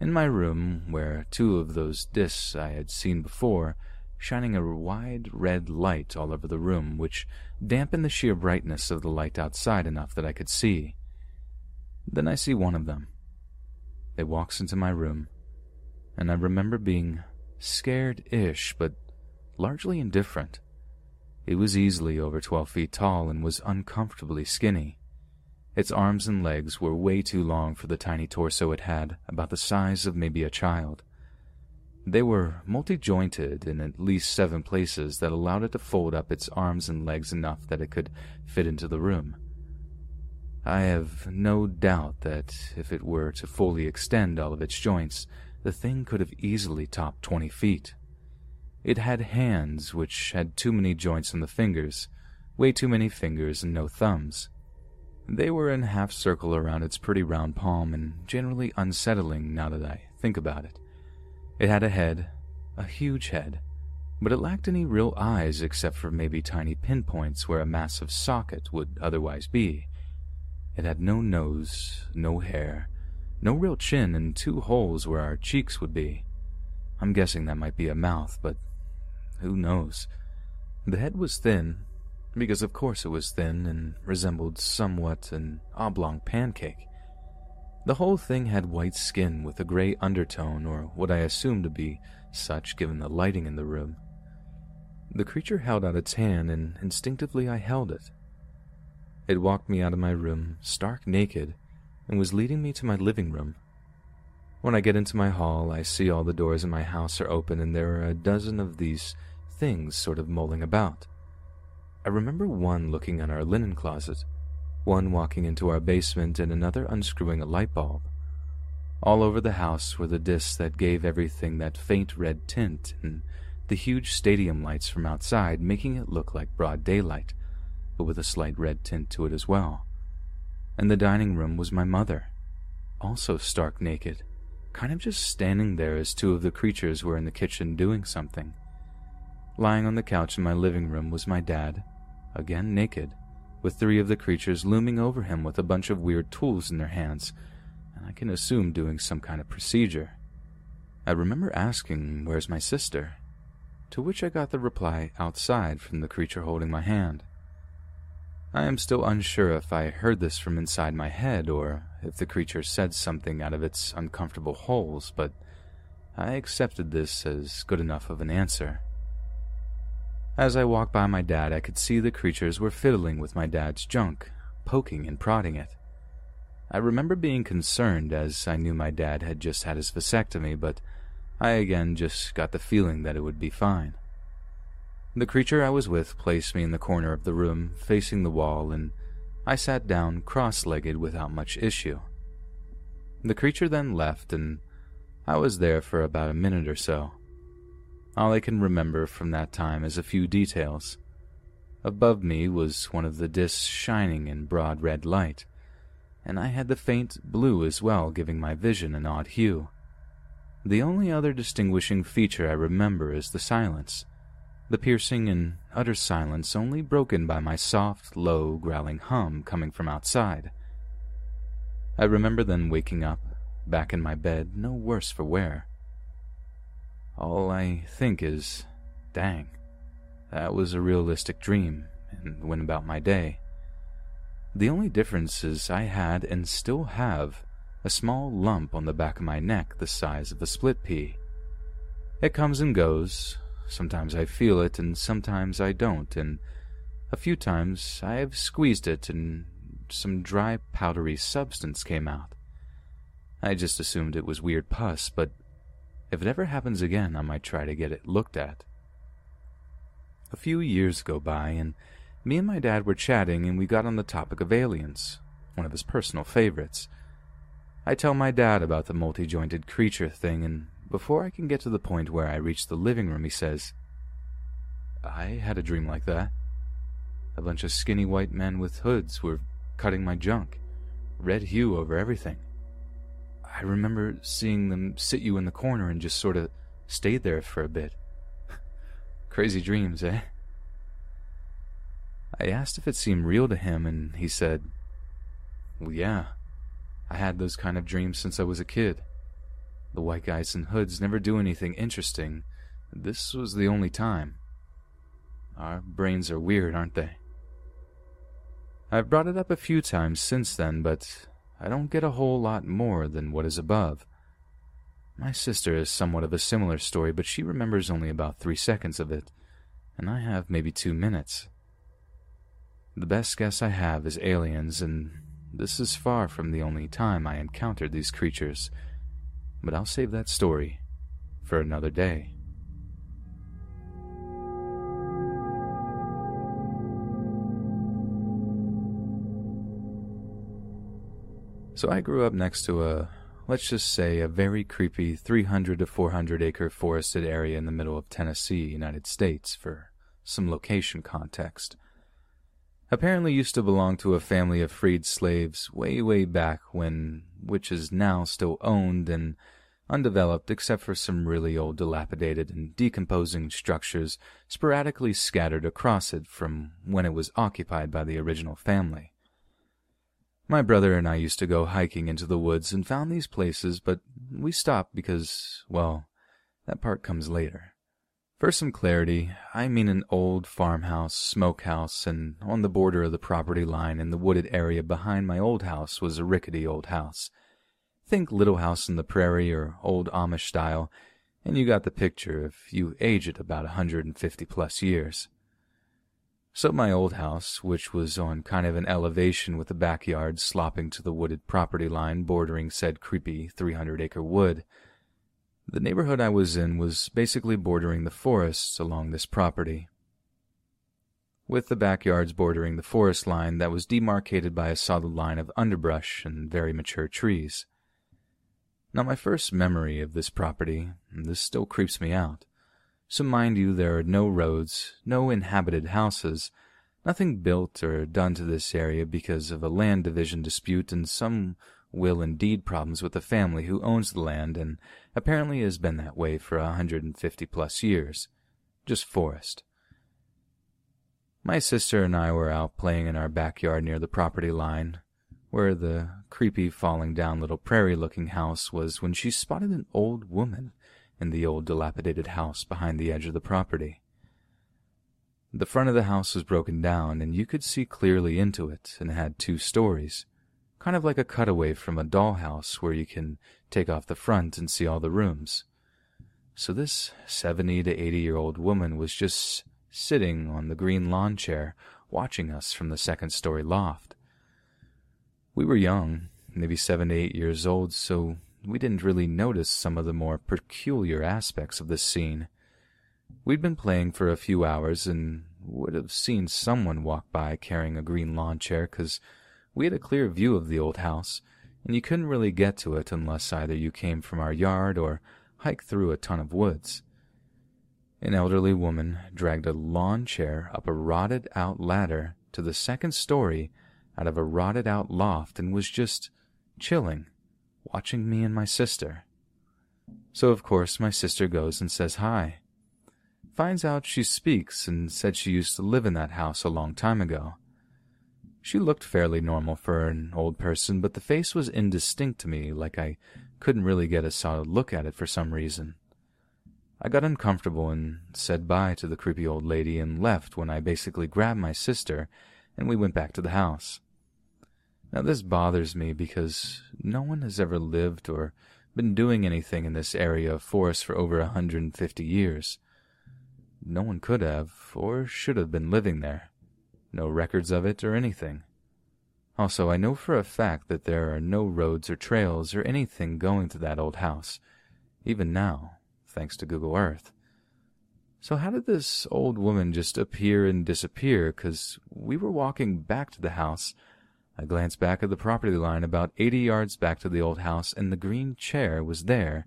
S1: In my room, where two of those discs I had seen before, shining a wide red light all over the room, which dampened the sheer brightness of the light outside enough that I could see. Then I see one of them. It walks into my room, and I remember being scared-ish, but largely indifferent. It was easily over 12 feet tall and was uncomfortably skinny. Its arms and legs were way too long for the tiny torso it had, about the size of maybe a child. They were multi-jointed in at least seven places that allowed it to fold up its arms and legs enough that it could fit into the room. I have no doubt that if it were to fully extend all of its joints, the thing could have easily topped twenty feet. It had hands which had too many joints in the fingers, way too many fingers and no thumbs. They were in half circle around its pretty round palm and generally unsettling now that I think about it. It had a head, a huge head, but it lacked any real eyes except for maybe tiny pinpoints where a massive socket would otherwise be. It had no nose, no hair, no real chin, and two holes where our cheeks would be. I'm guessing that might be a mouth, but who knows? The head was thin, because of course it was thin and resembled somewhat an oblong pancake. The whole thing had white skin with a gray undertone, or what I assumed to be such given the lighting in the room. The creature held out its hand, and instinctively I held it. It walked me out of my room, stark naked, and was leading me to my living room. When I get into my hall, I see all the doors in my house are open, and there are a dozen of these things sort of mulling about. I remember one looking in our linen closet one walking into our basement and another unscrewing a light bulb. All over the house were the discs that gave everything that faint red tint and the huge stadium lights from outside making it look like broad daylight, but with a slight red tint to it as well. In the dining room was my mother, also stark naked, kind of just standing there as two of the creatures were in the kitchen doing something. Lying on the couch in my living room was my dad, again naked, with three of the creatures looming over him with a bunch of weird tools in their hands, and I can assume doing some kind of procedure. I remember asking, Where's my sister? To which I got the reply outside from the creature holding my hand. I am still unsure if I heard this from inside my head or if the creature said something out of its uncomfortable holes, but I accepted this as good enough of an answer. As I walked by my dad, I could see the creatures were fiddling with my dad's junk, poking and prodding it. I remember being concerned as I knew my dad had just had his vasectomy, but I again just got the feeling that it would be fine. The creature I was with placed me in the corner of the room, facing the wall, and I sat down cross legged without much issue. The creature then left, and I was there for about a minute or so. All I can remember from that time is a few details. Above me was one of the discs shining in broad red light, and I had the faint blue as well, giving my vision an odd hue. The only other distinguishing feature I remember is the silence, the piercing and utter silence only broken by my soft, low, growling hum coming from outside. I remember then waking up, back in my bed, no worse for wear. All I think is, dang, that was a realistic dream, and went about my day. The only difference is I had and still have a small lump on the back of my neck the size of a split pea. It comes and goes. Sometimes I feel it, and sometimes I don't, and a few times I have squeezed it and some dry, powdery substance came out. I just assumed it was weird pus, but if it ever happens again, I might try to get it looked at. A few years go by, and me and my dad were chatting, and we got on the topic of aliens, one of his personal favorites. I tell my dad about the multi jointed creature thing, and before I can get to the point where I reach the living room, he says, I had a dream like that. A bunch of skinny white men with hoods were cutting my junk, red hue over everything. I remember seeing them sit you in the corner and just sort of stayed there for a bit. Crazy dreams, eh? I asked if it seemed real to him, and he said, Well, yeah. I had those kind of dreams since I was a kid. The white guys in hoods never do anything interesting. This was the only time. Our brains are weird, aren't they? I've brought it up a few times since then, but I don't get a whole lot more than what is above. My sister is somewhat of a similar story, but she remembers only about three seconds of it, and I have maybe two minutes. The best guess I have is aliens, and this is far from the only time I encountered these creatures, but I'll save that story for another day. So I grew up next to a, let's just say, a very creepy 300 to 400 acre forested area in the middle of Tennessee, United States, for some location context. Apparently used to belong to a family of freed slaves way, way back when, which is now still owned and undeveloped except for some really old dilapidated and decomposing structures sporadically scattered across it from when it was occupied by the original family. My brother and I used to go hiking into the woods and found these places, but we stopped because, well, that part comes later. For some clarity, I mean an old farmhouse, smokehouse, and on the border of the property line in the wooded area behind my old house was a rickety old house. Think Little House on the Prairie or old Amish style, and you got the picture if you age it about a hundred and fifty plus years. So my old house, which was on kind of an elevation with the backyard slopping to the wooded property line bordering said creepy 300 acre wood, the neighborhood I was in was basically bordering the forests along this property. With the backyards bordering the forest line that was demarcated by a solid line of underbrush and very mature trees. Now, my first memory of this property, this still creeps me out, so mind you, there are no roads, no inhabited houses, nothing built or done to this area because of a land division dispute and some will and deed problems with the family who owns the land and apparently has been that way for a hundred and fifty plus years. Just forest. My sister and I were out playing in our backyard near the property line, where the creepy falling down little prairie looking house was when she spotted an old woman in the old dilapidated house behind the edge of the property. The front of the house was broken down, and you could see clearly into it, and had two stories, kind of like a cutaway from a dollhouse where you can take off the front and see all the rooms. So this seventy to eighty year old woman was just sitting on the green lawn chair, watching us from the second story loft. We were young, maybe seven to eight years old, so we didn't really notice some of the more peculiar aspects of this scene. We'd been playing for a few hours and would have seen someone walk by carrying a green lawn chair because we had a clear view of the old house, and you couldn't really get to it unless either you came from our yard or hiked through a ton of woods. An elderly woman dragged a lawn chair up a rotted out ladder to the second story out of a rotted out loft and was just chilling watching me and my sister. So, of course, my sister goes and says hi. Finds out she speaks and said she used to live in that house a long time ago. She looked fairly normal for an old person, but the face was indistinct to me, like I couldn't really get a solid look at it for some reason. I got uncomfortable and said bye to the creepy old lady and left when I basically grabbed my sister and we went back to the house. Now, this bothers me because no one has ever lived or been doing anything in this area of forest for over a 150 years. No one could have or should have been living there. No records of it or anything. Also, I know for a fact that there are no roads or trails or anything going to that old house, even now, thanks to Google Earth. So how did this old woman just appear and disappear? Because we were walking back to the house. I glanced back at the property line about eighty yards back to the old house, and the green chair was there,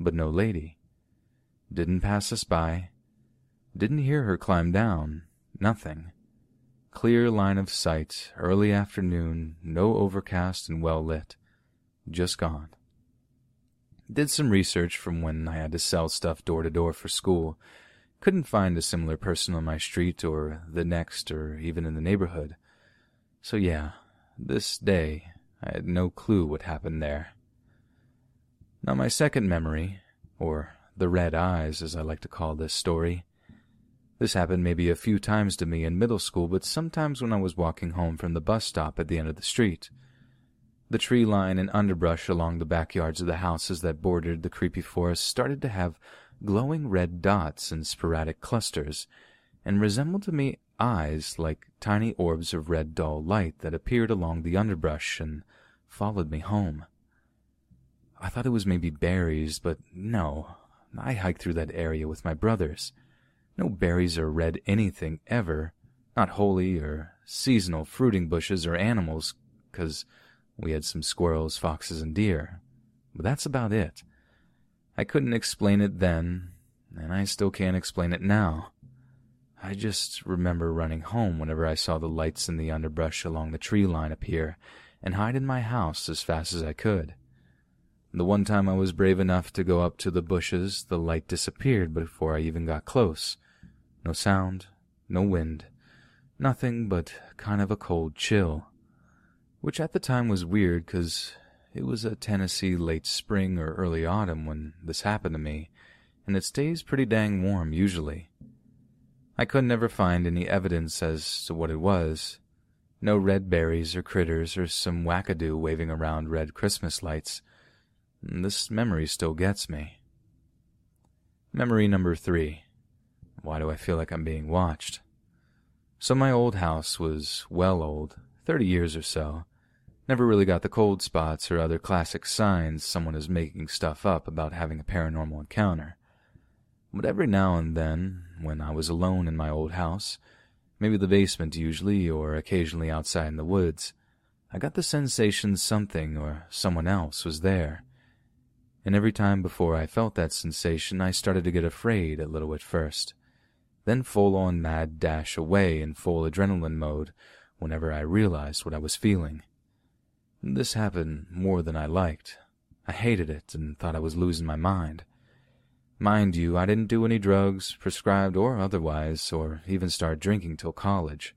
S1: but no lady. Didn't pass us by. Didn't hear her climb down. Nothing. Clear line of sight, early afternoon, no overcast and well lit. Just gone. Did some research from when I had to sell stuff door to door for school. Couldn't find a similar person on my street or the next or even in the neighborhood. So yeah, this day I had no clue what happened there. Now my second memory, or the red eyes as I like to call this story, this happened maybe a few times to me in middle school, but sometimes when I was walking home from the bus stop at the end of the street. The tree line and underbrush along the backyards of the houses that bordered the creepy forest started to have glowing red dots in sporadic clusters, and resembled to me eyes like tiny orbs of red dull light that appeared along the underbrush and followed me home. I thought it was maybe berries, but no. I hiked through that area with my brothers. No berries or red anything ever, not holy or seasonal fruiting bushes or animals, 'cause we had some squirrels, foxes, and deer. But that's about it. I couldn't explain it then, and I still can't explain it now. I just remember running home whenever I saw the lights in the underbrush along the tree line appear and hide in my house as fast as I could. The one time I was brave enough to go up to the bushes, the light disappeared before I even got close, no sound, no wind, nothing but kind of a cold chill. Which at the time was weird because it was a Tennessee late spring or early autumn when this happened to me, and it stays pretty dang warm usually. I could never find any evidence as to what it was. No red berries or critters or some wackadoo waving around red Christmas lights. This memory still gets me. Memory number three. Why do I feel like I'm being watched? So my old house was well old, thirty years or so. Never really got the cold spots or other classic signs someone is making stuff up about having a paranormal encounter. But every now and then, when I was alone in my old house, maybe the basement usually, or occasionally outside in the woods, I got the sensation something or someone else was there. And every time before I felt that sensation, I started to get afraid a little at first then full on mad dash away in full adrenaline mode whenever I realized what I was feeling. This happened more than I liked. I hated it and thought I was losing my mind. Mind you, I didn't do any drugs, prescribed or otherwise, or even start drinking till college.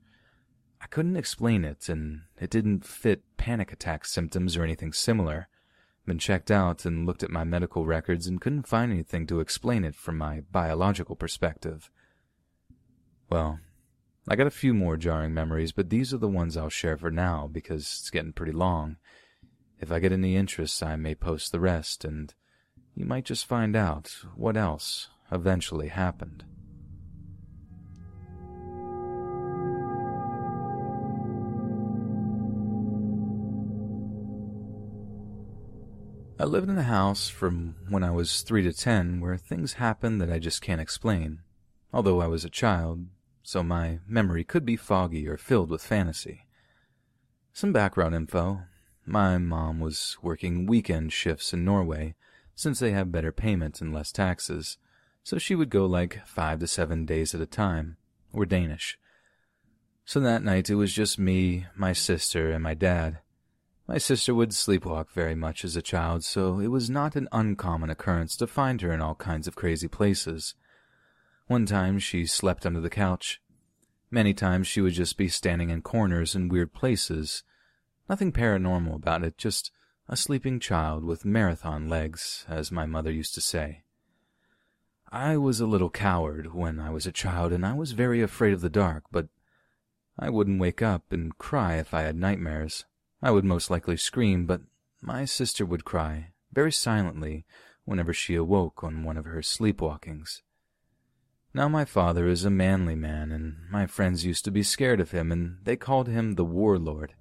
S1: I couldn't explain it, and it didn't fit panic attack symptoms or anything similar. Been checked out and looked at my medical records and couldn't find anything to explain it from my biological perspective. Well, I got a few more jarring memories, but these are the ones I'll share for now because it's getting pretty long. If I get any interest, I may post the rest, and you might just find out what else eventually happened. I lived in a house from when I was three to ten where things happened that I just can't explain. Although I was a child, so my memory could be foggy or filled with fantasy. Some background info. My mom was working weekend shifts in Norway, since they have better payment and less taxes, so she would go like five to seven days at a time. We're Danish. So that night it was just me, my sister, and my dad. My sister would sleepwalk very much as a child, so it was not an uncommon occurrence to find her in all kinds of crazy places. One time she slept under the couch. Many times she would just be standing in corners in weird places. Nothing paranormal about it, just a sleeping child with marathon legs, as my mother used to say. I was a little coward when I was a child, and I was very afraid of the dark, but I wouldn't wake up and cry if I had nightmares. I would most likely scream, but my sister would cry, very silently, whenever she awoke on one of her sleepwalkings. Now my father is a manly man, and my friends used to be scared of him, and they called him the warlord.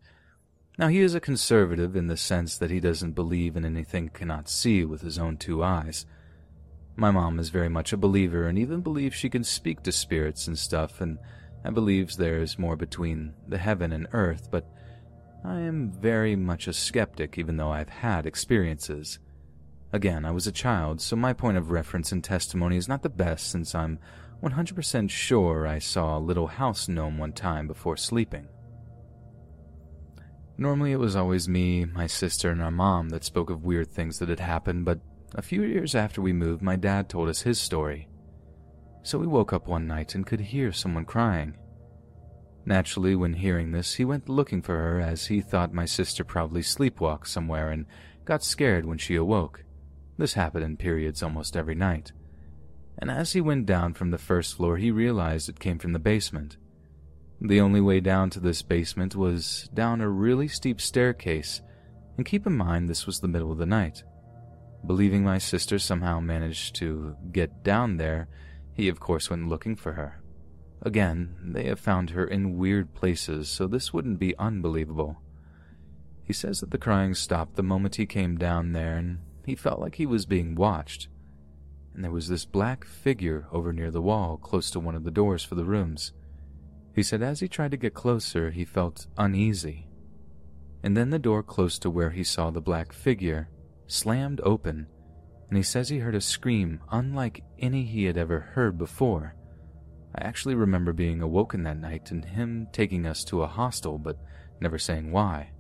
S1: Now he is a conservative in the sense that he doesn't believe in anything cannot see with his own two eyes. My mom is very much a believer and even believes she can speak to spirits and stuff, and, and believes there is more between the heaven and earth, but I am very much a skeptic even though I've had experiences. Again, I was a child, so my point of reference and testimony is not the best since I'm 100% sure I saw a little house gnome one time before sleeping. Normally, it was always me, my sister, and our mom that spoke of weird things that had happened, but a few years after we moved, my dad told us his story. So we woke up one night and could hear someone crying. Naturally, when hearing this, he went looking for her as he thought my sister probably sleepwalked somewhere and got scared when she awoke. This happened in periods almost every night. And as he went down from the first floor, he realized it came from the basement. The only way down to this basement was down a really steep staircase, and keep in mind this was the middle of the night. Believing my sister somehow managed to get down there, he of course went looking for her. Again, they have found her in weird places, so this wouldn't be unbelievable. He says that the crying stopped the moment he came down there, and he felt like he was being watched. And there was this black figure over near the wall, close to one of the doors for the rooms. He said as he tried to get closer, he felt uneasy. And then the door close to where he saw the black figure slammed open, and he says he heard a scream unlike any he had ever heard before. I actually remember being awoken that night and him taking us to a hostel, but never saying why.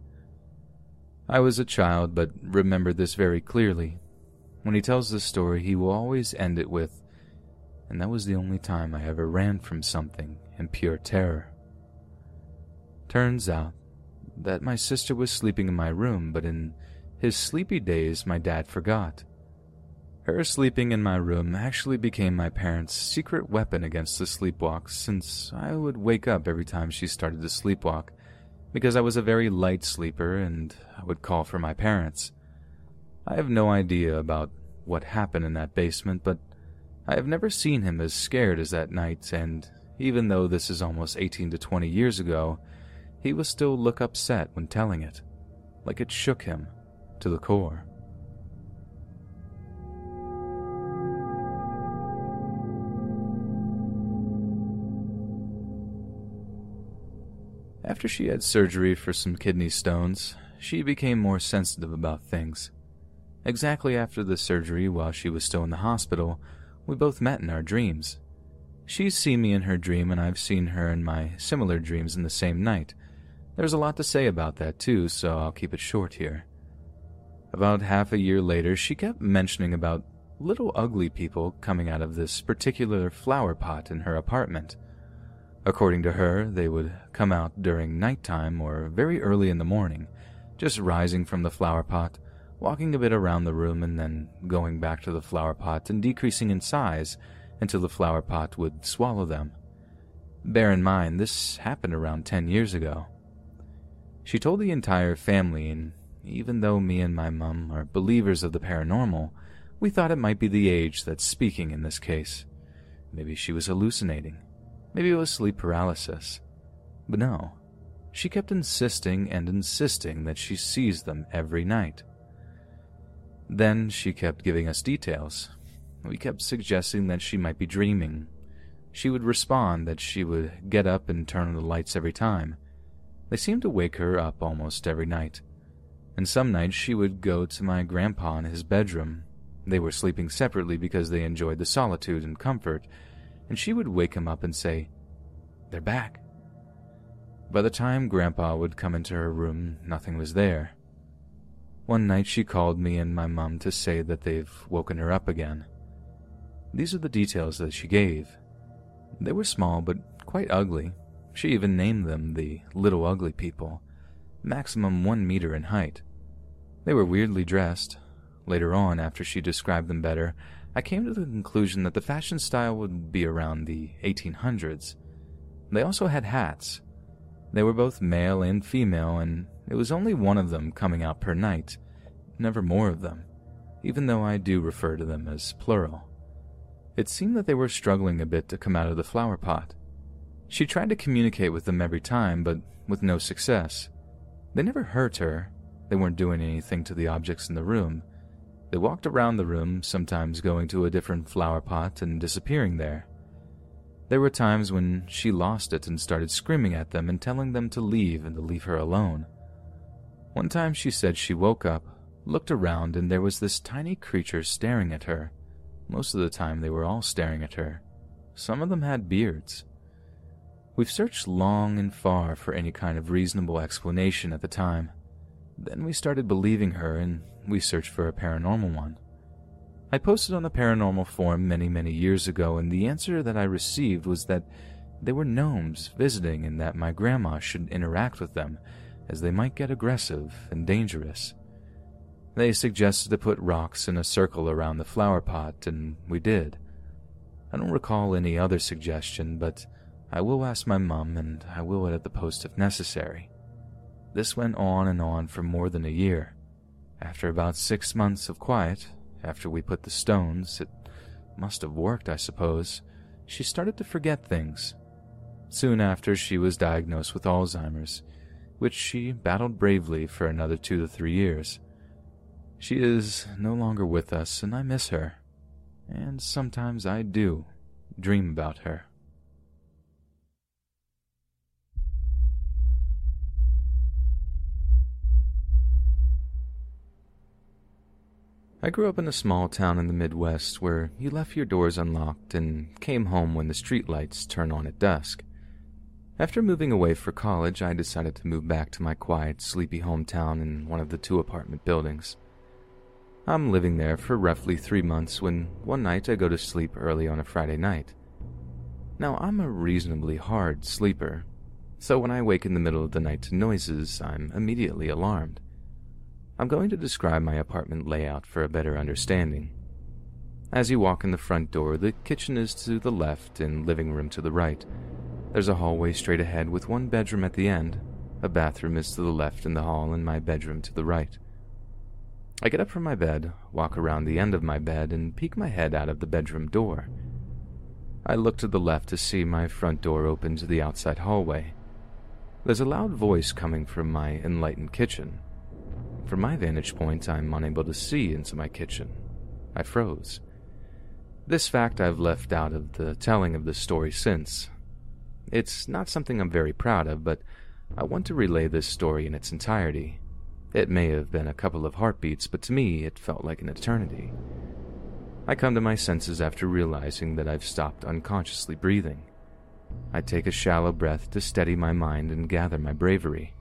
S1: I was a child, but remember this very clearly. When he tells this story, he will always end it with, and that was the only time I ever ran from something in pure terror. Turns out that my sister was sleeping in my room, but in his sleepy days, my dad forgot. Her sleeping in my room actually became my parents' secret weapon against the sleepwalks, since I would wake up every time she started to sleepwalk, because I was a very light sleeper and I would call for my parents. I have no idea about what happened in that basement, but I have never seen him as scared as that night, and even though this is almost 18 to 20 years ago, he would still look upset when telling it, like it shook him to the core. After she had surgery for some kidney stones, she became more sensitive about things. Exactly after the surgery, while she was still in the hospital, we both met in our dreams. She's seen me in her dream, and I've seen her in my similar dreams in the same night. There's a lot to say about that, too, so I'll keep it short here. About half a year later, she kept mentioning about little ugly people coming out of this particular flower pot in her apartment. According to her, they would come out during nighttime or very early in the morning, just rising from the flower pot, walking a bit around the room, and then going back to the flower pot and decreasing in size until the flower pot would swallow them. Bear in mind, this happened around 10 years ago. She told the entire family, and even though me and my mum are believers of the paranormal, we thought it might be the age that's speaking in this case. Maybe she was hallucinating. Maybe it was sleep paralysis. But no, she kept insisting and insisting that she sees them every night. Then she kept giving us details, we kept suggesting that she might be dreaming. She would respond that she would get up and turn on the lights every time. They seemed to wake her up almost every night. And some nights she would go to my grandpa in his bedroom. They were sleeping separately because they enjoyed the solitude and comfort, and she would wake him up and say, They're back. By the time Grandpa would come into her room, nothing was there. One night she called me and my mum to say that they've woken her up again. These are the details that she gave. They were small but quite ugly. She even named them the Little Ugly People, maximum one meter in height. They were weirdly dressed. Later on, after she described them better, I came to the conclusion that the fashion style would be around the 1800s. They also had hats. They were both male and female, and it was only one of them coming out per night, never more of them, even though I do refer to them as plural. It seemed that they were struggling a bit to come out of the flower pot. She tried to communicate with them every time, but with no success. They never hurt her. They weren't doing anything to the objects in the room. They walked around the room, sometimes going to a different flower pot and disappearing there. There were times when she lost it and started screaming at them and telling them to leave and to leave her alone. One time she said she woke up, looked around, and there was this tiny creature staring at her. Most of the time they were all staring at her. Some of them had beards. We've searched long and far for any kind of reasonable explanation at the time. Then we started believing her and we searched for a paranormal one. I posted on the paranormal forum many, many years ago, and the answer that I received was that they were gnomes visiting and that my grandma should interact with them, as they might get aggressive and dangerous. They suggested to put rocks in a circle around the flower pot, and we did. I don't recall any other suggestion, but I will ask my mum, and I will edit the post if necessary. This went on and on for more than a year. After about six months of quiet, after we put the stones, it must have worked, I suppose. She started to forget things. Soon after, she was diagnosed with Alzheimer's, which she battled bravely for another two to three years. She is no longer with us, and I miss her. And sometimes I do dream about her. I grew up in a small town in the Midwest where you left your doors unlocked and came home when the streetlights turned on at dusk. After moving away for college, I decided to move back to my quiet, sleepy hometown in one of the two apartment buildings. I'm living there for roughly three months when one night I go to sleep early on a Friday night. Now, I'm a reasonably hard sleeper, so when I wake in the middle of the night to noises, I'm immediately alarmed. I'm going to describe my apartment layout for a better understanding. As you walk in the front door, the kitchen is to the left and living room to the right. There's a hallway straight ahead with one bedroom at the end. A bathroom is to the left in the hall and my bedroom to the right. I get up from my bed, walk around the end of my bed, and peek my head out of the bedroom door. I look to the left to see my front door open to the outside hallway. There's a loud voice coming from my enlightened kitchen. From my vantage point, I'm unable to see into my kitchen. I froze. This fact I've left out of the telling of the story since. It's not something I'm very proud of, but I want to relay this story in its entirety. It may have been a couple of heartbeats, but to me it felt like an eternity. I come to my senses after realizing that I've stopped unconsciously breathing. I take a shallow breath to steady my mind and gather my bravery.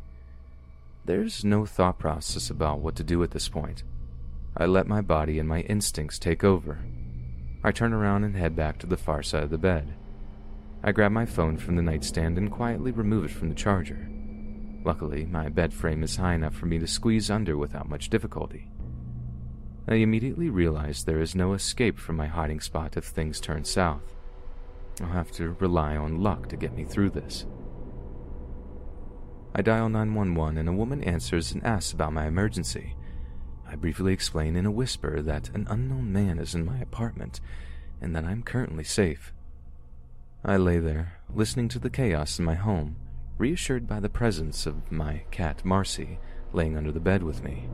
S1: There's no thought process about what to do at this point. I let my body and my instincts take over. I turn around and head back to the far side of the bed. I grab my phone from the nightstand and quietly remove it from the charger. Luckily, my bed frame is high enough for me to squeeze under without much difficulty. I immediately realize there is no escape from my hiding spot if things turn south. I'll have to rely on luck to get me through this. I dial 911 and a woman answers and asks about my emergency. I briefly explain in a whisper that an unknown man is in my apartment and that I'm currently safe. I lay there, listening to the chaos in my home, reassured by the presence of my cat Marcy laying under the bed with me.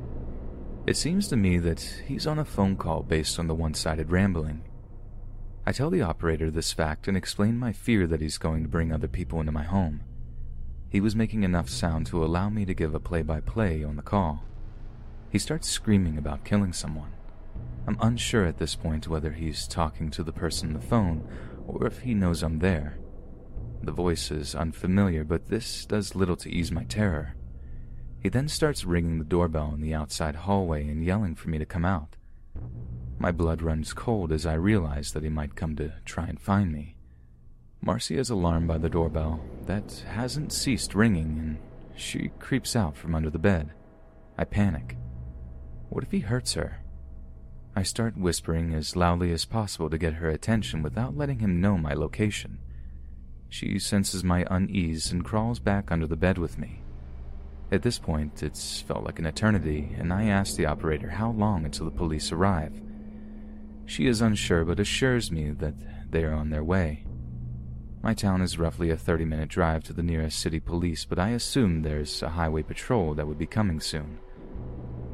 S1: It seems to me that he's on a phone call based on the one sided rambling. I tell the operator this fact and explain my fear that he's going to bring other people into my home. He was making enough sound to allow me to give a play by play on the call. He starts screaming about killing someone. I'm unsure at this point whether he's talking to the person on the phone or if he knows I'm there. The voice is unfamiliar, but this does little to ease my terror. He then starts ringing the doorbell in the outside hallway and yelling for me to come out. My blood runs cold as I realize that he might come to try and find me. Marcy is alarmed by the doorbell that hasn't ceased ringing, and she creeps out from under the bed. I panic. What if he hurts her? I start whispering as loudly as possible to get her attention without letting him know my location. She senses my unease and crawls back under the bed with me. At this point, it's felt like an eternity, and I ask the operator how long until the police arrive. She is unsure but assures me that they are on their way. My town is roughly a 30 minute drive to the nearest city police, but I assumed there's a highway patrol that would be coming soon.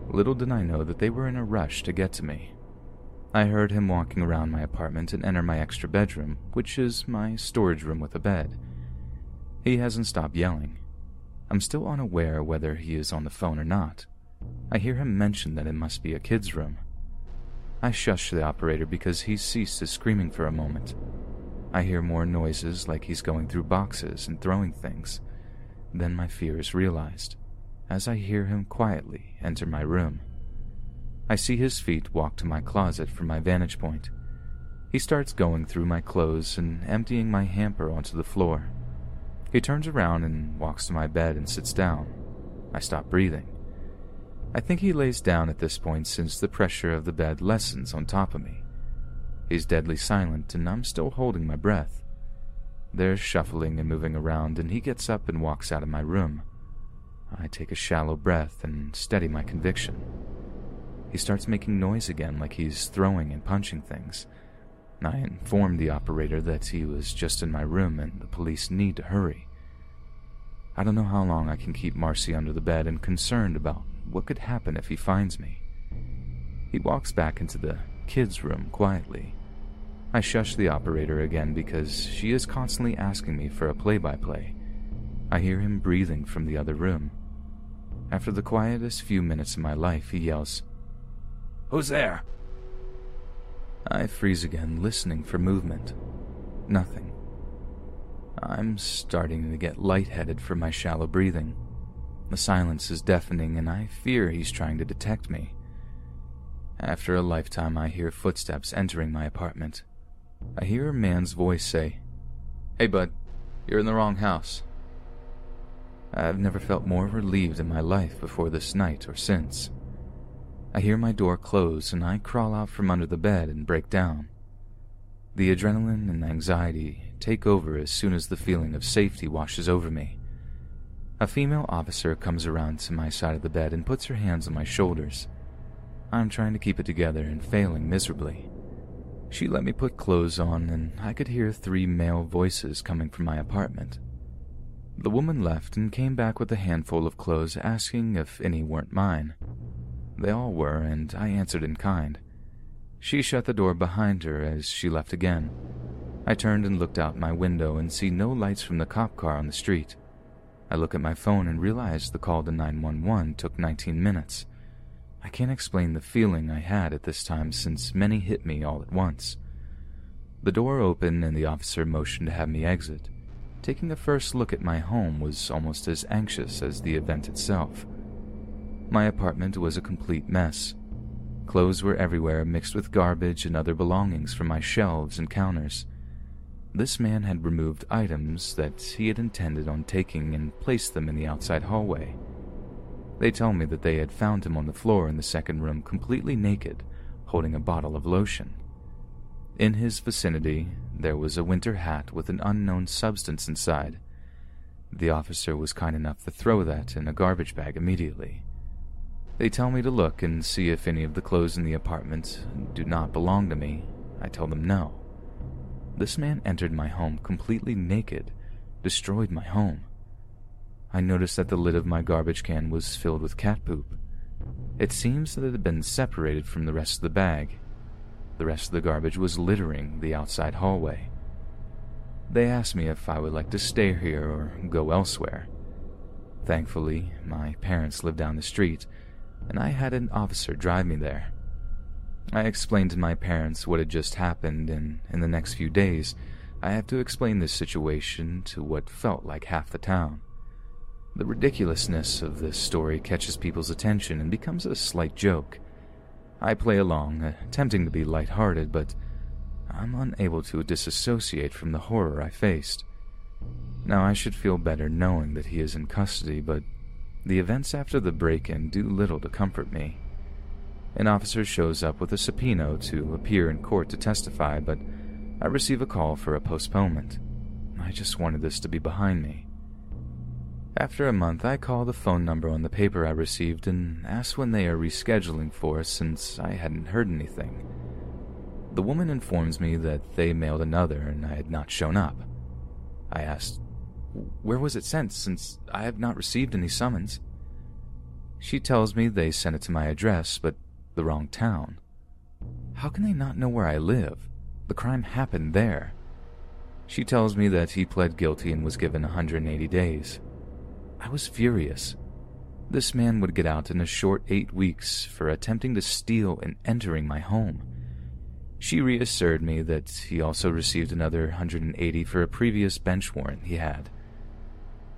S1: Little did I know that they were in a rush to get to me. I heard him walking around my apartment and enter my extra bedroom, which is my storage room with a bed. He hasn't stopped yelling. I'm still unaware whether he is on the phone or not. I hear him mention that it must be a kid's room. I shush the operator because he ceased his screaming for a moment. I hear more noises like he's going through boxes and throwing things. Then my fear is realized as I hear him quietly enter my room. I see his feet walk to my closet from my vantage point. He starts going through my clothes and emptying my hamper onto the floor. He turns around and walks to my bed and sits down. I stop breathing. I think he lays down at this point since the pressure of the bed lessens on top of me. He's deadly silent, and I'm still holding my breath. There's shuffling and moving around, and he gets up and walks out of my room. I take a shallow breath and steady my conviction. He starts making noise again, like he's throwing and punching things. I informed the operator that he was just in my room and the police need to hurry. I don't know how long I can keep Marcy under the bed and concerned about what could happen if he finds me. He walks back into the kids' room quietly. I shush the operator again because she is constantly asking me for a play by play. I hear him breathing from the other room. After the quietest few minutes of my life, he yells, Who's there? I freeze again, listening for movement. Nothing. I'm starting to get lightheaded from my shallow breathing. The silence is deafening, and I fear he's trying to detect me. After a lifetime, I hear footsteps entering my apartment. I hear a man's voice say, Hey, bud, you're in the wrong house. I've never felt more relieved in my life before this night or since. I hear my door close and I crawl out from under the bed and break down. The adrenaline and anxiety take over as soon as the feeling of safety washes over me. A female officer comes around to my side of the bed and puts her hands on my shoulders. I'm trying to keep it together and failing miserably. She let me put clothes on, and I could hear three male voices coming from my apartment. The woman left and came back with a handful of clothes, asking if any weren't mine. They all were, and I answered in kind. She shut the door behind her as she left again. I turned and looked out my window and see no lights from the cop car on the street. I look at my phone and realize the call to 911 took 19 minutes. I can't explain the feeling I had at this time since many hit me all at once. The door opened and the officer motioned to have me exit. Taking a first look at my home was almost as anxious as the event itself. My apartment was a complete mess. Clothes were everywhere, mixed with garbage and other belongings from my shelves and counters. This man had removed items that he had intended on taking and placed them in the outside hallway. They tell me that they had found him on the floor in the second room completely naked, holding a bottle of lotion. In his vicinity, there was a winter hat with an unknown substance inside. The officer was kind enough to throw that in a garbage bag immediately. They tell me to look and see if any of the clothes in the apartment do not belong to me. I tell them no. This man entered my home completely naked, destroyed my home. I noticed that the lid of my garbage can was filled with cat poop. It seems that it had been separated from the rest of the bag. The rest of the garbage was littering the outside hallway. They asked me if I would like to stay here or go elsewhere. Thankfully, my parents lived down the street, and I had an officer drive me there. I explained to my parents what had just happened, and in the next few days, I have to explain this situation to what felt like half the town. The ridiculousness of this story catches people's attention and becomes a slight joke. I play along, attempting to be light-hearted, but I'm unable to disassociate from the horror I faced. Now, I should feel better knowing that he is in custody, but the events after the break in do little to comfort me. An officer shows up with a subpoena to appear in court to testify, but I receive a call for a postponement. I just wanted this to be behind me. After a month, I call the phone number on the paper I received and ask when they are rescheduling for since I hadn't heard anything. The woman informs me that they mailed another and I had not shown up. I asked, Where was it sent since I have not received any summons? She tells me they sent it to my address, but the wrong town. How can they not know where I live? The crime happened there. She tells me that he pled guilty and was given 180 days. I was furious. This man would get out in a short eight weeks for attempting to steal and entering my home. She reassured me that he also received another 180 for a previous bench warrant he had.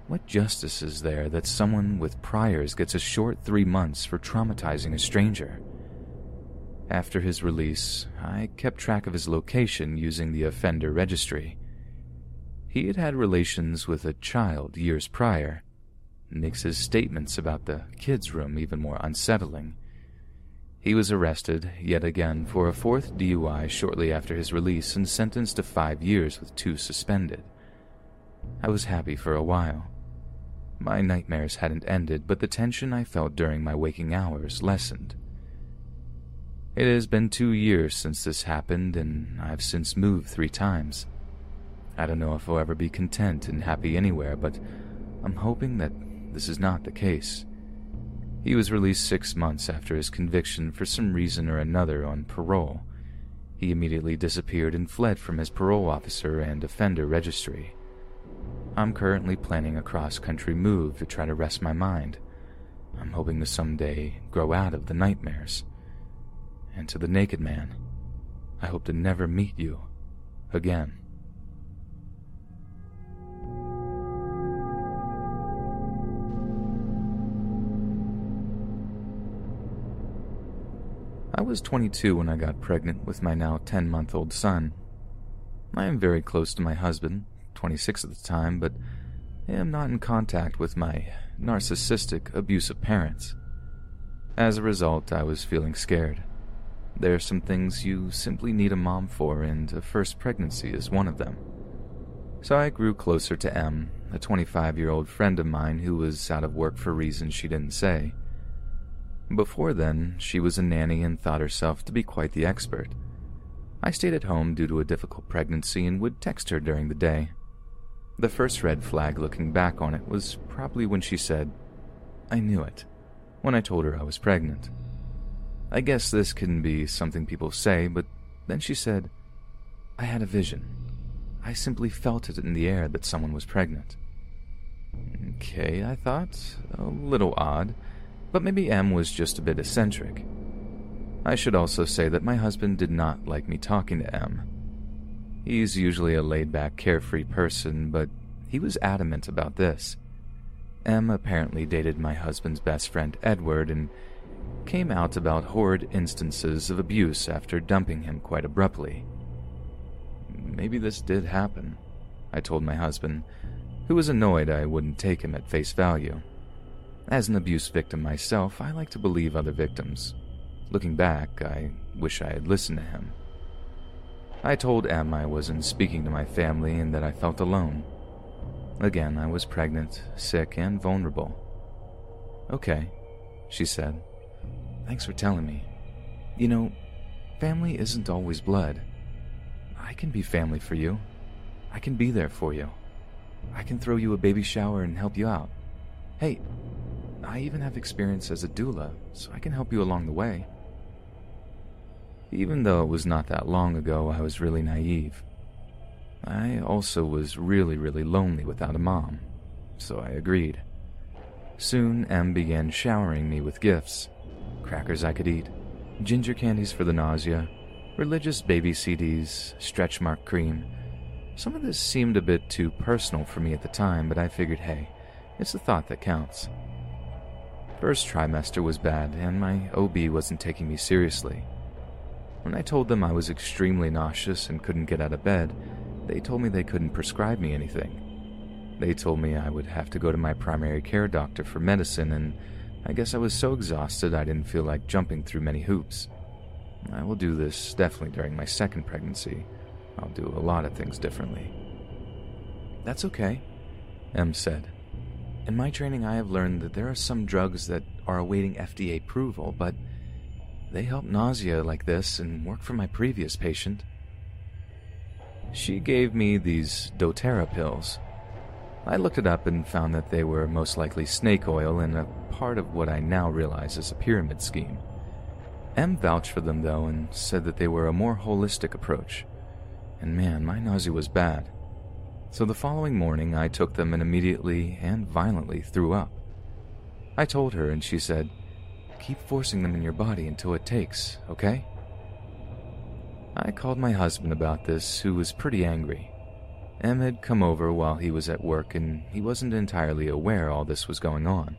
S1: What justice is there that someone with priors gets a short three months for traumatizing a stranger? After his release, I kept track of his location using the offender registry. He had had relations with a child years prior, makes his statements about the kids' room even more unsettling. He was arrested, yet again, for a fourth DUI shortly after his release and sentenced to five years with two suspended. I was happy for a while. My nightmares hadn't ended, but the tension I felt during my waking hours lessened. It has been two years since this happened, and I've since moved three times. I don't know if I'll ever be content and happy anywhere, but I'm hoping that this is not the case. He was released six months after his conviction for some reason or another on parole. He immediately disappeared and fled from his parole officer and offender registry. I'm currently planning a cross country move to try to rest my mind. I'm hoping to someday grow out of the nightmares. And to the naked man, I hope to never meet you again. I was 22 when I got pregnant with my now 10 month old son. I am very close to my husband, 26 at the time, but I am not in contact with my narcissistic, abusive parents. As a result, I was feeling scared. There are some things you simply need a mom for, and a first pregnancy is one of them. So I grew closer to M, a 25 year old friend of mine who was out of work for reasons she didn't say. Before then, she was a nanny and thought herself to be quite the expert. I stayed at home due to a difficult pregnancy and would text her during the day. The first red flag looking back on it was probably when she said, I knew it, when I told her I was pregnant. I guess this can be something people say, but then she said, I had a vision. I simply felt it in the air that someone was pregnant. Okay, I thought, a little odd but maybe M was just a bit eccentric. I should also say that my husband did not like me talking to M. He's usually a laid back, carefree person, but he was adamant about this. M apparently dated my husband's best friend Edward and came out about horrid instances of abuse after dumping him quite abruptly. Maybe this did happen, I told my husband, who was annoyed I wouldn't take him at face value. As an abuse victim myself, I like to believe other victims. Looking back, I wish I had listened to him. I told M I wasn't speaking to my family and that I felt alone. Again, I was pregnant, sick, and vulnerable. Okay, she said. Thanks for telling me. You know, family isn't always blood. I can be family for you. I can be there for you. I can throw you a baby shower and help you out. Hey, I even have experience as a doula, so I can help you along the way. Even though it was not that long ago, I was really naive. I also was really, really lonely without a mom, so I agreed. Soon, M began showering me with gifts crackers I could eat, ginger candies for the nausea, religious baby CDs, stretch mark cream. Some of this seemed a bit too personal for me at the time, but I figured, hey, it's the thought that counts. First trimester was bad, and my OB wasn't taking me seriously. When I told them I was extremely nauseous and couldn't get out of bed, they told me they couldn't prescribe me anything. They told me I would have to go to my primary care doctor for medicine, and I guess I was so exhausted I didn't feel like jumping through many hoops. I will do this definitely during my second pregnancy. I'll do a lot of things differently.
S2: That's okay, M said. In my training, I have learned that there are some drugs that are awaiting FDA approval, but they help nausea like this and work for my previous patient.
S1: She gave me these doTERRA pills. I looked it up and found that they were most likely snake oil and a part of what I now realize is a pyramid scheme. M vouched for them though and said that they were a more holistic approach. And man, my nausea was bad. So the following morning I took them and immediately and violently threw up. I told her and she said, Keep forcing them in your body until it takes, okay? I called my husband about this, who was pretty angry. M had come over while he was at work and he wasn't entirely aware all this was going on.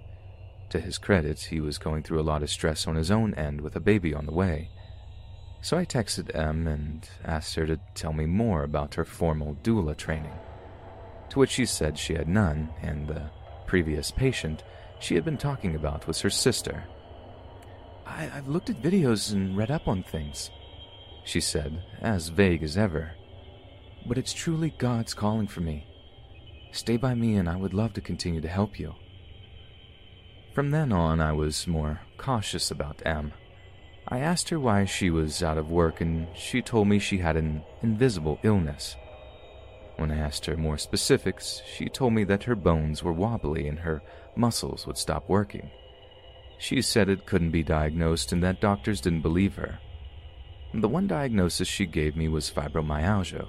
S1: To his credit, he was going through a lot of stress on his own end with a baby on the way. So I texted M and asked her to tell me more about her formal doula training. To which she said she had none, and the previous patient she had been talking about was her sister,
S2: I, have looked at videos and read up on things, she said, as vague as ever. But it's truly God's calling for me. Stay by me, and I would love to continue to help you.
S1: From then on, I was more cautious about M. I asked her why she was out of work, and she told me she had an invisible illness. When I asked her more specifics, she told me that her bones were wobbly and her muscles would stop working. She said it couldn't be diagnosed and that doctors didn't believe her. The one diagnosis she gave me was fibromyalgia,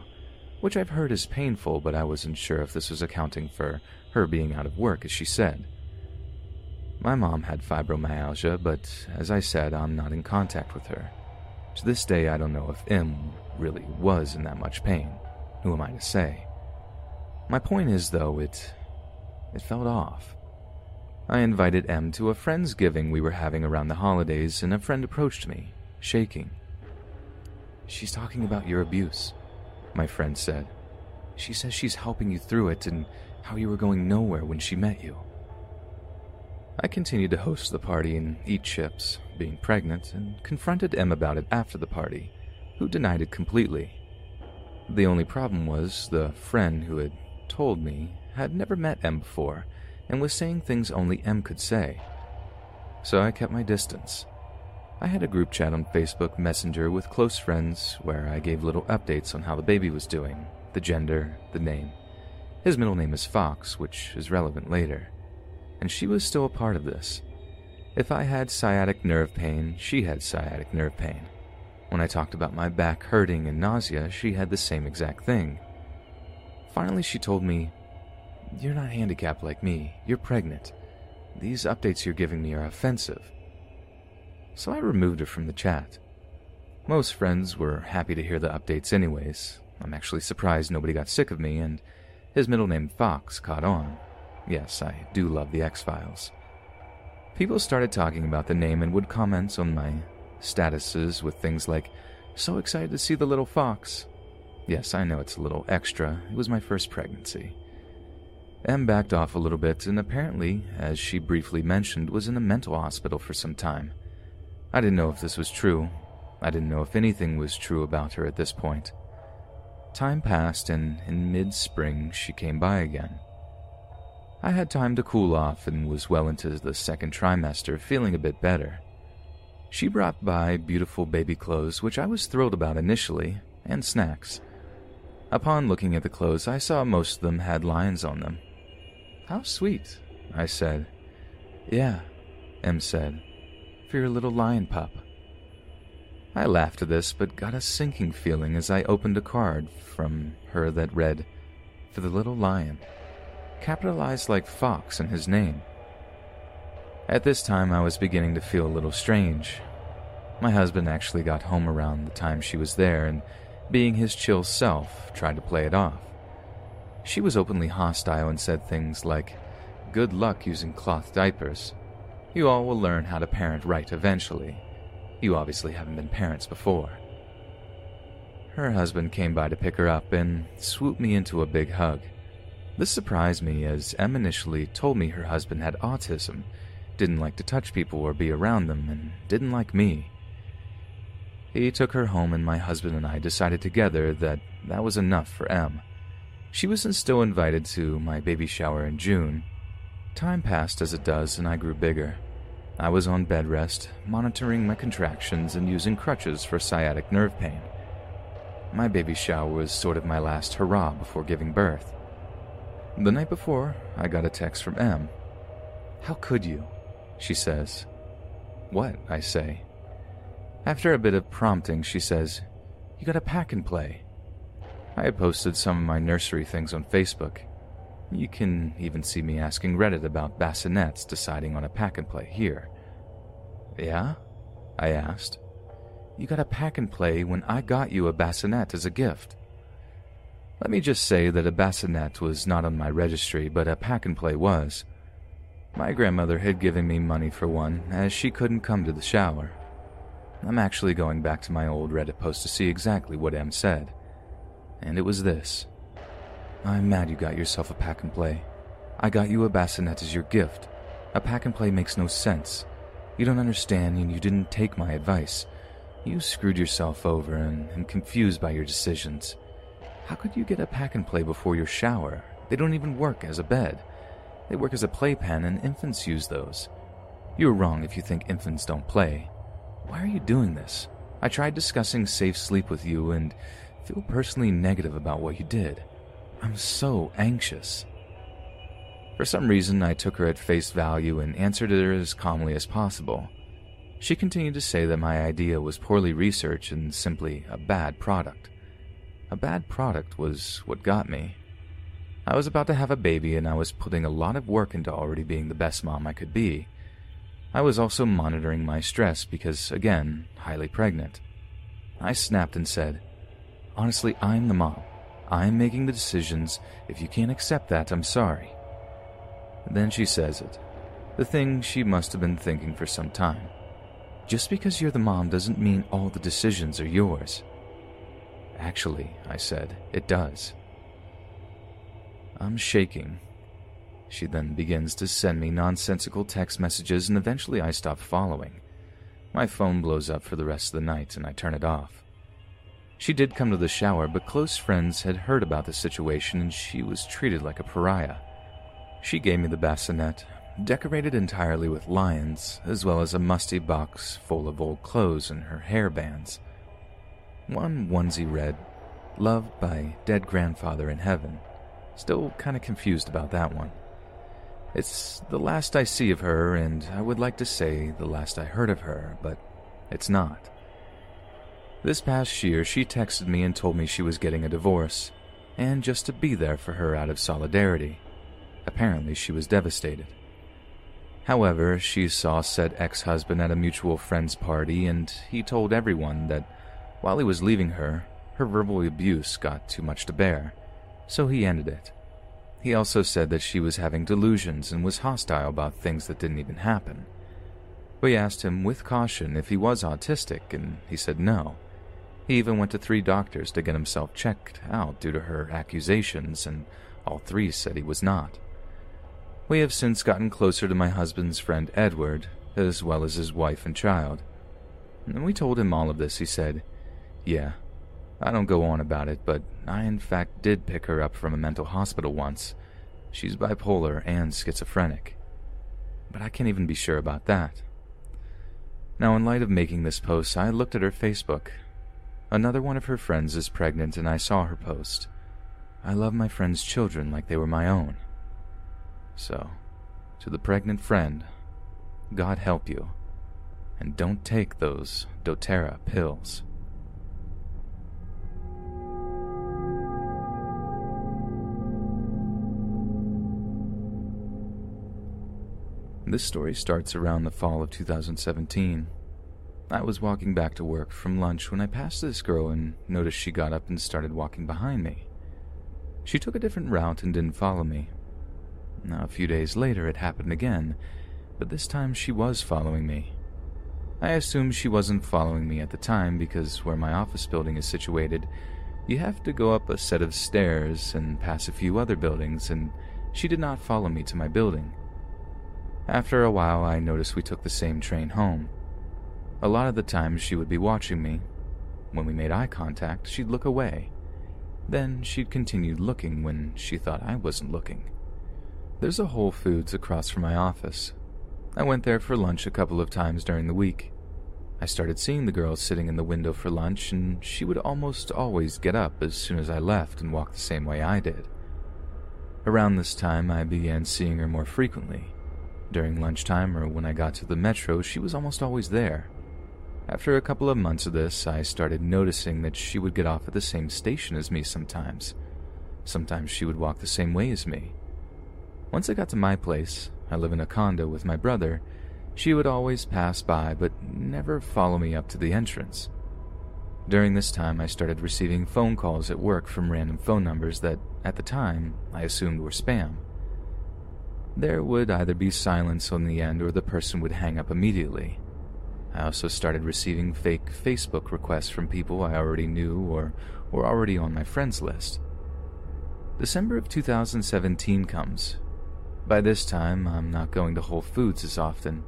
S1: which I've heard is painful, but I wasn't sure if this was accounting for her being out of work, as she said. My mom had fibromyalgia, but as I said, I'm not in contact with her. To this day, I don't know if M really was in that much pain. Who am I to say? My point is, though, it. it felt off. I invited M to a friendsgiving we were having around the holidays, and a friend approached me, shaking.
S2: She's talking about your abuse, my friend said. She says she's helping you through it and how you were going nowhere when she met you.
S1: I continued to host the party and eat chips, being pregnant, and confronted M about it after the party, who denied it completely. The only problem was the friend who had told me had never met M before and was saying things only M could say. So I kept my distance. I had a group chat on Facebook Messenger with close friends where I gave little updates on how the baby was doing, the gender, the name. His middle name is Fox, which is relevant later. And she was still a part of this. If I had sciatic nerve pain, she had sciatic nerve pain. When I talked about my back hurting and nausea, she had the same exact thing. Finally, she told me you're not handicapped like me. You're pregnant. These updates you're giving me are offensive. So I removed her from the chat. Most friends were happy to hear the updates, anyways. I'm actually surprised nobody got sick of me, and his middle name Fox caught on. Yes, I do love the X Files. People started talking about the name and would comment on my statuses with things like, So excited to see the little fox. Yes, I know it's a little extra. It was my first pregnancy. M backed off a little bit and apparently, as she briefly mentioned, was in a mental hospital for some time. I didn't know if this was true. I didn't know if anything was true about her at this point. Time passed, and in mid spring, she came by again. I had time to cool off and was well into the second trimester, feeling a bit better. She brought by beautiful baby clothes, which I was thrilled about initially, and snacks. Upon looking at the clothes, I saw most of them had lions on them. How sweet, I said. Yeah, M said, for your little lion pup. I laughed at this, but got a sinking feeling as I opened a card from her that read, For the little lion, capitalized like Fox in his name. At this time, I was beginning to feel a little strange. My husband actually got home around the time she was there, and being his chill self, tried to play it off. She was openly hostile and said things like, Good luck using cloth diapers. You all will learn how to parent right eventually. You obviously haven't been parents before. her husband came by to pick her up and swooped me into a big hug. This surprised me as M initially told me her husband had autism, didn't like to touch people or be around them, and didn't like me. He took her home, and my husband and I decided together that that was enough for M. She wasn't still invited to my baby shower in June. Time passed as it does, and I grew bigger. I was on bed rest, monitoring my contractions and using crutches for sciatic nerve pain. My baby shower was sort of my last hurrah before giving birth. The night before, I got a text from M. How could you? She says. What? I say. After a bit of prompting, she says, You gotta pack and play. I had posted some of my nursery things on Facebook. You can even see me asking Reddit about bassinets deciding on a pack and play here. Yeah? I asked. You got a pack and play when I got you a bassinet as a gift. Let me just say that a bassinet was not on my registry, but a pack and play was. My grandmother had given me money for one, as she couldn't come to the shower. I'm actually going back to my old Reddit post to see exactly what M said. And it was this I'm mad you got yourself a pack and play. I got you a bassinet as your gift. A pack and play makes no sense. You don't understand, and you didn't take my advice. You screwed yourself over and am confused by your decisions. How could you get a pack and play before your shower? They don't even work as a bed. They work as a playpen, and infants use those. You're wrong if you think infants don't play. Why are you doing this? I tried discussing safe sleep with you and feel personally negative about what you did. I'm so anxious. For some reason, I took her at face value and answered her as calmly as possible. She continued to say that my idea was poorly researched and simply a bad product. A bad product was what got me. I was about to have a baby and I was putting a lot of work into already being the best mom I could be. I was also monitoring my stress because, again, highly pregnant. I snapped and said, Honestly, I'm the mom. I'm making the decisions. If you can't accept that, I'm sorry. Then she says it. The thing she must have been thinking for some time. Just because you're the mom doesn't mean all the decisions are yours. Actually, I said, it does. I'm shaking. She then begins to send me nonsensical text messages, and eventually I stop following. My phone blows up for the rest of the night, and I turn it off. She did come to the shower, but close friends had heard about the situation, and she was treated like a pariah. She gave me the bassinet, decorated entirely with lions, as well as a musty box full of old clothes and her hair bands. One onesie read, Loved by dead grandfather in heaven. Still kind of confused about that one. It's the last I see of her, and I would like to say the last I heard of her, but it's not. This past year, she texted me and told me she was getting a divorce, and just to be there for her out of solidarity. Apparently, she was devastated. However, she saw said ex husband at a mutual friend's party, and he told everyone that while he was leaving her, her verbal abuse got too much to bear, so he ended it. He also said that she was having delusions and was hostile about things that didn't even happen. We asked him with caution if he was autistic, and he said no. He even went to three doctors to get himself checked out due to her accusations, and all three said he was not. We have since gotten closer to my husband's friend Edward, as well as his wife and child. When we told him all of this, he said, Yeah, I don't go on about it, but I in fact did pick her up from a mental hospital once. She's bipolar and schizophrenic. But I can't even be sure about that. Now, in light of making this post, I looked at her Facebook. Another one of her friends is pregnant, and I saw her post. I love my friend's children like they were my own. So, to the pregnant friend, God help you, and don't take those doTERRA pills. This story starts around the fall of 2017. I was walking back to work from lunch when I passed this girl and noticed she got up and started walking behind me. She took a different route and didn't follow me, now, a few days later, it happened again, but this time she was following me. I assumed she wasn't following me at the time because where my office building is situated, you have to go up a set of stairs and pass a few other buildings, and she did not follow me to my building. After a while, I noticed we took the same train home. A lot of the times, she would be watching me. When we made eye contact, she'd look away. Then she'd continue looking when she thought I wasn't looking. There's a Whole Foods across from my office. I went there for lunch a couple of times during the week. I started seeing the girl sitting in the window for lunch, and she would almost always get up as soon as I left and walk the same way I did. Around this time, I began seeing her more frequently. During lunchtime or when I got to the metro, she was almost always there. After a couple of months of this, I started noticing that she would get off at the same station as me sometimes. Sometimes she would walk the same way as me. Once I got to my place, I live in a condo with my brother, she would always pass by but never follow me up to the entrance. During this time, I started receiving phone calls at work from random phone numbers that, at the time, I assumed were spam. There would either be silence on the end or the person would hang up immediately. I also started receiving fake Facebook requests from people I already knew or were already on my friends list. December of 2017 comes, by this time, I'm not going to Whole Foods as often.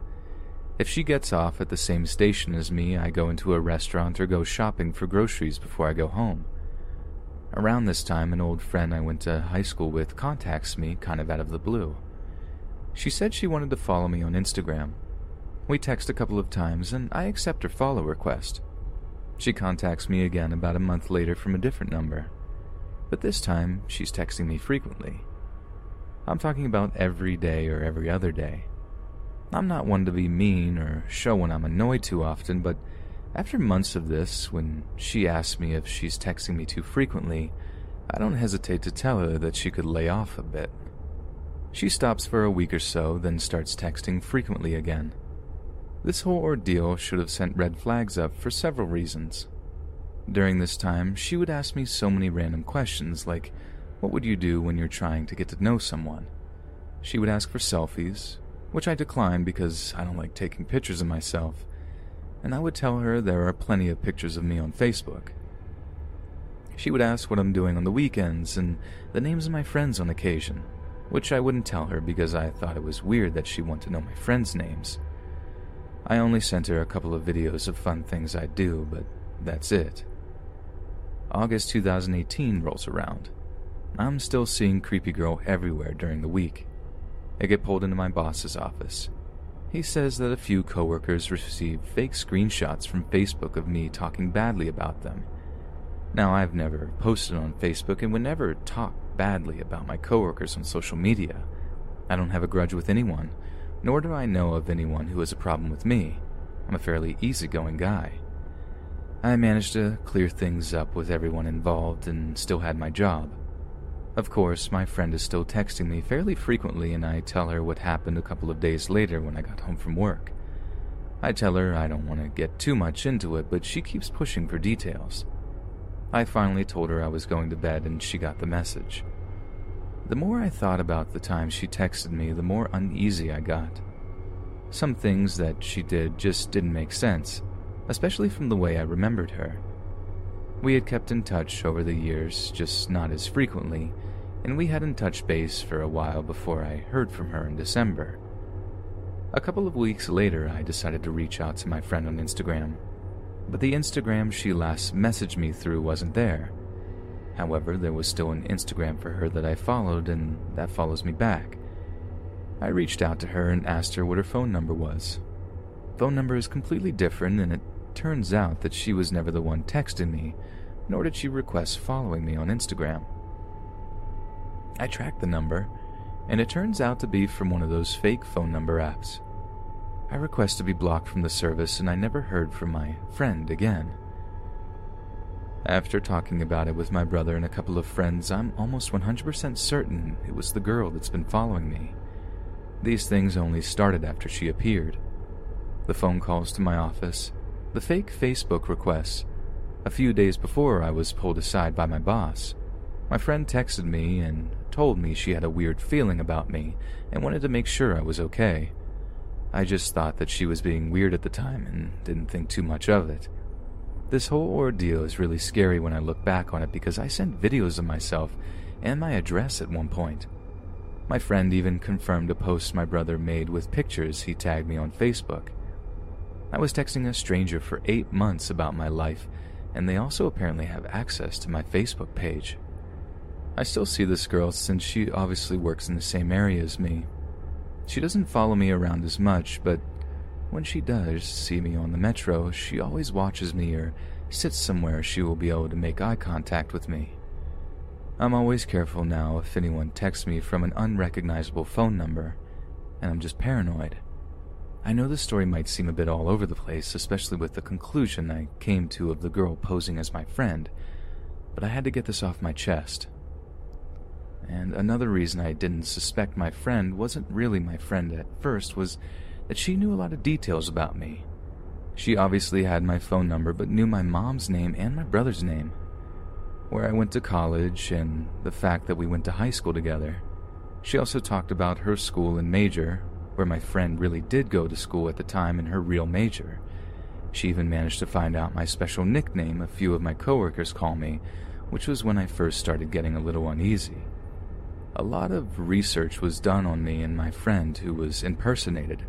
S1: If she gets off at the same station as me, I go into a restaurant or go shopping for groceries before I go home. Around this time, an old friend I went to high school with contacts me kind of out of the blue. She said she wanted to follow me on Instagram. We text a couple of times and I accept her follow request. She contacts me again about a month later from a different number. But this time, she's texting me frequently. I'm talking about every day or every other day. I'm not one to be mean or show when I'm annoyed too often, but after months of this, when she asks me if she's texting me too frequently, I don't hesitate to tell her that she could lay off a bit. She stops for a week or so, then starts texting frequently again. This whole ordeal should have sent red flags up for several reasons. During this time, she would ask me so many random questions like, what would you do when you're trying to get to know someone? She would ask for selfies, which I declined because I don't like taking pictures of myself, and I would tell her there are plenty of pictures of me on Facebook. She would ask what I'm doing on the weekends and the names of my friends on occasion, which I wouldn't tell her because I thought it was weird that she wanted to know my friends' names. I only sent her a couple of videos of fun things I do, but that's it. August 2018 rolls around. I'm still seeing Creepy Girl everywhere during the week. I get pulled into my boss's office. He says that a few coworkers received fake screenshots from Facebook of me talking badly about them. Now, I've never posted on Facebook and would never talk badly about my coworkers on social media. I don't have a grudge with anyone, nor do I know of anyone who has a problem with me. I'm a fairly easygoing guy. I managed to clear things up with everyone involved and still had my job. Of course, my friend is still texting me fairly frequently, and I tell her what happened a couple of days later when I got home from work. I tell her I don't want to get too much into it, but she keeps pushing for details. I finally told her I was going to bed, and she got the message. The more I thought about the time she texted me, the more uneasy I got. Some things that she did just didn't make sense, especially from the way I remembered her. We had kept in touch over the years, just not as frequently, and we hadn't touched base for a while before I heard from her in December. A couple of weeks later, I decided to reach out to my friend on Instagram, but the Instagram she last messaged me through wasn't there. However, there was still an Instagram for her that I followed, and that follows me back. I reached out to her and asked her what her phone number was. Phone number is completely different, and it turns out that she was never the one texting me, nor did she request following me on Instagram. I tracked the number, and it turns out to be from one of those fake phone number apps. I request to be blocked from the service, and I never heard from my friend again. After talking about it with my brother and a couple of friends, I'm almost 100% certain it was the girl that's been following me. These things only started after she appeared. The phone calls to my office, the fake Facebook requests. A few days before, I was pulled aside by my boss. My friend texted me and told me she had a weird feeling about me and wanted to make sure I was okay. I just thought that she was being weird at the time and didn't think too much of it. This whole ordeal is really scary when I look back on it because I sent videos of myself and my address at one point. My friend even confirmed a post my brother made with pictures he tagged me on Facebook. I was texting a stranger for eight months about my life, and they also apparently have access to my Facebook page. I still see this girl since she obviously works in the same area as me. She doesn't follow me around as much, but when she does see me on the metro, she always watches me or sits somewhere she will be able to make eye contact with me. I'm always careful now if anyone texts me from an unrecognizable phone number, and I'm just paranoid. I know this story might seem a bit all over the place, especially with the conclusion I came to of the girl posing as my friend, but I had to get this off my chest. And another reason I didn't suspect my friend wasn't really my friend at first was that she knew a lot of details about me. She obviously had my phone number, but knew my mom's name and my brother's name where I went to college, and the fact that we went to high school together. She also talked about her school and major, where my friend really did go to school at the time in her real major. She even managed to find out my special nickname a few of my coworkers call me, which was when I first started getting a little uneasy. A lot of research was done on me and my friend who was impersonated.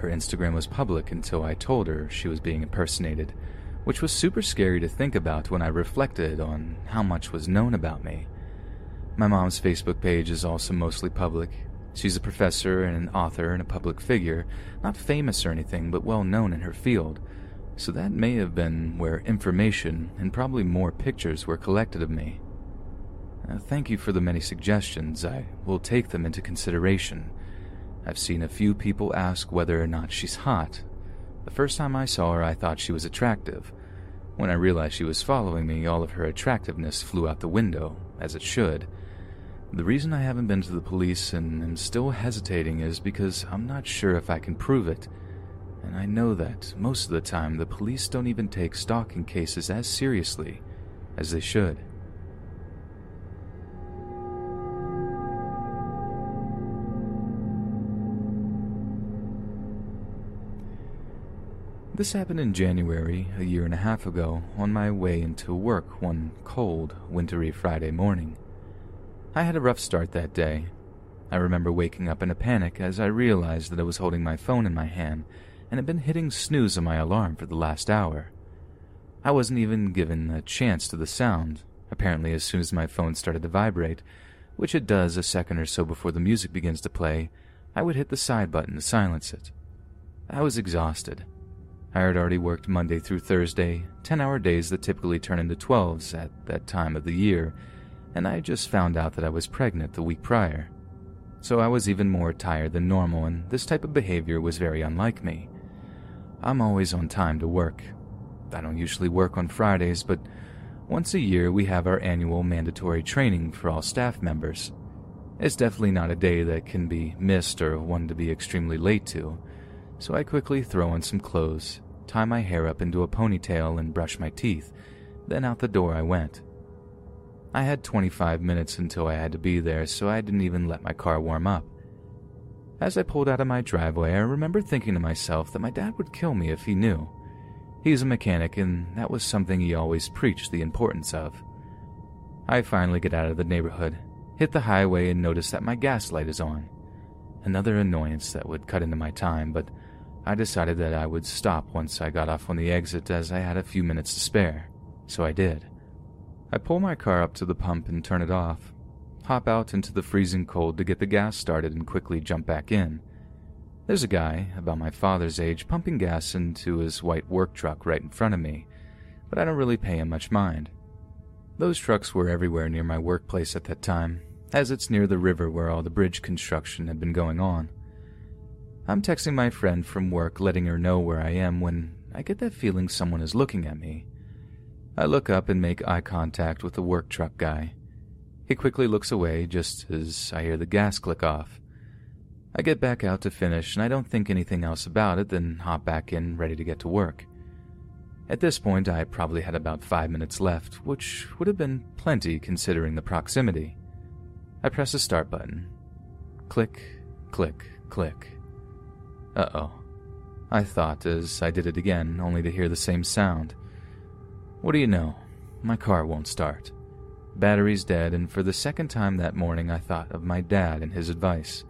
S1: Her Instagram was public until I told her she was being impersonated, which was super scary to think about when I reflected on how much was known about me. My mom's Facebook page is also mostly public. She's a professor and an author and a public figure, not famous or anything, but well known in her field. So that may have been where information and probably more pictures were collected of me. Uh, thank you for the many suggestions. I will take them into consideration. I've seen a few people ask whether or not she's hot, the first time I saw her, I thought she was attractive. When I realized she was following me, all of her attractiveness flew out the window, as it should. The reason I haven't been to the police and am still hesitating is because I'm not sure if I can prove it. And I know that most of the time the police don't even take stalking cases as seriously as they should. This happened in January, a year and a half ago, on my way into work one cold, wintry Friday morning. I had a rough start that day. I remember waking up in a panic as I realized that I was holding my phone in my hand and had been hitting snooze on my alarm for the last hour. I wasn't even given a chance to the sound. Apparently, as soon as my phone started to vibrate, which it does a second or so before the music begins to play, I would hit the side button to silence it. I was exhausted. I had already worked Monday through Thursday, 10 hour days that typically turn into 12s at that time of the year, and I had just found out that I was pregnant the week prior. So I was even more tired than normal, and this type of behavior was very unlike me. I'm always on time to work. I don't usually work on Fridays, but once a year we have our annual mandatory training for all staff members. It's definitely not a day that can be missed or one to be extremely late to so I quickly throw on some clothes, tie my hair up into a ponytail, and brush my teeth. Then out the door I went. I had 25 minutes until I had to be there, so I didn't even let my car warm up. As I pulled out of my driveway, I remember thinking to myself that my dad would kill me if he knew. He's a mechanic, and that was something he always preached the importance of. I finally get out of the neighborhood, hit the highway, and notice that my gas light is on. Another annoyance that would cut into my time, but I decided that I would stop once I got off on the exit as I had a few minutes to spare, so I did. I pull my car up to the pump and turn it off, hop out into the freezing cold to get the gas started and quickly jump back in. There's a guy, about my father's age, pumping gas into his white work truck right in front of me, but I don't really pay him much mind. Those trucks were everywhere near my workplace at that time, as it's near the river where all the bridge construction had been going on. I'm texting my friend from work, letting her know where I am when I get that feeling someone is looking at me. I look up and make eye contact with the work truck guy. He quickly looks away just as I hear the gas click off. I get back out to finish, and I don't think anything else about it, then hop back in, ready to get to work. At this point, I probably had about five minutes left, which would have been plenty considering the proximity. I press the start button. Click, click, click. Uh oh. I thought as I did it again, only to hear the same sound. What do you know? My car won't start. Battery's dead, and for the second time that morning I thought of my dad and his advice.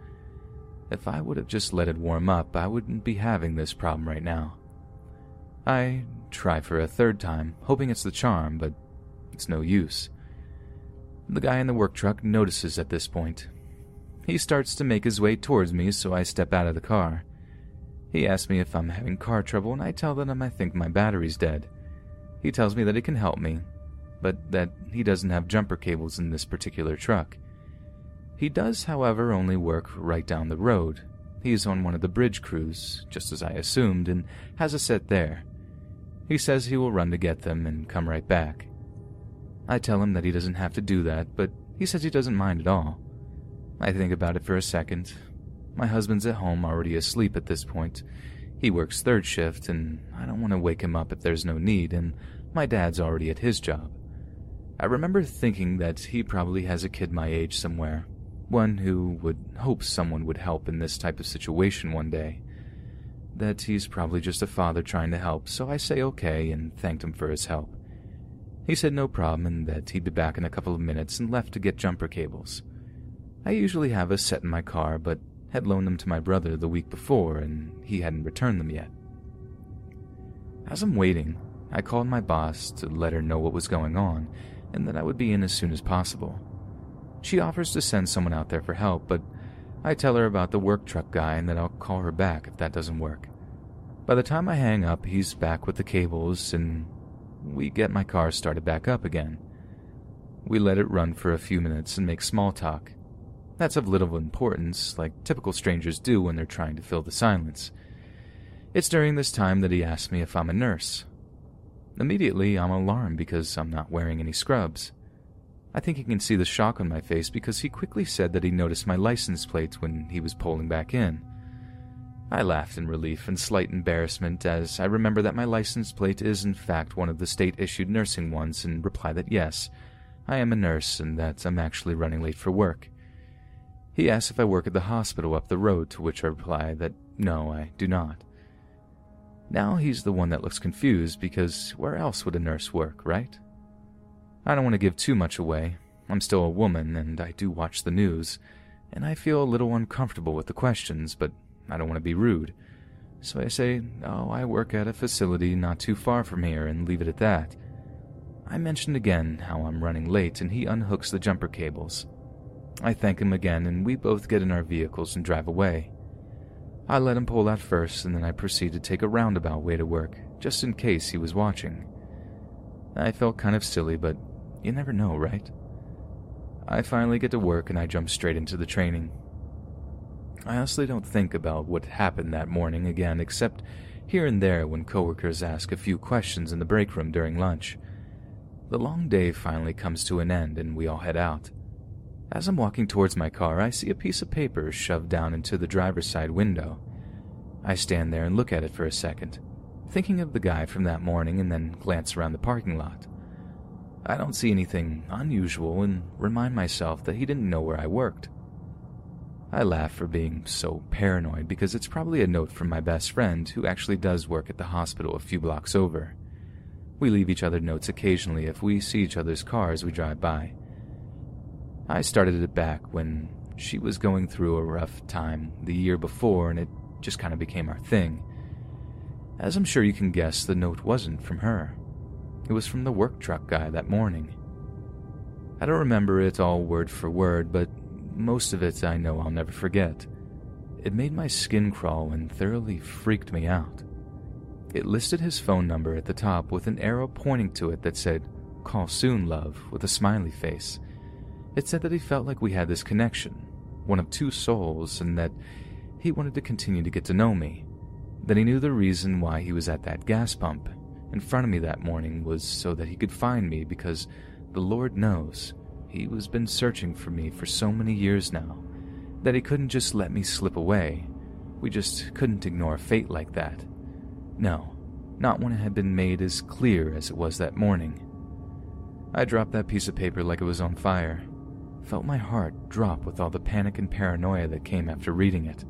S1: If I would have just let it warm up, I wouldn't be having this problem right now. I try for a third time, hoping it's the charm, but it's no use. The guy in the work truck notices at this point. He starts to make his way towards me, so I step out of the car. He asks me if I'm having car trouble, and I tell him I think my battery's dead. He tells me that he can help me, but that he doesn't have jumper cables in this particular truck. He does, however, only work right down the road. He's on one of the bridge crews, just as I assumed, and has a set there. He says he will run to get them and come right back. I tell him that he doesn't have to do that, but he says he doesn't mind at all. I think about it for a second. My husband's at home already asleep at this point. He works third shift, and I don't want to wake him up if there's no need, and my dad's already at his job. I remember thinking that he probably has a kid my age somewhere, one who would hope someone would help in this type of situation one day. That he's probably just a father trying to help, so I say okay and thanked him for his help. He said no problem and that he'd be back in a couple of minutes and left to get jumper cables. I usually have a set in my car, but had loaned them to my brother the week before and he hadn't returned them yet. As I'm waiting, I called my boss to let her know what was going on and that I would be in as soon as possible. She offers to send someone out there for help, but I tell her about the work truck guy and that I'll call her back if that doesn't work. By the time I hang up, he's back with the cables and we get my car started back up again. We let it run for a few minutes and make small talk. That's of little importance, like typical strangers do when they're trying to fill the silence. It's during this time that he asks me if I'm a nurse. Immediately, I'm alarmed because I'm not wearing any scrubs. I think he can see the shock on my face because he quickly said that he noticed my license plate when he was pulling back in. I laughed in relief and slight embarrassment as I remember that my license plate is in fact one of the state issued nursing ones and reply that yes, I am a nurse and that I'm actually running late for work. He asks if I work at the hospital up the road, to which I reply that no, I do not. Now he's the one that looks confused because where else would a nurse work, right? I don't want to give too much away. I'm still a woman and I do watch the news, and I feel a little uncomfortable with the questions, but I don't want to be rude. So I say, Oh, I work at a facility not too far from here, and leave it at that. I mention again how I'm running late, and he unhooks the jumper cables. I thank him again, and we both get in our vehicles and drive away. I let him pull out first, and then I proceed to take a roundabout way to work, just in case he was watching. I felt kind of silly, but you never know, right? I finally get to work and I jump straight into the training. I honestly don't think about what happened that morning again, except here and there when coworkers ask a few questions in the break room during lunch. The long day finally comes to an end and we all head out. As I'm walking towards my car, I see a piece of paper shoved down into the driver's side window. I stand there and look at it for a second, thinking of the guy from that morning and then glance around the parking lot. I don't see anything unusual and remind myself that he didn't know where I worked. I laugh for being so paranoid because it's probably a note from my best friend who actually does work at the hospital a few blocks over. We leave each other notes occasionally if we see each other's cars we drive by. I started it back when she was going through a rough time the year before, and it just kind of became our thing. As I'm sure you can guess, the note wasn't from her. It was from the work truck guy that morning. I don't remember it all word for word, but most of it I know I'll never forget. It made my skin crawl and thoroughly freaked me out. It listed his phone number at the top with an arrow pointing to it that said, Call soon, love, with a smiley face. It said that he felt like we had this connection, one of two souls, and that he wanted to continue to get to know me. That he knew the reason why he was at that gas pump in front of me that morning was so that he could find me because the Lord knows he was been searching for me for so many years now that he couldn't just let me slip away. We just couldn't ignore fate like that. No, not when it had been made as clear as it was that morning. I dropped that piece of paper like it was on fire felt my heart drop with all the panic and paranoia that came after reading it.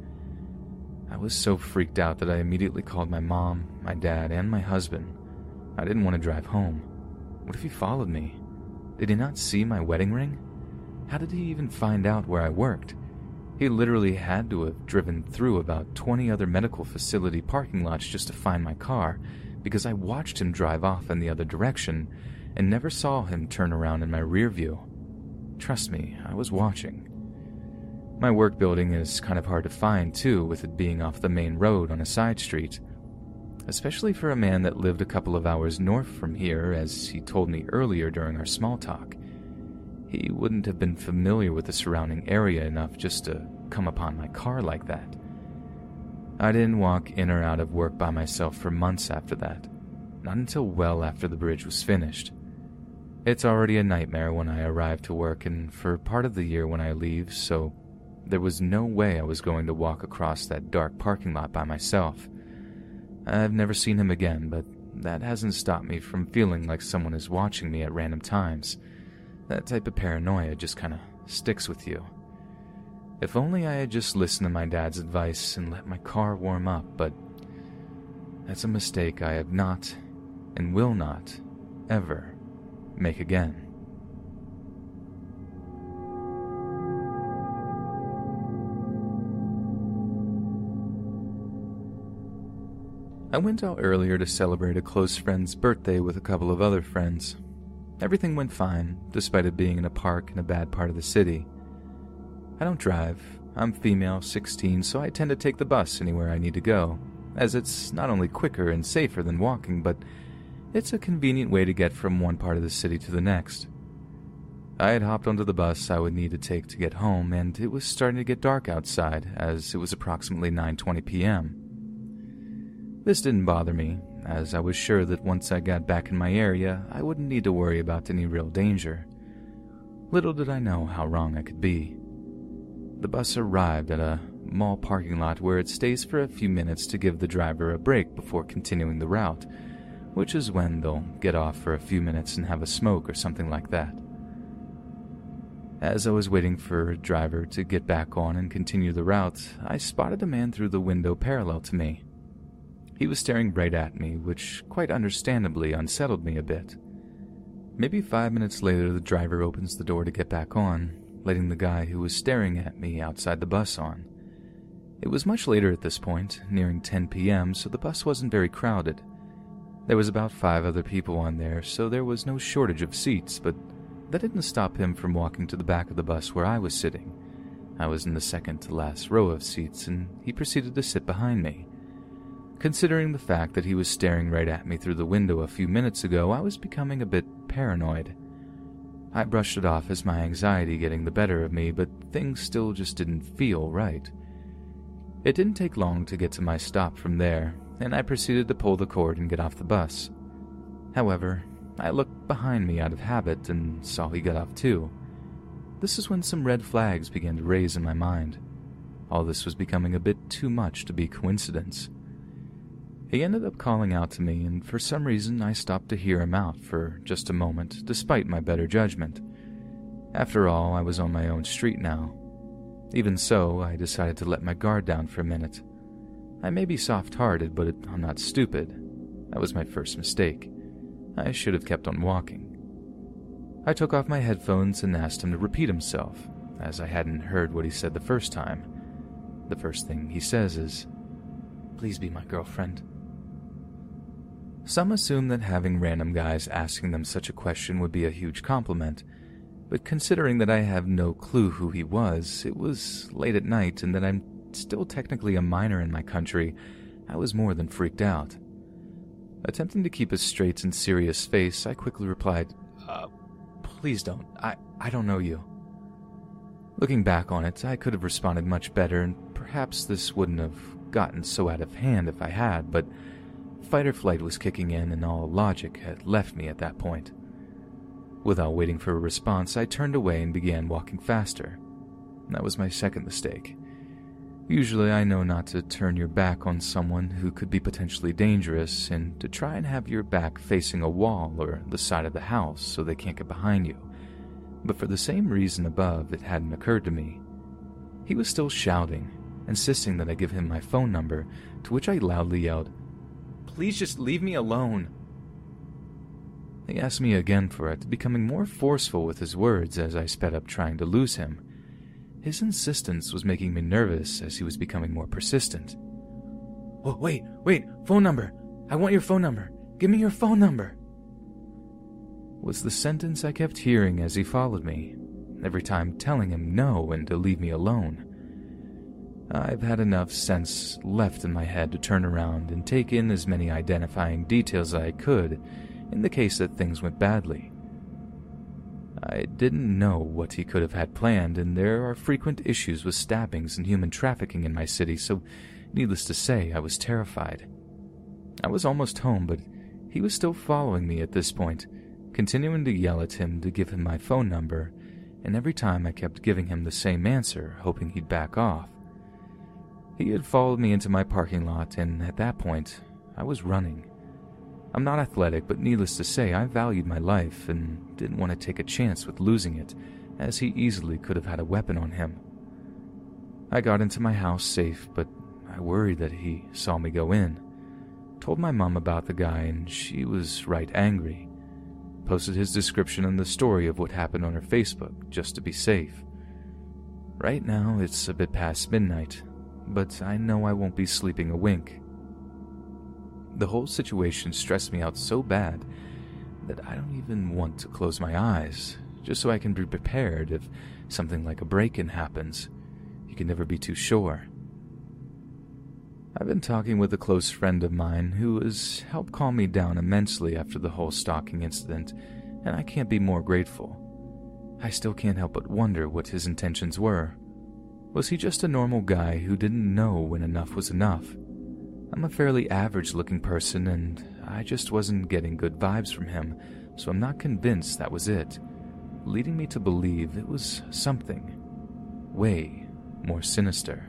S1: I was so freaked out that I immediately called my mom, my dad, and my husband. I didn't want to drive home. What if he followed me? Did he not see my wedding ring? How did he even find out where I worked? He literally had to have driven through about 20 other medical facility parking lots just to find my car, because I watched him drive off in the other direction and never saw him turn around in my rear view. Trust me, I was watching. My work building is kind of hard to find, too, with it being off the main road on a side street. Especially for a man that lived a couple of hours north from here, as he told me earlier during our small talk. He wouldn't have been familiar with the surrounding area enough just to come upon my car like that. I didn't walk in or out of work by myself for months after that, not until well after the bridge was finished. It's already a nightmare when I arrive to work and for part of the year when I leave, so there was no way I was going to walk across that dark parking lot by myself. I've never seen him again, but that hasn't stopped me from feeling like someone is watching me at random times. That type of paranoia just kind of sticks with you. If only I had just listened to my dad's advice and let my car warm up, but that's a mistake I have not and will not ever make again. I went out earlier to celebrate a close friend's birthday with a couple of other friends. Everything went fine, despite it being in a park in a bad part of the city. I don't drive. I'm female, 16, so I tend to take the bus anywhere I need to go, as it's not only quicker and safer than walking, but it's a convenient way to get from one part of the city to the next. I had hopped onto the bus I would need to take to get home, and it was starting to get dark outside, as it was approximately 9:20 p.m. This didn't bother me, as I was sure that once I got back in my area, I wouldn't need to worry about any real danger. Little did I know how wrong I could be. The bus arrived at a mall parking lot where it stays for a few minutes to give the driver a break before continuing the route, which is when they'll get off for a few minutes and have a smoke or something like that. As I was waiting for a driver to get back on and continue the route, I spotted a man through the window parallel to me. He was staring right at me, which quite understandably unsettled me a bit. Maybe five minutes later, the driver opens the door to get back on, letting the guy who was staring at me outside the bus on. It was much later at this point, nearing 10 p.m., so the bus wasn't very crowded. There was about five other people on there, so there was no shortage of seats, but that didn't stop him from walking to the back of the bus where I was sitting. I was in the second to last row of seats, and he proceeded to sit behind me. Considering the fact that he was staring right at me through the window a few minutes ago, I was becoming a bit paranoid. I brushed it off as my anxiety getting the better of me, but things still just didn't feel right. It didn't take long to get to my stop from there, and I proceeded to pull the cord and get off the bus. However, I looked behind me out of habit and saw he got off too. This is when some red flags began to raise in my mind. All this was becoming a bit too much to be coincidence. He ended up calling out to me, and for some reason I stopped to hear him out for just a moment, despite my better judgment. After all, I was on my own street now. Even so, I decided to let my guard down for a minute. I may be soft hearted, but I'm not stupid. That was my first mistake. I should have kept on walking. I took off my headphones and asked him to repeat himself, as I hadn't heard what he said the first time. The first thing he says is, Please be my girlfriend. Some assume that having random guys asking them such a question would be a huge compliment, but considering that I have no clue who he was, it was late at night, and that I'm still technically a minor in my country, I was more than freaked out. Attempting to keep a straight and serious face, I quickly replied, uh, please don't. I, I don't know you. Looking back on it, I could have responded much better, and perhaps this wouldn't have gotten so out of hand if I had, but fight or flight was kicking in and all logic had left me at that point. Without waiting for a response, I turned away and began walking faster. That was my second mistake. Usually, I know not to turn your back on someone who could be potentially dangerous and to try and have your back facing a wall or the side of the house so they can't get behind you. But for the same reason above, it hadn't occurred to me. He was still shouting, insisting that I give him my phone number, to which I loudly yelled, Please just leave me alone. He asked me again for it, becoming more forceful with his words as I sped up trying to lose him. His insistence was making me nervous as he was becoming more persistent. Oh, wait, wait, phone number. I want your phone number. Give me your phone number. Was the sentence I kept hearing as he followed me, every time telling him no and to leave me alone. I've had enough sense left in my head to turn around and take in as many identifying details as I could in the case that things went badly. I didn't know what he could have had planned, and there are frequent issues with stabbings and human trafficking in my city, so needless to say, I was terrified. I was almost home, but he was still following me at this point, continuing to yell at him to give him my phone number, and every time I kept giving him the same answer, hoping he'd back off. He had followed me into my parking lot, and at that point, I was running. I'm not athletic, but needless to say, I valued my life and didn't want to take a chance with losing it, as he easily could have had a weapon on him. I got into my house safe, but I worried that he saw me go in. Told my mom about the guy, and she was right angry. Posted his description and the story of what happened on her Facebook, just to be safe. Right now, it's a bit past midnight, but I know I won't be sleeping a wink. The whole situation stressed me out so bad that I don't even want to close my eyes, just so I can be prepared if something like a break in happens. You can never be too sure. I've been talking with a close friend of mine who has helped calm me down immensely after the whole stalking incident, and I can't be more grateful. I still can't help but wonder what his intentions were. Was he just a normal guy who didn't know when enough was enough? I'm a fairly average looking person, and I just wasn't getting good vibes from him, so I'm not convinced that was it, leading me to believe it was something way more sinister.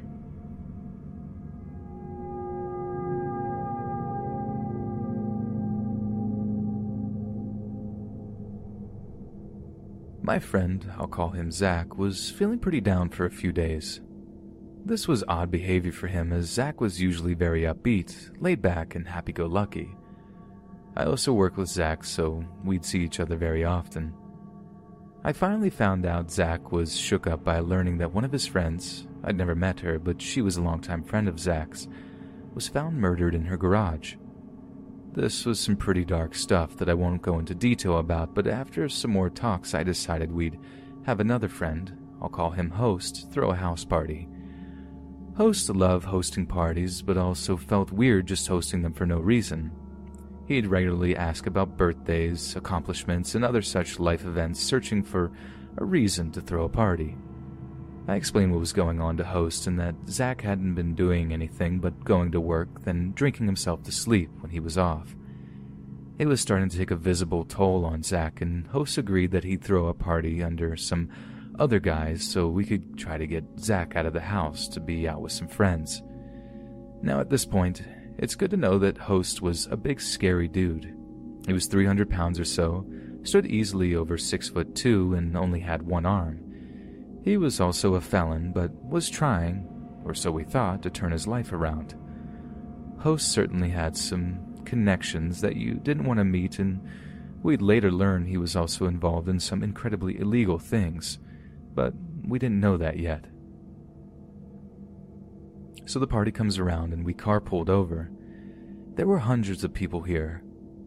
S1: My friend, I'll call him Zach, was feeling pretty down for a few days. This was odd behavior for him, as Zach was usually very upbeat, laid back, and happy go lucky. I also worked with Zach, so we'd see each other very often. I finally found out Zach was shook up by learning that one of his friends, I'd never met her, but she was a longtime friend of Zach's, was found murdered in her garage. This was some pretty dark stuff that I won't go into detail about, but after some more talks, I decided we'd have another friend, I'll call him Host, throw a house party. Hosts love hosting parties, but also felt weird just hosting them for no reason. He'd regularly ask about birthdays, accomplishments, and other such life events, searching for a reason to throw a party. I explained what was going on to Host and that Zach hadn't been doing anything but going to work, then drinking himself to sleep when he was off. It was starting to take a visible toll on Zach, and Host agreed that he'd throw a party under some other guise so we could try to get Zach out of the house to be out with some friends. Now, at this point, it's good to know that Host was a big, scary dude. He was 300 pounds or so, stood easily over 6 foot 2, and only had one arm. He was also a felon, but was trying, or so we thought, to turn his life around. Host certainly had some connections that you didn't want to meet, and we'd later learn he was also involved in some incredibly illegal things but we didn't know that yet. So the party comes around and we carpooled over. There were hundreds of people here,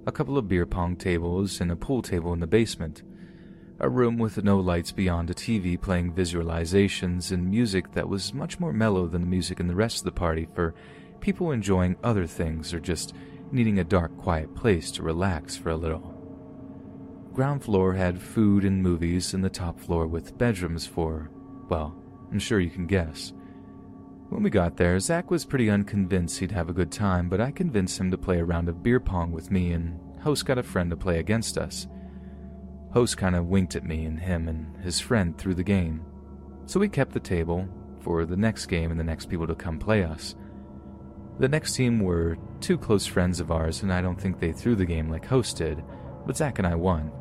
S1: a couple of beer pong tables and a pool table in the basement, a room with no lights beyond a TV playing visualizations and music that was much more mellow than the music in the rest of the party for people enjoying other things or just needing a dark, quiet place to relax for a little ground floor had food and movies, and the top floor with bedrooms for, well, I'm sure you can guess. When we got there, Zach was pretty unconvinced he'd have a good time, but I convinced him to play a round of beer pong with me, and Host got a friend to play against us. Host kind of winked at me and him and his friend through the game, so we kept the table for the next game and the next people to come play us. The next team were two close friends of ours, and I don't think they threw the game like Host did, but Zach and I won.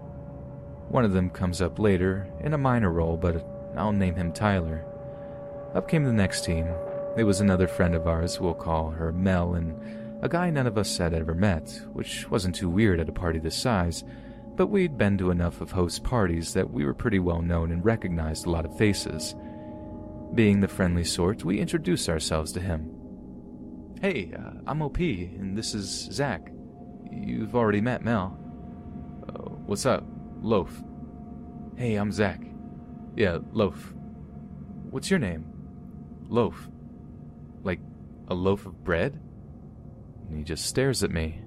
S1: One of them comes up later, in a minor role, but I'll name him Tyler. Up came the next team, It was another friend of ours, we'll call her Mel, and a guy none of us had ever met, which wasn't too weird at a party this size, but we'd been to enough of host parties that we were pretty well known and recognized a lot of faces. Being the friendly sort, we introduced ourselves to him. Hey, uh, I'm OP, and this is Zach. You've already met Mel. Uh, what's up, Loaf? Hey, I'm Zach. Yeah, Loaf. What's your name? Loaf. Like a loaf of bread? And he just stares at me.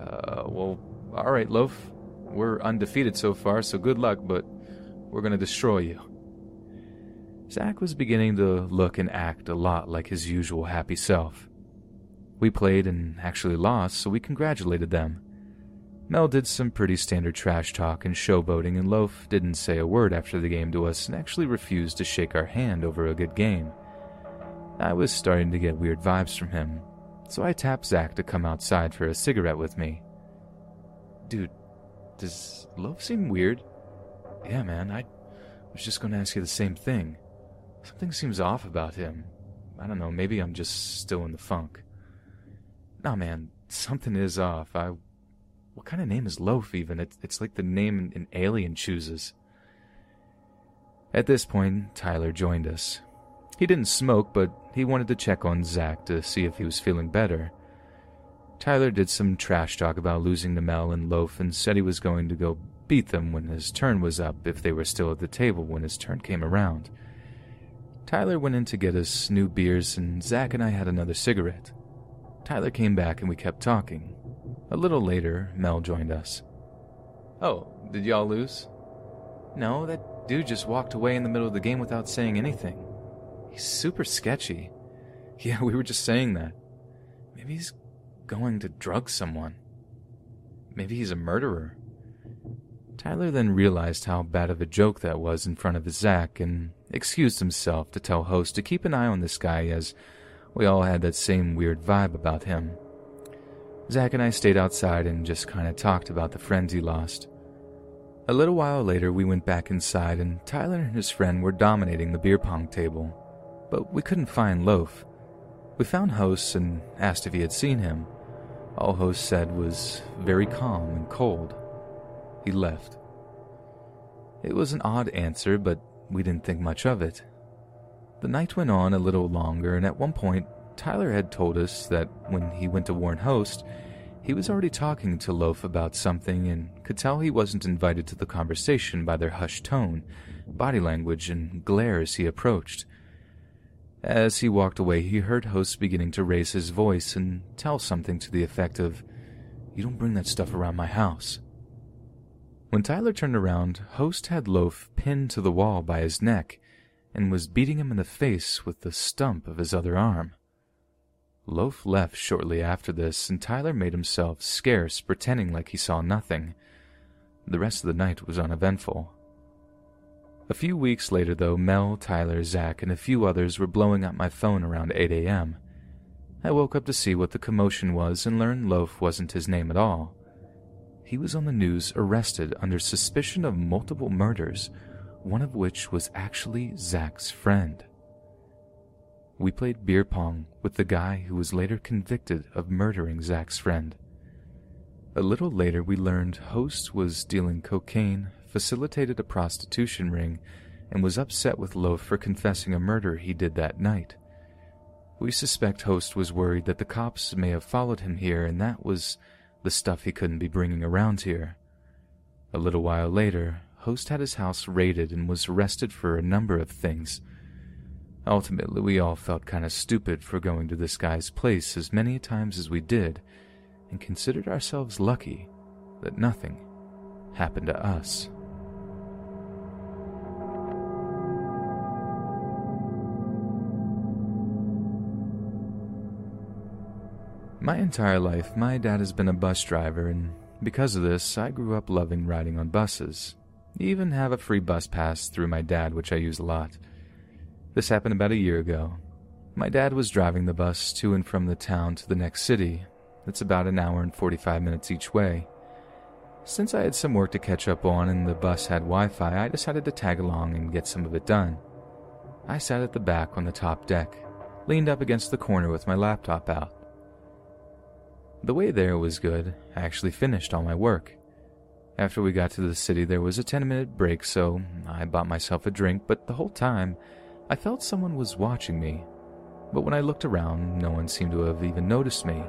S1: Uh, well, alright, Loaf. We're undefeated so far, so good luck, but we're gonna destroy you. Zach was beginning to look and act a lot like his usual happy self. We played and actually lost, so we congratulated them. Mel did some pretty standard trash talk and showboating, and Loaf didn't say a word after the game to us and actually refused to shake our hand over a good game. I was starting to get weird vibes from him, so I tapped Zach to come outside for a cigarette with me. Dude, does Loaf seem weird? Yeah, man, I was just going to ask you the same thing. Something seems off about him. I don't know, maybe I'm just still in the funk. Nah, man, something is off. I. What kind of name is Loaf, even? It's, it's like the name an alien chooses. At this point, Tyler joined us. He didn't smoke, but he wanted to check on Zach to see if he was feeling better. Tyler did some trash talk about losing to Mel and Loaf and said he was going to go beat them when his turn was up if they were still at the table when his turn came around. Tyler went in to get us new beers, and Zach and I had another cigarette. Tyler came back and we kept talking. A little later, Mel joined us. Oh, did y'all lose? No, that dude just walked away in the middle of the game without saying anything. He's super sketchy. Yeah, we were just saying that. Maybe he's going to drug someone. Maybe he's a murderer. Tyler then realized how bad of a joke that was in front of Zach and excused himself to tell Host to keep an eye on this guy as we all had that same weird vibe about him. Zach and I stayed outside and just kind of talked about the friends he lost. A little while later, we went back inside, and Tyler and his friend were dominating the beer pong table, but we couldn't find Loaf. We found Host and asked if he had seen him. All Host said was very calm and cold. He left. It was an odd answer, but we didn't think much of it. The night went on a little longer, and at one point, Tyler had told us that when he went to warn Host, he was already talking to Loaf about something and could tell he wasn't invited to the conversation by their hushed tone, body language, and glare as he approached. As he walked away, he heard Host beginning to raise his voice and tell something to the effect of, You don't bring that stuff around my house. When Tyler turned around, Host had Loaf pinned to the wall by his neck and was beating him in the face with the stump of his other arm. Loaf left shortly after this, and Tyler made himself scarce, pretending like he saw nothing. The rest of the night was uneventful. A few weeks later, though, Mel, Tyler, Zach, and a few others were blowing up my phone around 8 a.m. I woke up to see what the commotion was and learned Loaf wasn't his name at all he was on the news arrested under suspicion of multiple murders, one of which was actually Zach's friend. We played beer pong with the guy who was later convicted of murdering Zach's friend. A little later, we learned Host was dealing cocaine, facilitated a prostitution ring, and was upset with Loaf for confessing a murder he did that night. We suspect Host was worried that the cops may have followed him here, and that was the stuff he couldn't be bringing around here. A little while later, Host had his house raided and was arrested for a number of things. Ultimately, we all felt kind of stupid for going to this guy's place as many times as we did, and considered ourselves lucky that nothing happened to us. My entire life, my dad has been a bus driver, and because of this, I grew up loving riding on buses. I even have a free bus pass through my dad, which I use a lot. This happened about a year ago. My dad was driving the bus to and from the town to the next city. It's about an hour and 45 minutes each way. Since I had some work to catch up on and the bus had Wi Fi, I decided to tag along and get some of it done. I sat at the back on the top deck, leaned up against the corner with my laptop out. The way there was good. I actually finished all my work. After we got to the city, there was a 10 minute break, so I bought myself a drink, but the whole time, I felt someone was watching me. But when I looked around, no one seemed to have even noticed me.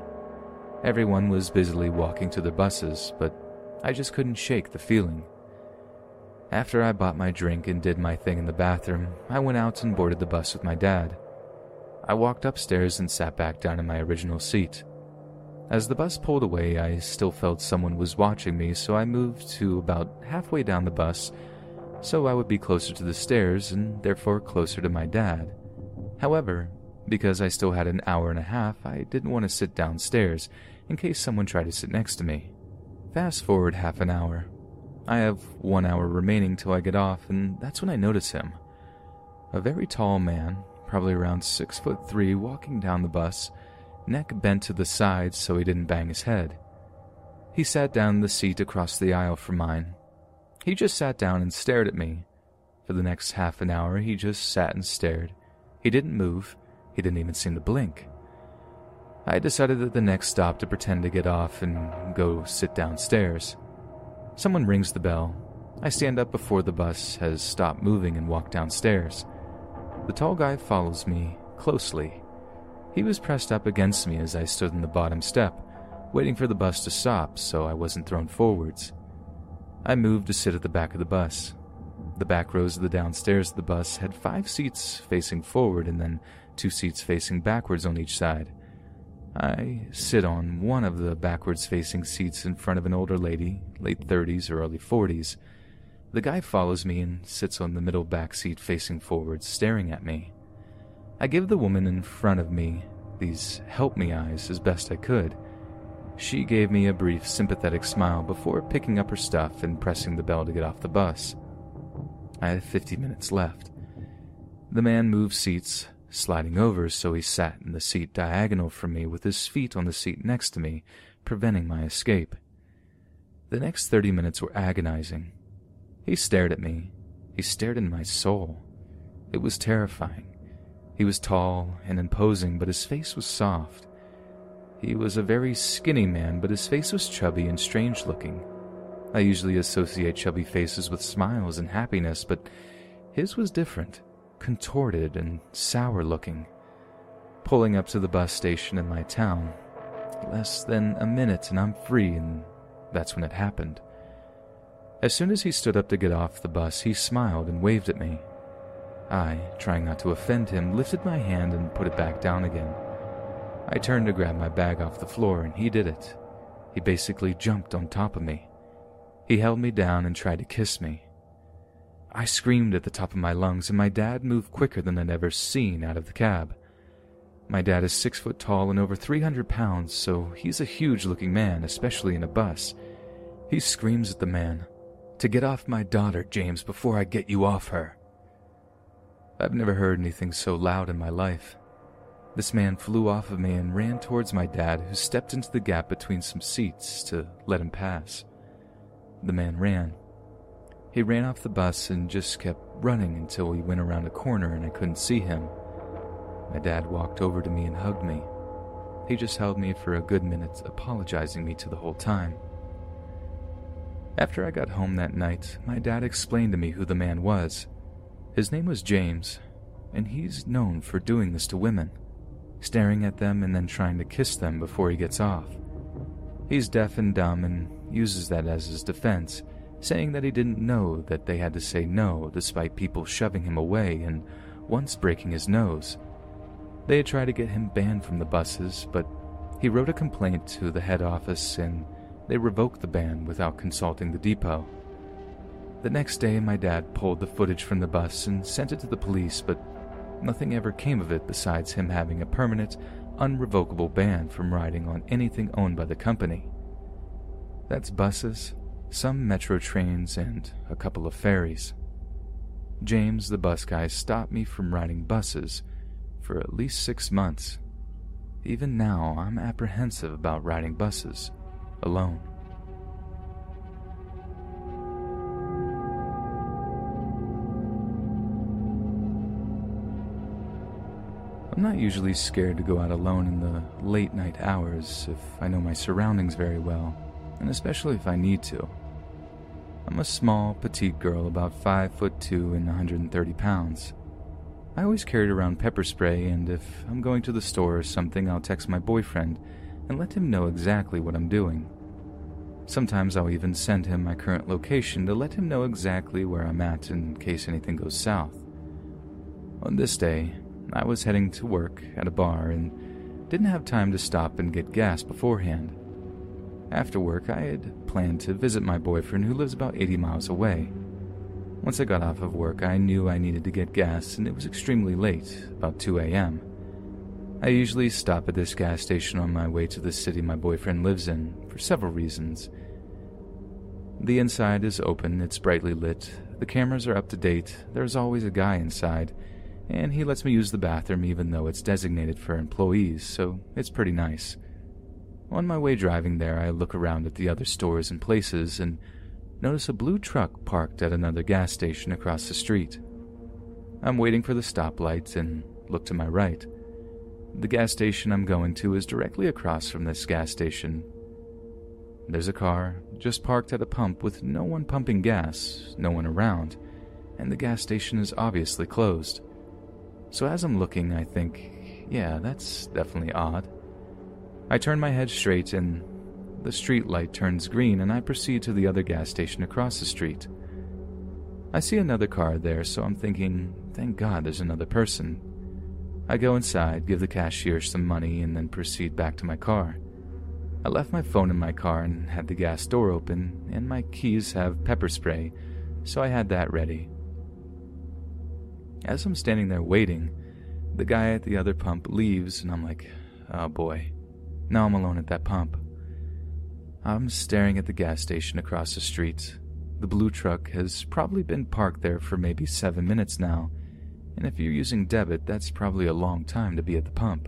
S1: Everyone was busily walking to their buses, but I just couldn't shake the feeling. After I bought my drink and did my thing in the bathroom, I went out and boarded the bus with my dad. I walked upstairs and sat back down in my original seat. As the bus pulled away, I still felt someone was watching me, so I moved to about halfway down the bus so I would be closer to the stairs and therefore closer to my dad. However, because I still had an hour and a half, I didn't want to sit downstairs in case someone tried to sit next to me. Fast forward half an hour. I have one hour remaining till I get off, and that's when I notice him. A very tall man, probably around six foot three, walking down the bus neck bent to the side so he didn't bang his head. He sat down in the seat across the aisle from mine. He just sat down and stared at me. For the next half an hour, he just sat and stared. He didn't move. He didn't even seem to blink. I decided at the next stop to pretend to get off and go sit downstairs. Someone rings the bell. I stand up before the bus has stopped moving and walk downstairs. The tall guy follows me closely he was pressed up against me as I stood on the bottom step, waiting for the bus to stop so I wasn't thrown forwards. I moved to sit at the back of the bus. The back rows of the downstairs of the bus had five seats facing forward and then two seats facing backwards on each side. I sit on one of the backwards facing seats in front of an older lady, late 30s or early 40s. The guy follows me and sits on the middle back seat facing forward, staring at me. I give the woman in front of me these help me eyes as best I could. She gave me a brief, sympathetic smile before picking up her stuff and pressing the bell to get off the bus. I had 50 minutes left. The man moved seats, sliding over so he sat in the seat diagonal from me with his feet on the seat next to me, preventing my escape. The next 30 minutes were agonizing. He stared at me. He stared in my soul. It was terrifying. He was tall and imposing, but his face was soft. He was a very skinny man, but his face was chubby and strange looking. I usually associate chubby faces with smiles and happiness, but his was different, contorted and sour looking. Pulling up to the bus station in my town, less than a minute and I'm free, and that's when it happened. As soon as he stood up to get off the bus, he smiled and waved at me. I, trying not to offend him, lifted my hand and put it back down again. I turned to grab my bag off the floor, and he did it. He basically jumped on top of me. He held me down and tried to kiss me. I screamed at the top of my lungs, and my dad moved quicker than I'd ever seen out of the cab. My dad is six foot tall and over 300 pounds, so he's a huge looking man, especially in a bus. He screams at the man, To get off my daughter, James, before I get you off her. I've never heard anything so loud in my life. This man flew off of me and ran towards my dad, who stepped into the gap between some seats to let him pass. The man ran. He ran off the bus and just kept running until he went around a corner and I couldn't see him. My dad walked over to me and hugged me. He just held me for a good minute, apologizing me to the whole time. After I got home that night, my dad explained to me who the man was. His name was James, and he's known for doing this to women, staring at them and then trying to kiss them before he gets off. He's deaf and dumb and uses that as his defense, saying that he didn't know that they had to say no despite people shoving him away and once breaking his nose. They had tried to get him banned from the buses, but he wrote a complaint to the head office and they revoked the ban without consulting the depot. The next day, my dad pulled the footage from the bus and sent it to the police, but nothing ever came of it besides him having a permanent, unrevocable ban from riding on anything owned by the company. That's buses, some metro trains, and a couple of ferries. James, the bus guy, stopped me from riding buses for at least six months. Even now, I'm apprehensive about riding buses alone. I'm not usually scared to go out alone in the late night hours if I know my surroundings very well, and especially if I need to. I'm a small, petite girl about 5 foot 2 and 130 pounds. I always carried around pepper spray, and if I'm going to the store or something, I'll text my boyfriend and let him know exactly what I'm doing. Sometimes I'll even send him my current location to let him know exactly where I'm at in case anything goes south. On this day, I was heading to work at a bar and didn't have time to stop and get gas beforehand. After work, I had planned to visit my boyfriend who lives about 80 miles away. Once I got off of work, I knew I needed to get gas, and it was extremely late, about 2 a.m. I usually stop at this gas station on my way to the city my boyfriend lives in for several reasons. The inside is open, it's brightly lit, the cameras are up to date, there's always a guy inside, and he lets me use the bathroom even though it's designated for employees, so it's pretty nice. On my way driving there, I look around at the other stores and places and notice a blue truck parked at another gas station across the street. I'm waiting for the stoplight and look to my right. The gas station I'm going to is directly across from this gas station. There's a car just parked at a pump with no one pumping gas, no one around, and the gas station is obviously closed. So as I'm looking, I think, yeah, that's definitely odd. I turn my head straight and the street light turns green, and I proceed to the other gas station across the street. I see another car there, so I'm thinking, thank God there's another person. I go inside, give the cashier some money, and then proceed back to my car. I left my phone in my car and had the gas door open, and my keys have pepper spray, so I had that ready. As I'm standing there waiting, the guy at the other pump leaves, and I'm like, oh boy, now I'm alone at that pump. I'm staring at the gas station across the street. The blue truck has probably been parked there for maybe seven minutes now, and if you're using debit, that's probably a long time to be at the pump.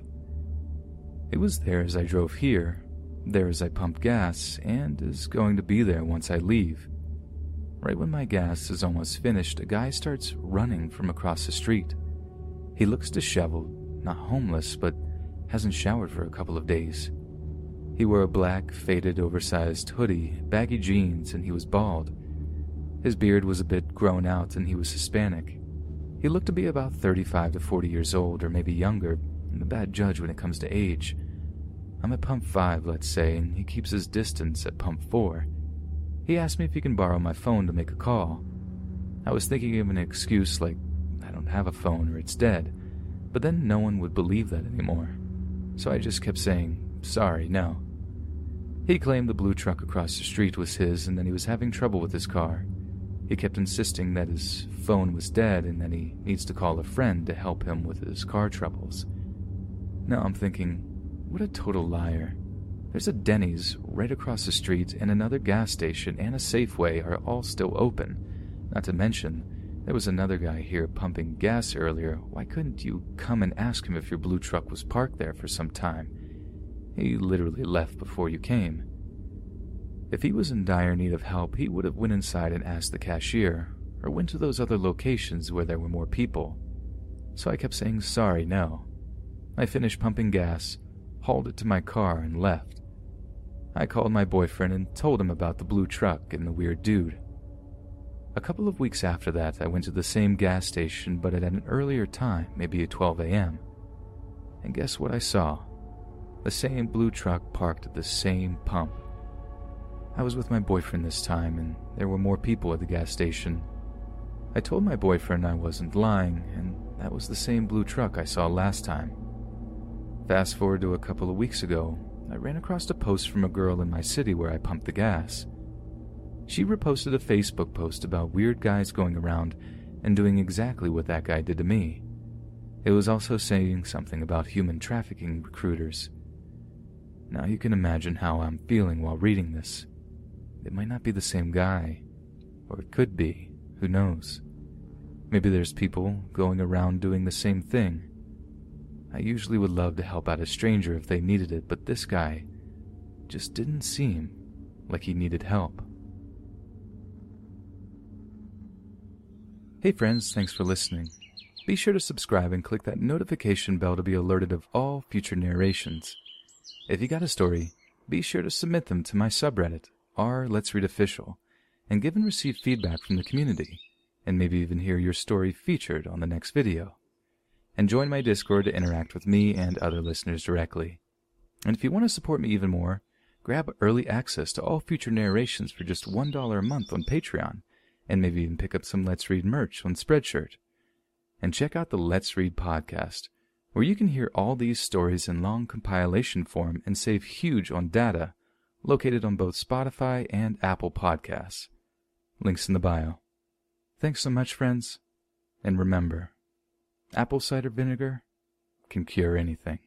S1: It was there as I drove here, there as I pumped gas, and is going to be there once I leave. Right when my gas is almost finished, a guy starts running from across the street. He looks disheveled, not homeless, but hasn't showered for a couple of days. He wore a black, faded, oversized hoodie, baggy jeans, and he was bald. His beard was a bit grown out, and he was Hispanic. He looked to be about 35 to 40 years old, or maybe younger. I'm a bad judge when it comes to age. I'm at pump 5, let's say, and he keeps his distance at pump 4. He asked me if he can borrow my phone to make a call. I was thinking of an excuse like, I don't have a phone or it's dead, but then no one would believe that anymore. So I just kept saying, sorry, no. He claimed the blue truck across the street was his and that he was having trouble with his car. He kept insisting that his phone was dead and that he needs to call a friend to help him with his car troubles. Now I'm thinking, what a total liar. There's a Denny's right across the street, and another gas station and a Safeway are all still open. Not to mention, there was another guy here pumping gas earlier. Why couldn't you come and ask him if your blue truck was parked there for some time? He literally left before you came. If he was in dire need of help, he would have went inside and asked the cashier, or went to those other locations where there were more people. So I kept saying sorry, no. I finished pumping gas, hauled it to my car, and left. I called my boyfriend and told him about the blue truck and the weird dude. A couple of weeks after that, I went to the same gas station, but at an earlier time, maybe at 12 a.m. And guess what I saw? The same blue truck parked at the same pump. I was with my boyfriend this time, and there were more people at the gas station. I told my boyfriend I wasn't lying, and that was the same blue truck I saw last time. Fast forward to a couple of weeks ago, I ran across a post from a girl in my city where I pumped the gas. She reposted a Facebook post about weird guys going around and doing exactly what that guy did to me. It was also saying something about human trafficking recruiters. Now you can imagine how I'm feeling while reading this. It might not be the same guy, or it could be, who knows. Maybe there's people going around doing the same thing. I usually would love to help out a stranger if they needed it, but this guy just didn't seem like he needed help. Hey friends, thanks for listening. Be sure to subscribe and click that notification bell to be alerted of all future narrations. If you got a story, be sure to submit them to my subreddit, r Let's Read Official, and give and receive feedback from the community, and maybe even hear your story featured on the next video. And join my Discord to interact with me and other listeners directly. And if you want to support me even more, grab early access to all future narrations for just $1 a month on Patreon, and maybe even pick up some Let's Read merch on Spreadshirt and check out the Let's Read podcast, where you can hear all these stories in long compilation form and save huge on data, located on both Spotify and Apple Podcasts. Links in the bio. Thanks so much, friends, and remember, apple cider vinegar can cure anything.